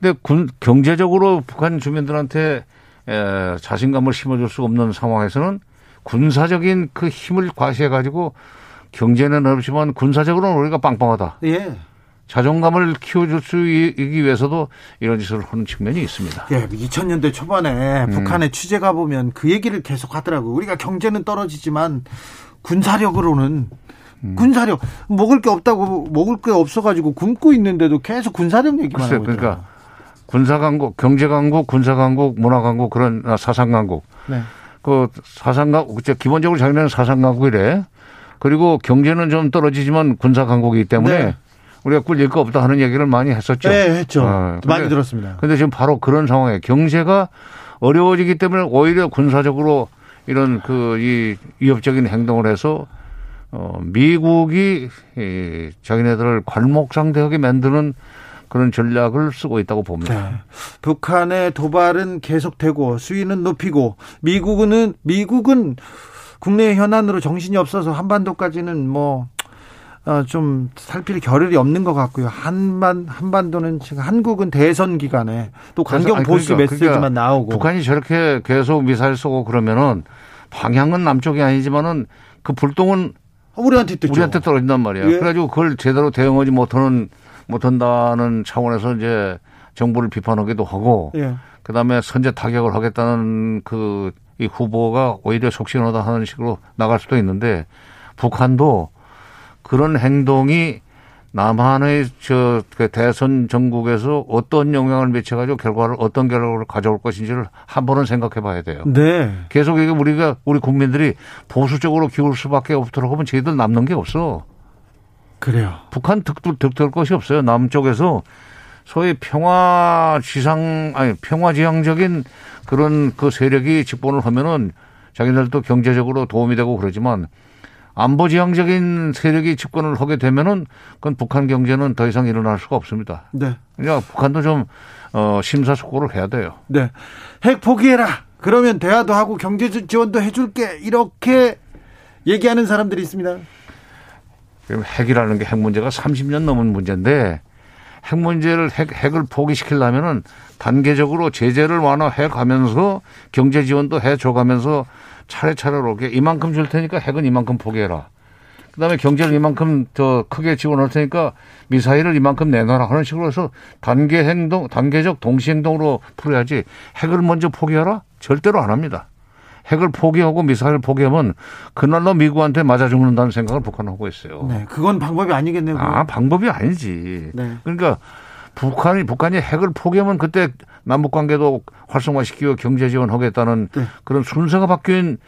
근데 군, 경제적으로 북한 주민들한테 에, 자신감을 심어줄 수 없는 상황에서는 군사적인 그 힘을 과시해 가지고 경제는 어렵지만 군사적으로는 우리가 빵빵하다. 예. 자존감을 키워줄 수 있기 위해서도 이런 짓을 하는 측면이 있습니다. 예, 2000년대 초반에 음. 북한에 취재 가보면 그 얘기를 계속 하더라고요. 우리가 경제는 떨어지지만 군사력으로는 음. 군사력 먹을 게 없다고 먹을 게 없어가지고 굶고 있는데도 계속 군사력 얘기만 글쎄, 하고 있죠. 그러니까 군사 강국, 경제 강국, 군사 강국, 문화 강국 그런 아, 사상 강국. 네. 그 사상 강국 기본적으로 자기는 사상 강국이래. 그리고 경제는 좀 떨어지지만 군사 강국이기 때문에 네. 우리가 꿀릴 거 없다 하는 얘기를 많이 했었죠. 네, 했죠. 어, 많이 들었습니다. 근데 지금 바로 그런 상황에 경제가 어려워지기 때문에 오히려 군사적으로 이런 그 이 위협적인 행동을 해서 어, 미국이 이 자기네들을 괄목상대하게 만드는 그런 전략을 쓰고 있다고 봅니다. 네. 북한의 도발은 계속되고 수위는 높이고 미국은 미국은 국내 현안으로 정신이 없어서 한반도까지는 뭐 어, 좀 살필 겨를이 없는 것 같고요. 한반 한반도는 지금 한국은 대선 기간에 또 강경 보수 그러니까, 메시지만 그러니까 나오고 북한이 저렇게 계속 미사일 쏘고 그러면은 방향은 남쪽이 아니지만은 그 불똥은 우리한테. 우리한테 떨어진단 말이야. 예. 그래가지고 그걸 제대로 대응하지 못하는 못한다는 차원에서 이제 정부를 비판하기도 하고 예. 그다음에 선제 타격을 하겠다는 그 이 후보가 오히려 속신하다 하는 식으로 나갈 수도 있는데 북한도 그런 행동이 남한의 저그 대선 전국에서 어떤 영향을 미쳐가지고 결과를 어떤 결과를 가져올 것인지를 한 번은 생각해 봐야 돼요. 네. 계속 이게 우리가 우리 국민들이 보수적으로 기울 수밖에 없도록 하면 저희들 남는 게 없어. 그래요. 북한 득들 득될 것이 없어요. 남쪽에서 소위 평화 지상 아니 평화 지향적인 그런 그 세력이 집권을 하면은 자기들도 경제적으로 도움이 되고 그러지만 안보 지향적인 세력이 집권을 하게 되면은 그건 북한 경제는 더 이상 일어날 수가 없습니다. 네. 그러니까 북한도 좀 어, 심사숙고를 해야 돼요. 네. 핵 포기해라. 그러면 대화도 하고 경제 지원도 해줄게. 이렇게 얘기하는 사람들이 있습니다. 핵이라는 게 핵 문제가 30년 넘은 문제인데 핵 문제를 핵, 핵을 포기시키려면은 단계적으로 제재를 완화해 가면서 경제 지원도 해 줘가면서 차례차례로 이만큼 줄 테니까 핵은 이만큼 포기해라. 그다음에 경제를 이만큼 더 크게 지원할 테니까 미사일을 이만큼 내놔라 하는 식으로 해서 단계 행동, 단계적 동시 행동으로 풀어야지 핵을 먼저 포기하라? 절대로 안 합니다. 핵을 포기하고 미사일을 포기하면 그날로 미국한테 맞아 죽는다는 생각을 북한은 하고 있어요. 네, 그건 방법이 아니겠네요. 아, 방법이 아니지. 네. 그러니까 북한이 북한이 핵을 포기하면 그때 남북 관계도 활성화시키고 경제 지원하겠다는 네. 그런 순서가 바뀐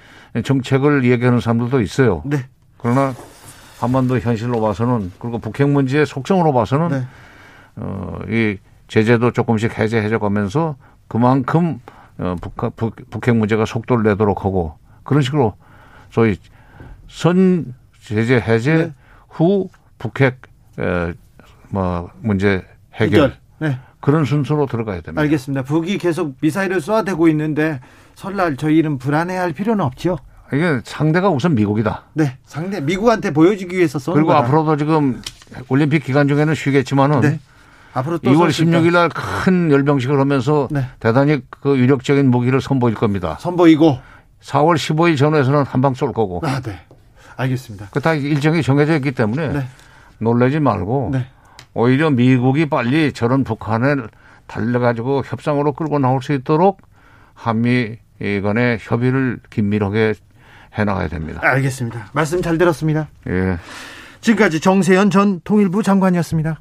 정책을 얘기하는 사람들도 있어요. 네. 그러나 한반도 현실로 봐서는 그리고 북핵 문제의 속성으로 봐서는 네. 어, 이 제재도 조금씩 해제해져 가면서 그만큼 어, 북, 북, 북핵 문제가 속도를 내도록 하고 그런 식으로 소위 선 제재 해제 네. 후 북핵 에, 뭐 문제 해결. 네. 그런 순서로 들어가야 됩니다. 알겠습니다. 북이 계속 미사일을 쏘아대고 있는데 설날 저희는 불안해할 필요는 없죠. 이게 상대가 우선 미국이다. 네, 상대 미국한테 보여주기 위해서 쏘는 그리고 거다. 앞으로도 지금 올림픽 기간 중에는 쉬겠지만은 네. 앞으로 또 2월 16일 날 큰 열병식을 하면서 네. 대단히 그 유력적인 무기를 선보일 겁니다. 선보이고 4월 15일 전후에서는 한 방 쏠 거고. 아, 네. 알겠습니다. 그 다 일정이 정해져 있기 때문에 네. 놀라지 말고 네. 오히려 미국이 빨리 저런 북한을 달려가지고 협상으로 끌고 나올 수 있도록 한미 간의 협의를 긴밀하게 해나가야 됩니다. 알겠습니다. 말씀 잘 들었습니다. 예. 지금까지 정세현 전 통일부 장관이었습니다.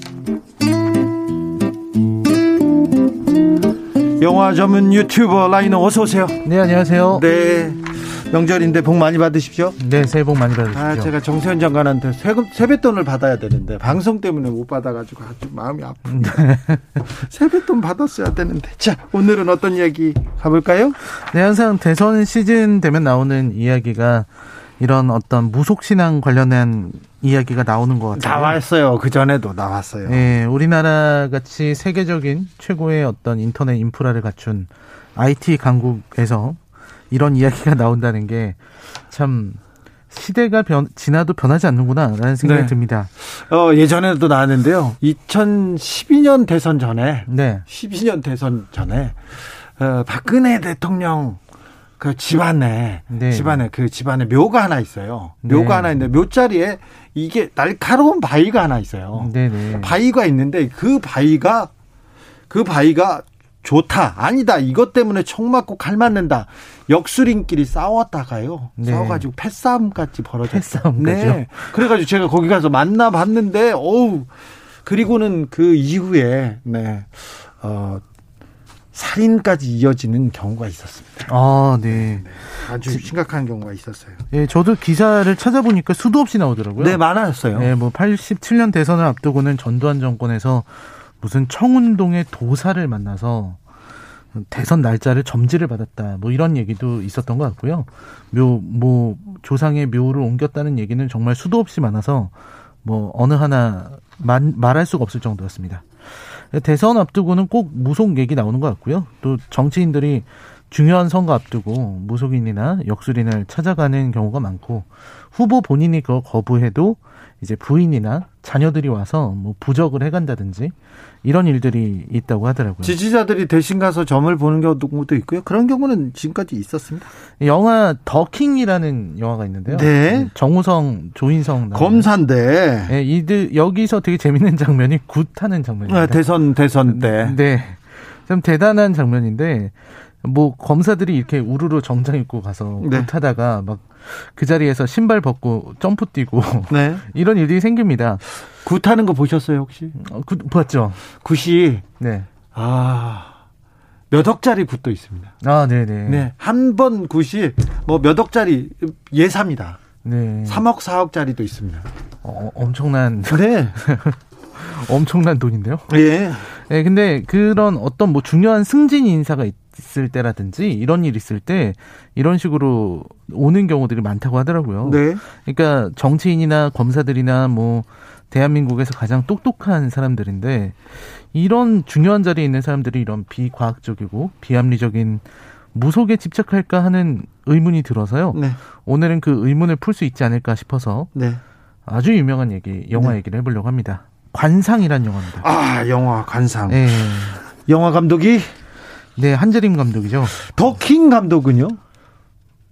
영화 전문 유튜버 라이너 어서 오세요. 네, 안녕하세요. 네. 명절인데 복 많이 받으십시오. 네, 새해 복 많이 받으십시오. 아, 제가 정세현 장관한테 세금 세뱃돈을 받아야 되는데 방송 때문에 못 받아가지고 아주 마음이 아픕니다. 세뱃돈 받았어야 되는데. 자, 오늘은 어떤 이야기 가볼까요? 네, 항상 대선 시즌 되면 나오는 이야기가 이런 어떤 무속 신앙 관련한 이야기가 나오는 것 같아요. 나왔어요. 그 전에도 나왔어요. 네, 우리나라 같이 세계적인 최고의 어떤 인터넷 인프라를 갖춘 IT 강국에서 이런 이야기가 나온다는 게 참 시대가 변, 지나도 변하지 않는구나라는 생각이 네. 듭니다. 어, 예전에도 나왔는데요. 2012년 대선 전에, 네. 12년 대선 전에, 어, 박근혜 대통령 그 집안에 네. 집안에 그 집안에 묘가 하나 있어요. 묘가 네. 하나 있는데 묘자리에 이게 날카로운 바위가 하나 있어요. 네, 네. 바위가 있는데 그 바위가 그 바위가 좋다 아니다 이것 때문에 총 맞고 칼 맞는다 역술인끼리 싸웠다가요 네. 싸워가지고 패싸움까지 벌어졌어요. 네. 그래가지고 제가 거기 가서 만나봤는데 어우 그리고는 그 이후에 네. 어, 살인까지 이어지는 경우가 있었습니다. 아, 네. 네. 아주 심각한 경우가 있었어요. 예, 저도 기사를 찾아보니까 수도 없이 나오더라고요. 네, 많았어요. 네, 뭐 87년 대선을 앞두고는 전두환 정권에서 무슨 청운동의 도사를 만나서 대선 날짜를 점지를 받았다. 뭐 이런 얘기도 있었던 것 같고요. 묘, 뭐 조상의 묘를 옮겼다는 얘기는 정말 수도 없이 많아서 뭐 어느 하나 말, 말할 수가 없을 정도였습니다. 대선 앞두고는 꼭 무속 얘기 나오는 것 같고요. 또 정치인들이 중요한 선거 앞두고 무속인이나 역술인을 찾아가는 경우가 많고 후보 본인이 그걸 거부해도 이제 부인이나 자녀들이 와서 뭐 부적을 해간다든지 이런 일들이 있다고 하더라고요. 지지자들이 대신 가서 점을 보는 경우도 있고요. 그런 경우는 지금까지 있었습니다. 영화 더킹이라는 영화가 있는데요. 네. 정우성, 조인성 검사인데. 네, 이들 여기서 되게 재밌는 장면이 굿하는 장면입니다. 네, 대선 대선 때. 네. 좀 대단한 장면인데 뭐 검사들이 이렇게 우르르 정장 입고 가서 네. 굿하다가 막 그 자리에서 신발 벗고 점프 뛰고 네. 이런 일들이 생깁니다. 굿 하는 거 보셨어요 혹시? 어, 굿 봤죠. 굿이 네. 아. 몇 억짜리 굿도 있습니다. 아, 네네. 네. 한 번 굿이 뭐 몇 억짜리 예사입니다. 네. 3억, 4억짜리도 있습니다. 어, 엄청난. 네. 엄청난 돈인데요. 예. 네, 근데 그런 어떤 뭐 중요한 승진 인사가 있, 있을 때라든지 이런 일 있을 때 이런 식으로 오는 경우들이 많다고 하더라고요. 네. 그러니까 정치인이나 검사들이나 뭐 대한민국에서 가장 똑똑한 사람들인데 이런 중요한 자리에 있는 사람들이 이런 비과학적이고 비합리적인 무속에 집착할까 하는 의문이 들어서요. 네. 오늘은 그 의문을 풀 수 있지 않을까 싶어서 네. 아주 유명한 얘기, 영화 네. 얘기를 해보려고 합니다. 관상이란 영화입니다. 아, 영화 관상. 네. 영화 감독이 네, 한재림 감독이죠. 더킹 감독은요?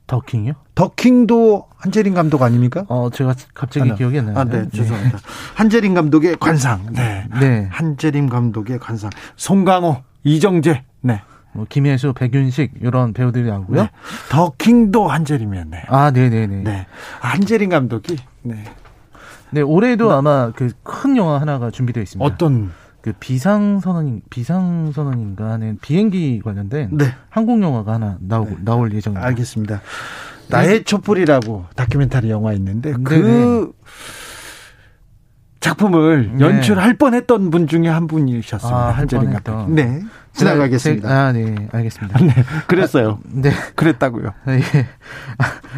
더킹이요? 더킹도 한재림 감독 아닙니까? 어, 제가 갑자기 아, 기억이 안 나요. 아, 네, 죄송합니다. 네. 한재림 감독의 관상. 네. 네. 한재림 감독의 관상. 송강호, 이정재. 네. 뭐 김혜수, 백윤식 이런 배우들이 나오고요. 네. 더킹도 한재림이었네요. 아, 네, 네, 네. 네. 한재림 감독이 네. 네, 올해도 네. 아마 그 큰 영화 하나가 준비되어 있습니다. 어떤 그 비상선언인 비상선언인가 하는 비행기 관련된 네. 한국 영화가 하나 나오 네. 나올 예정입니다. 알겠습니다. 나의 촛불이라고 다큐멘터리 영화 있는데 그 작품을 네. 연출할 뻔했던 분 중에 한 분이셨습니다. 아, 할 뻔했던. 네. 지나가겠습니다. 아, 네, 알겠습니다. 네, 그랬어요. 아, 네, 그랬다고요. 네.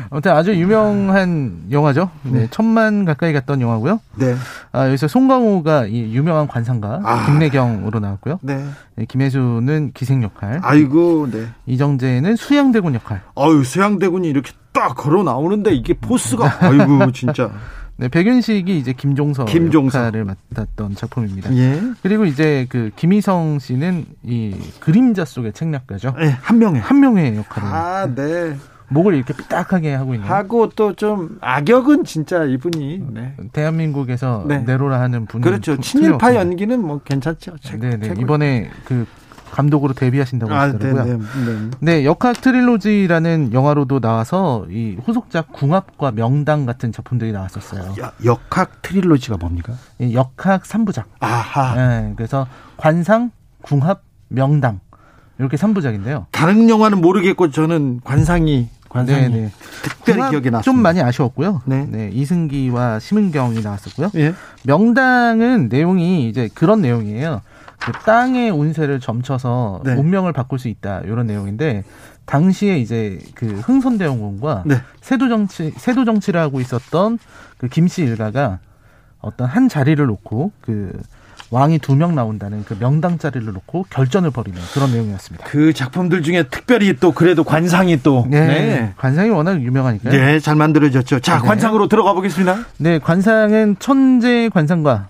아무튼 아주 유명한 영화죠. 네, 네, 천만 가까이 갔던 영화고요. 네. 아, 여기서 송강호가 이 유명한 관상가 아. 김래경으로 나왔고요. 네. 네. 김혜수는 기생 역할. 아이고, 네. 이정재는 수양대군 역할. 아유, 수양대군이 이렇게 딱 걸어 나오는데 이게 포스가 아이고 진짜. 네, 백윤식이 이제 김종서, 김종서. 역할을 맡았던 작품입니다. 예. 그리고 이제 그 김희성 씨는 이 그림자 속의 책략가죠. 네, 한 명의 한 명의 역할을. 아, 네. 목을 이렇게 삐딱하게 하고 있는. 하고 또 좀 악역은 진짜 이분이 네. 대한민국에서 네. 내로라 하는 분. 그렇죠. 친일파 연기는 뭐 괜찮죠. 네네. 네. 이번에 그 감독으로 데뷔하신다고 아, 하시더라고요. 아, 네, 네, 네. 역학 트릴로지라는 영화로도 나와서 이 후속작 궁합과 명당 같은 작품들이 나왔었어요. 야, 역학 트릴로지가 뭡니까? 역학 3부작. 아하. 네, 그래서 관상, 궁합, 명당 이렇게 3부작인데요. 다른 영화는 모르겠고 저는 관상이 관상이 네네. 네. 특별히 기억에 났습니다. 좀 많이 아쉬웠고요. 네. 네. 이승기와 심은경이 나왔었고요. 예. 명당은 내용이 이제 그런 내용이에요. 그 땅의 운세를 점쳐서 네. 운명을 바꿀 수 있다 이런 내용인데 당시에 이제 그 흥선대원군과 네. 세도 정치 세도 정치를 하고 있었던 그 김씨 일가가 어떤 한 자리를 놓고 그 왕이 두 명 나온다는 그 명당 자리를 놓고 결전을 벌이는 그런 내용이었습니다. 그 작품들 중에 특별히 또 그래도 관상이 또 네, 네. 관상이 워낙 유명하니까요. 네, 잘 만들어졌죠. 자, 네. 관상으로 들어가 보겠습니다. 네, 관상은 천재 관상과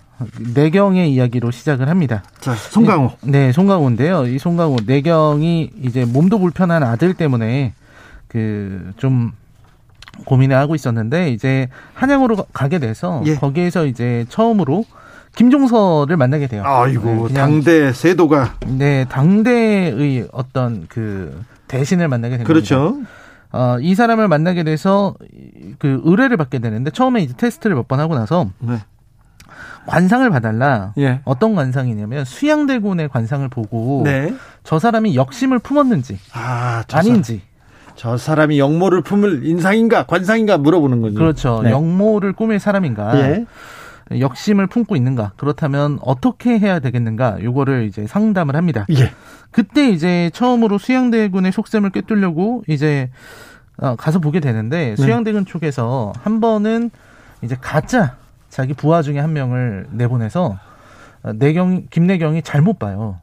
내경의 이야기로 시작을 합니다. 자, 송강호. 네, 송강호인데요. 이 송강호 내경이 이제 몸도 불편한 아들 때문에 그 좀 고민을 하고 있었는데 이제 한양으로 가게 돼서 예. 거기에서 이제 처음으로 김종서를 만나게 돼요. 아이고 네, 당대 세도가 네 당대의 어떤 그 대신을 만나게 된 그렇죠. 어, 이 사람을 만나게 돼서 그 의뢰를 받게 되는데 처음에 이제 테스트를 몇 번 하고 나서 네. 관상을 봐달라. 예. 어떤 관상이냐면 수양대군의 관상을 보고 네. 저 사람이 역심을 품었는지 아, 아닌지. 저 사람이 역모를 품을 인상인가 관상인가 물어보는 거죠. 그렇죠. 네. 역모를 꾸밀 사람인가. 예. 역심을 품고 있는가. 그렇다면 어떻게 해야 되겠는가. 요거를 이제 상담을 합니다. 예. 그때 이제 처음으로 수양대군의 속셈을 꿰뚫려고 이제 어, 가서 보게 되는데 네. 수양대군 쪽에서 한 번은 이제 가짜 자기 부하 중에 한 명을 내보내서 내경 김내경이 잘못 봐요.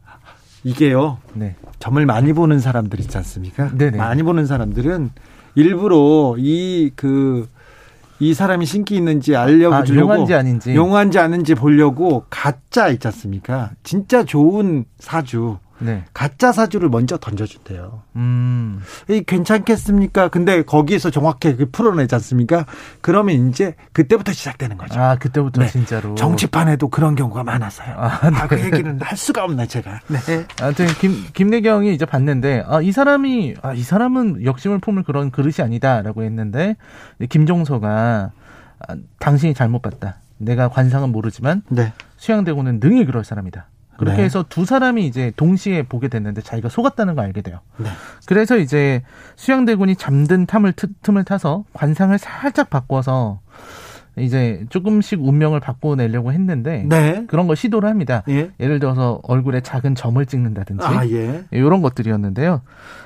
이게요. 네. 점을 많이 보는 사람들 있지 않습니까? 네네. 많이 보는 사람들은 일부러 이 그, 이 사람이 신기 있는지 알려주려고. 아, 용한지 아닌지. 용한지 아닌지 보려고 가짜 있지 않습니까? 진짜 좋은 사주. 네. 가짜 사주를 먼저 던져준대요. 음. 이 괜찮겠습니까? 근데 거기에서 정확하게 그 풀어내지 않습니까? 그러면 이제 그때부터 시작되는 거죠. 아, 그때부터 네. 진짜로. 정치판에도 그런 경우가 많았어요. 아, 아 네. 아, 그 얘기는 할 수가 없네, 제가. 네. 아무튼 김, 김내경이 이제 봤는데, 아, 이 사람이, 아, 이 사람은 역심을 품을 그런 그릇이 아니다라고 했는데, 김종서가, 아, 당신이 잘못 봤다. 내가 관상은 모르지만, 네. 수양대고는 능히 그럴 사람이다. 그렇게 네. 해서 두 사람이 이제 동시에 보게 됐는데 자기가 속았다는 걸 알게 돼요. 네. 그래서 이제 수양대군이 잠든 탐을 틈을 타서 관상을 살짝 바꿔서 이제 조금씩 운명을 바꿔내려고 했는데 네. 그런 걸 시도를 합니다. 예. 를 들어서 얼굴에 작은 점을 찍는다든지 아, 예. 이런 것들이었는데요.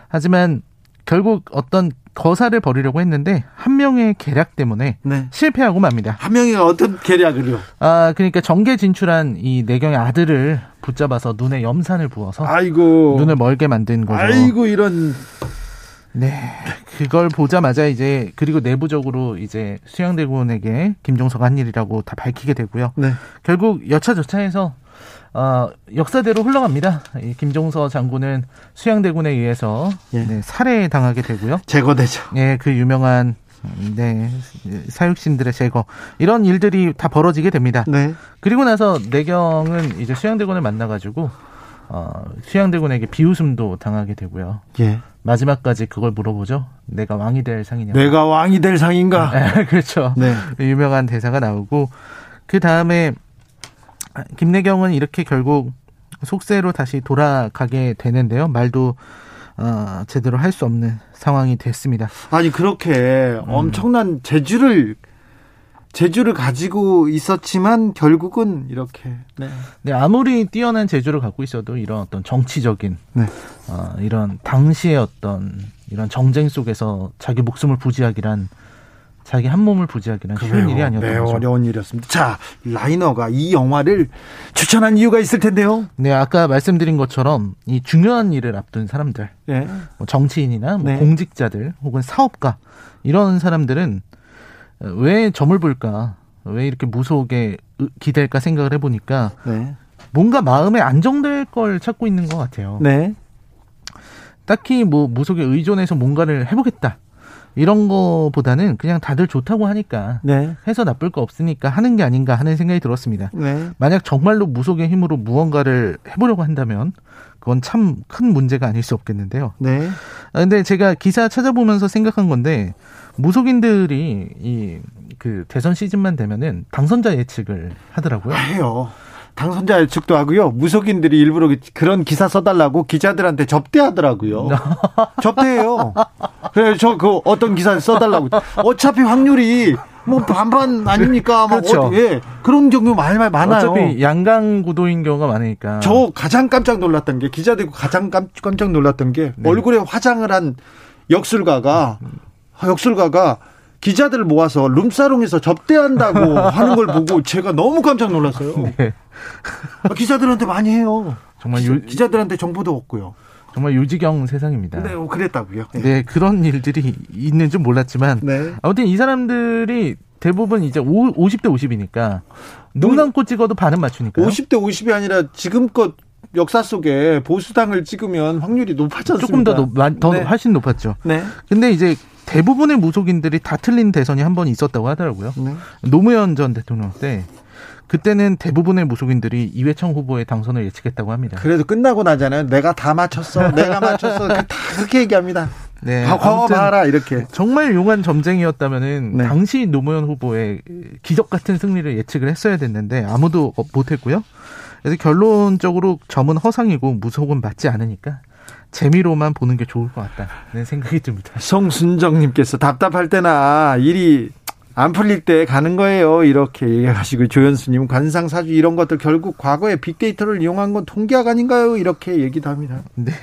하지만 결국 어떤 거사를 벌이려고 했는데 한 명의 계략 때문에 네. 실패하고 맙니다. 한 명이 어떤 계략을요? 아 그러니까 정계 진출한 이 내경의 아들을 붙잡아서 눈에 염산을 부어서 아이고 눈을 멀게 만든 거죠. 아이고 이런 네 그걸 보자마자 이제 그리고 내부적으로 이제 수양대군에게 김종서가 한 일이라고 다 밝히게 되고요. 네. 결국 여차저차해서 어, 역사대로 흘러갑니다. 이 김종서 장군은 수양대군에 의해서 예. 네, 살해당하게 되고요. 제거되죠. 예, 그 유명한 네, 사육신들의 제거 이런 일들이 다 벌어지게 됩니다. 네. 그리고 나서 내경은 이제 수양대군을 만나가지고 어, 수양대군에게 비웃음도 당하게 되고요. 예. 마지막까지 그걸 물어보죠. 내가 왕이 될 상이냐? 내가 왕이 될 상인가? 네, 그렇죠. 네. 유명한 대사가 나오고 그 다음에 김내경은 이렇게 결국 속세로 다시 돌아가게 되는데요. 말도 어, 제대로 할 수 없는 상황이 됐습니다. 아니 그렇게 음. 엄청난 재주를 재주를 가지고 있었지만 결국은 이렇게 네. 네 아무리 뛰어난 재주를 갖고 있어도 이런 어떤 정치적인 네. 어, 이런 당시의 어떤 이런 정쟁 속에서 자기 목숨을 부지하기란 자기 한 몸을 부지하기란 쉬운 일이 아니었던 네, 거죠. 어려운 일이었습니다. 자, 라이너가 이 영화를 추천한 이유가 있을 텐데요. 네, 아까 말씀드린 것처럼 이 중요한 일을 앞둔 사람들, 네. 뭐 정치인이나 뭐 네. 공직자들 혹은 사업가 이런 사람들은 왜 점을 볼까? 왜 이렇게 무속에 기댈까 생각을 해보니까 네. 뭔가 마음에 안정될 걸 찾고 있는 것 같아요. 네. 딱히 뭐 무속에 의존해서 뭔가를 해보겠다. 이런 거보다는 그냥 다들 좋다고 하니까 네. 해서 나쁠 거 없으니까 하는 게 아닌가 하는 생각이 들었습니다. 네. 만약 정말로 무속의 힘으로 무언가를 해보려고 한다면 그건 참 큰 문제가 아닐 수 없겠는데요. 네. 아, 근데 제가 기사 찾아보면서 생각한 건데 무속인들이 이 그 대선 시즌만 되면은 당선자 예측을 하더라고요. 해요. 당선자 예측도 하고요. 무속인들이 일부러 그런 기사 써달라고 기자들한테 접대하더라고요. 접대해요. 그래 저 그 어떤 기사 써달라고. 어차피 확률이 뭐 반반 아닙니까? 그렇죠. 어, 예. 그런 경우 많이 많아요. 어차피 양강 구도인 경우가 많으니까. 저 가장 깜짝 놀랐던 게 기자들이 가장 깜짝 놀랐던 게 네. 얼굴에 화장을 한 역술가가 역술가가 기자들을 모아서 룸사롱에서 접대한다고 하는 걸 보고 제가 너무 깜짝 놀랐어요. 네. 기자들한테 많이 해요. 정말 유, 기자들한테 정보도 없고요. 정말 유지경 세상입니다. 네, 뭐 그랬다고요. 네. 네, 그런 일들이 있는 줄 몰랐지만 네. 아무튼 이 사람들이 대부분 이제 50대 50이니까 눈 감고 찍어도 반은 맞추니까. 50대 50이 아니라 지금껏 역사 속에 보수당을 찍으면 확률이 높았지 않습니까? 조금 더, 높, 더 네. 훨씬 높았죠. 네. 근데 이제 대부분의 무속인들이 다 틀린 대선이 한 번 있었다고 하더라고요. 네. 노무현 전 대통령 때 그때는 대부분의 무속인들이 이회창 후보의 당선을 예측했다고 합니다. 그래도 끝나고 나잖아요. 내가 다 맞췄어. 내가 맞췄어. 다 그렇게 얘기합니다. 네. 봐, 봐라 이렇게. 정말 용한 점쟁이였다면은 네. 당시 노무현 후보의 기적 같은 승리를 예측을 했어야 됐는데 아무도 못했고요. 그래서 결론적으로 점은 허상이고 무속은 맞지 않으니까 재미로만 보는 게 좋을 것 같다는 생각이 듭니다. 성순정님께서 답답할 때나 일이 안 풀릴 때 가는 거예요. 이렇게 얘기하시고 조현수님 관상 사주 이런 것들 결국 과거에 빅데이터를 이용한 건 통계학 아닌가요? 이렇게 얘기도 합니다. 네.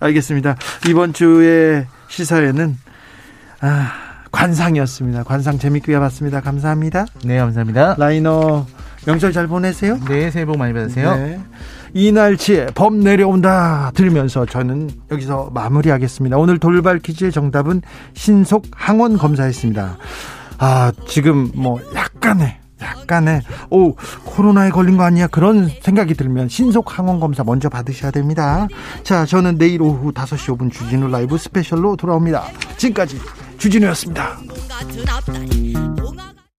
알겠습니다. 이번 주에 시사회는 아, 관상이었습니다. 관상 재밌게 봤습니다. 감사합니다. 네, 감사합니다. 라이너 명절 잘 보내세요. 네, 새해 복 많이 받으세요. 네. 이날치에 범 내려온다 들으면서 저는 여기서 마무리하겠습니다. 오늘 돌발 퀴즈의 정답은 신속 항원 검사였습니다. 아, 지금 뭐 약간의 약간의 오 코로나에 걸린 거 아니야 그런 생각이 들면 신속 항원 검사 먼저 받으셔야 됩니다. 자, 저는 내일 오후 5시 5분 주진우 라이브 스페셜로 돌아옵니다. 지금까지 주진우였습니다.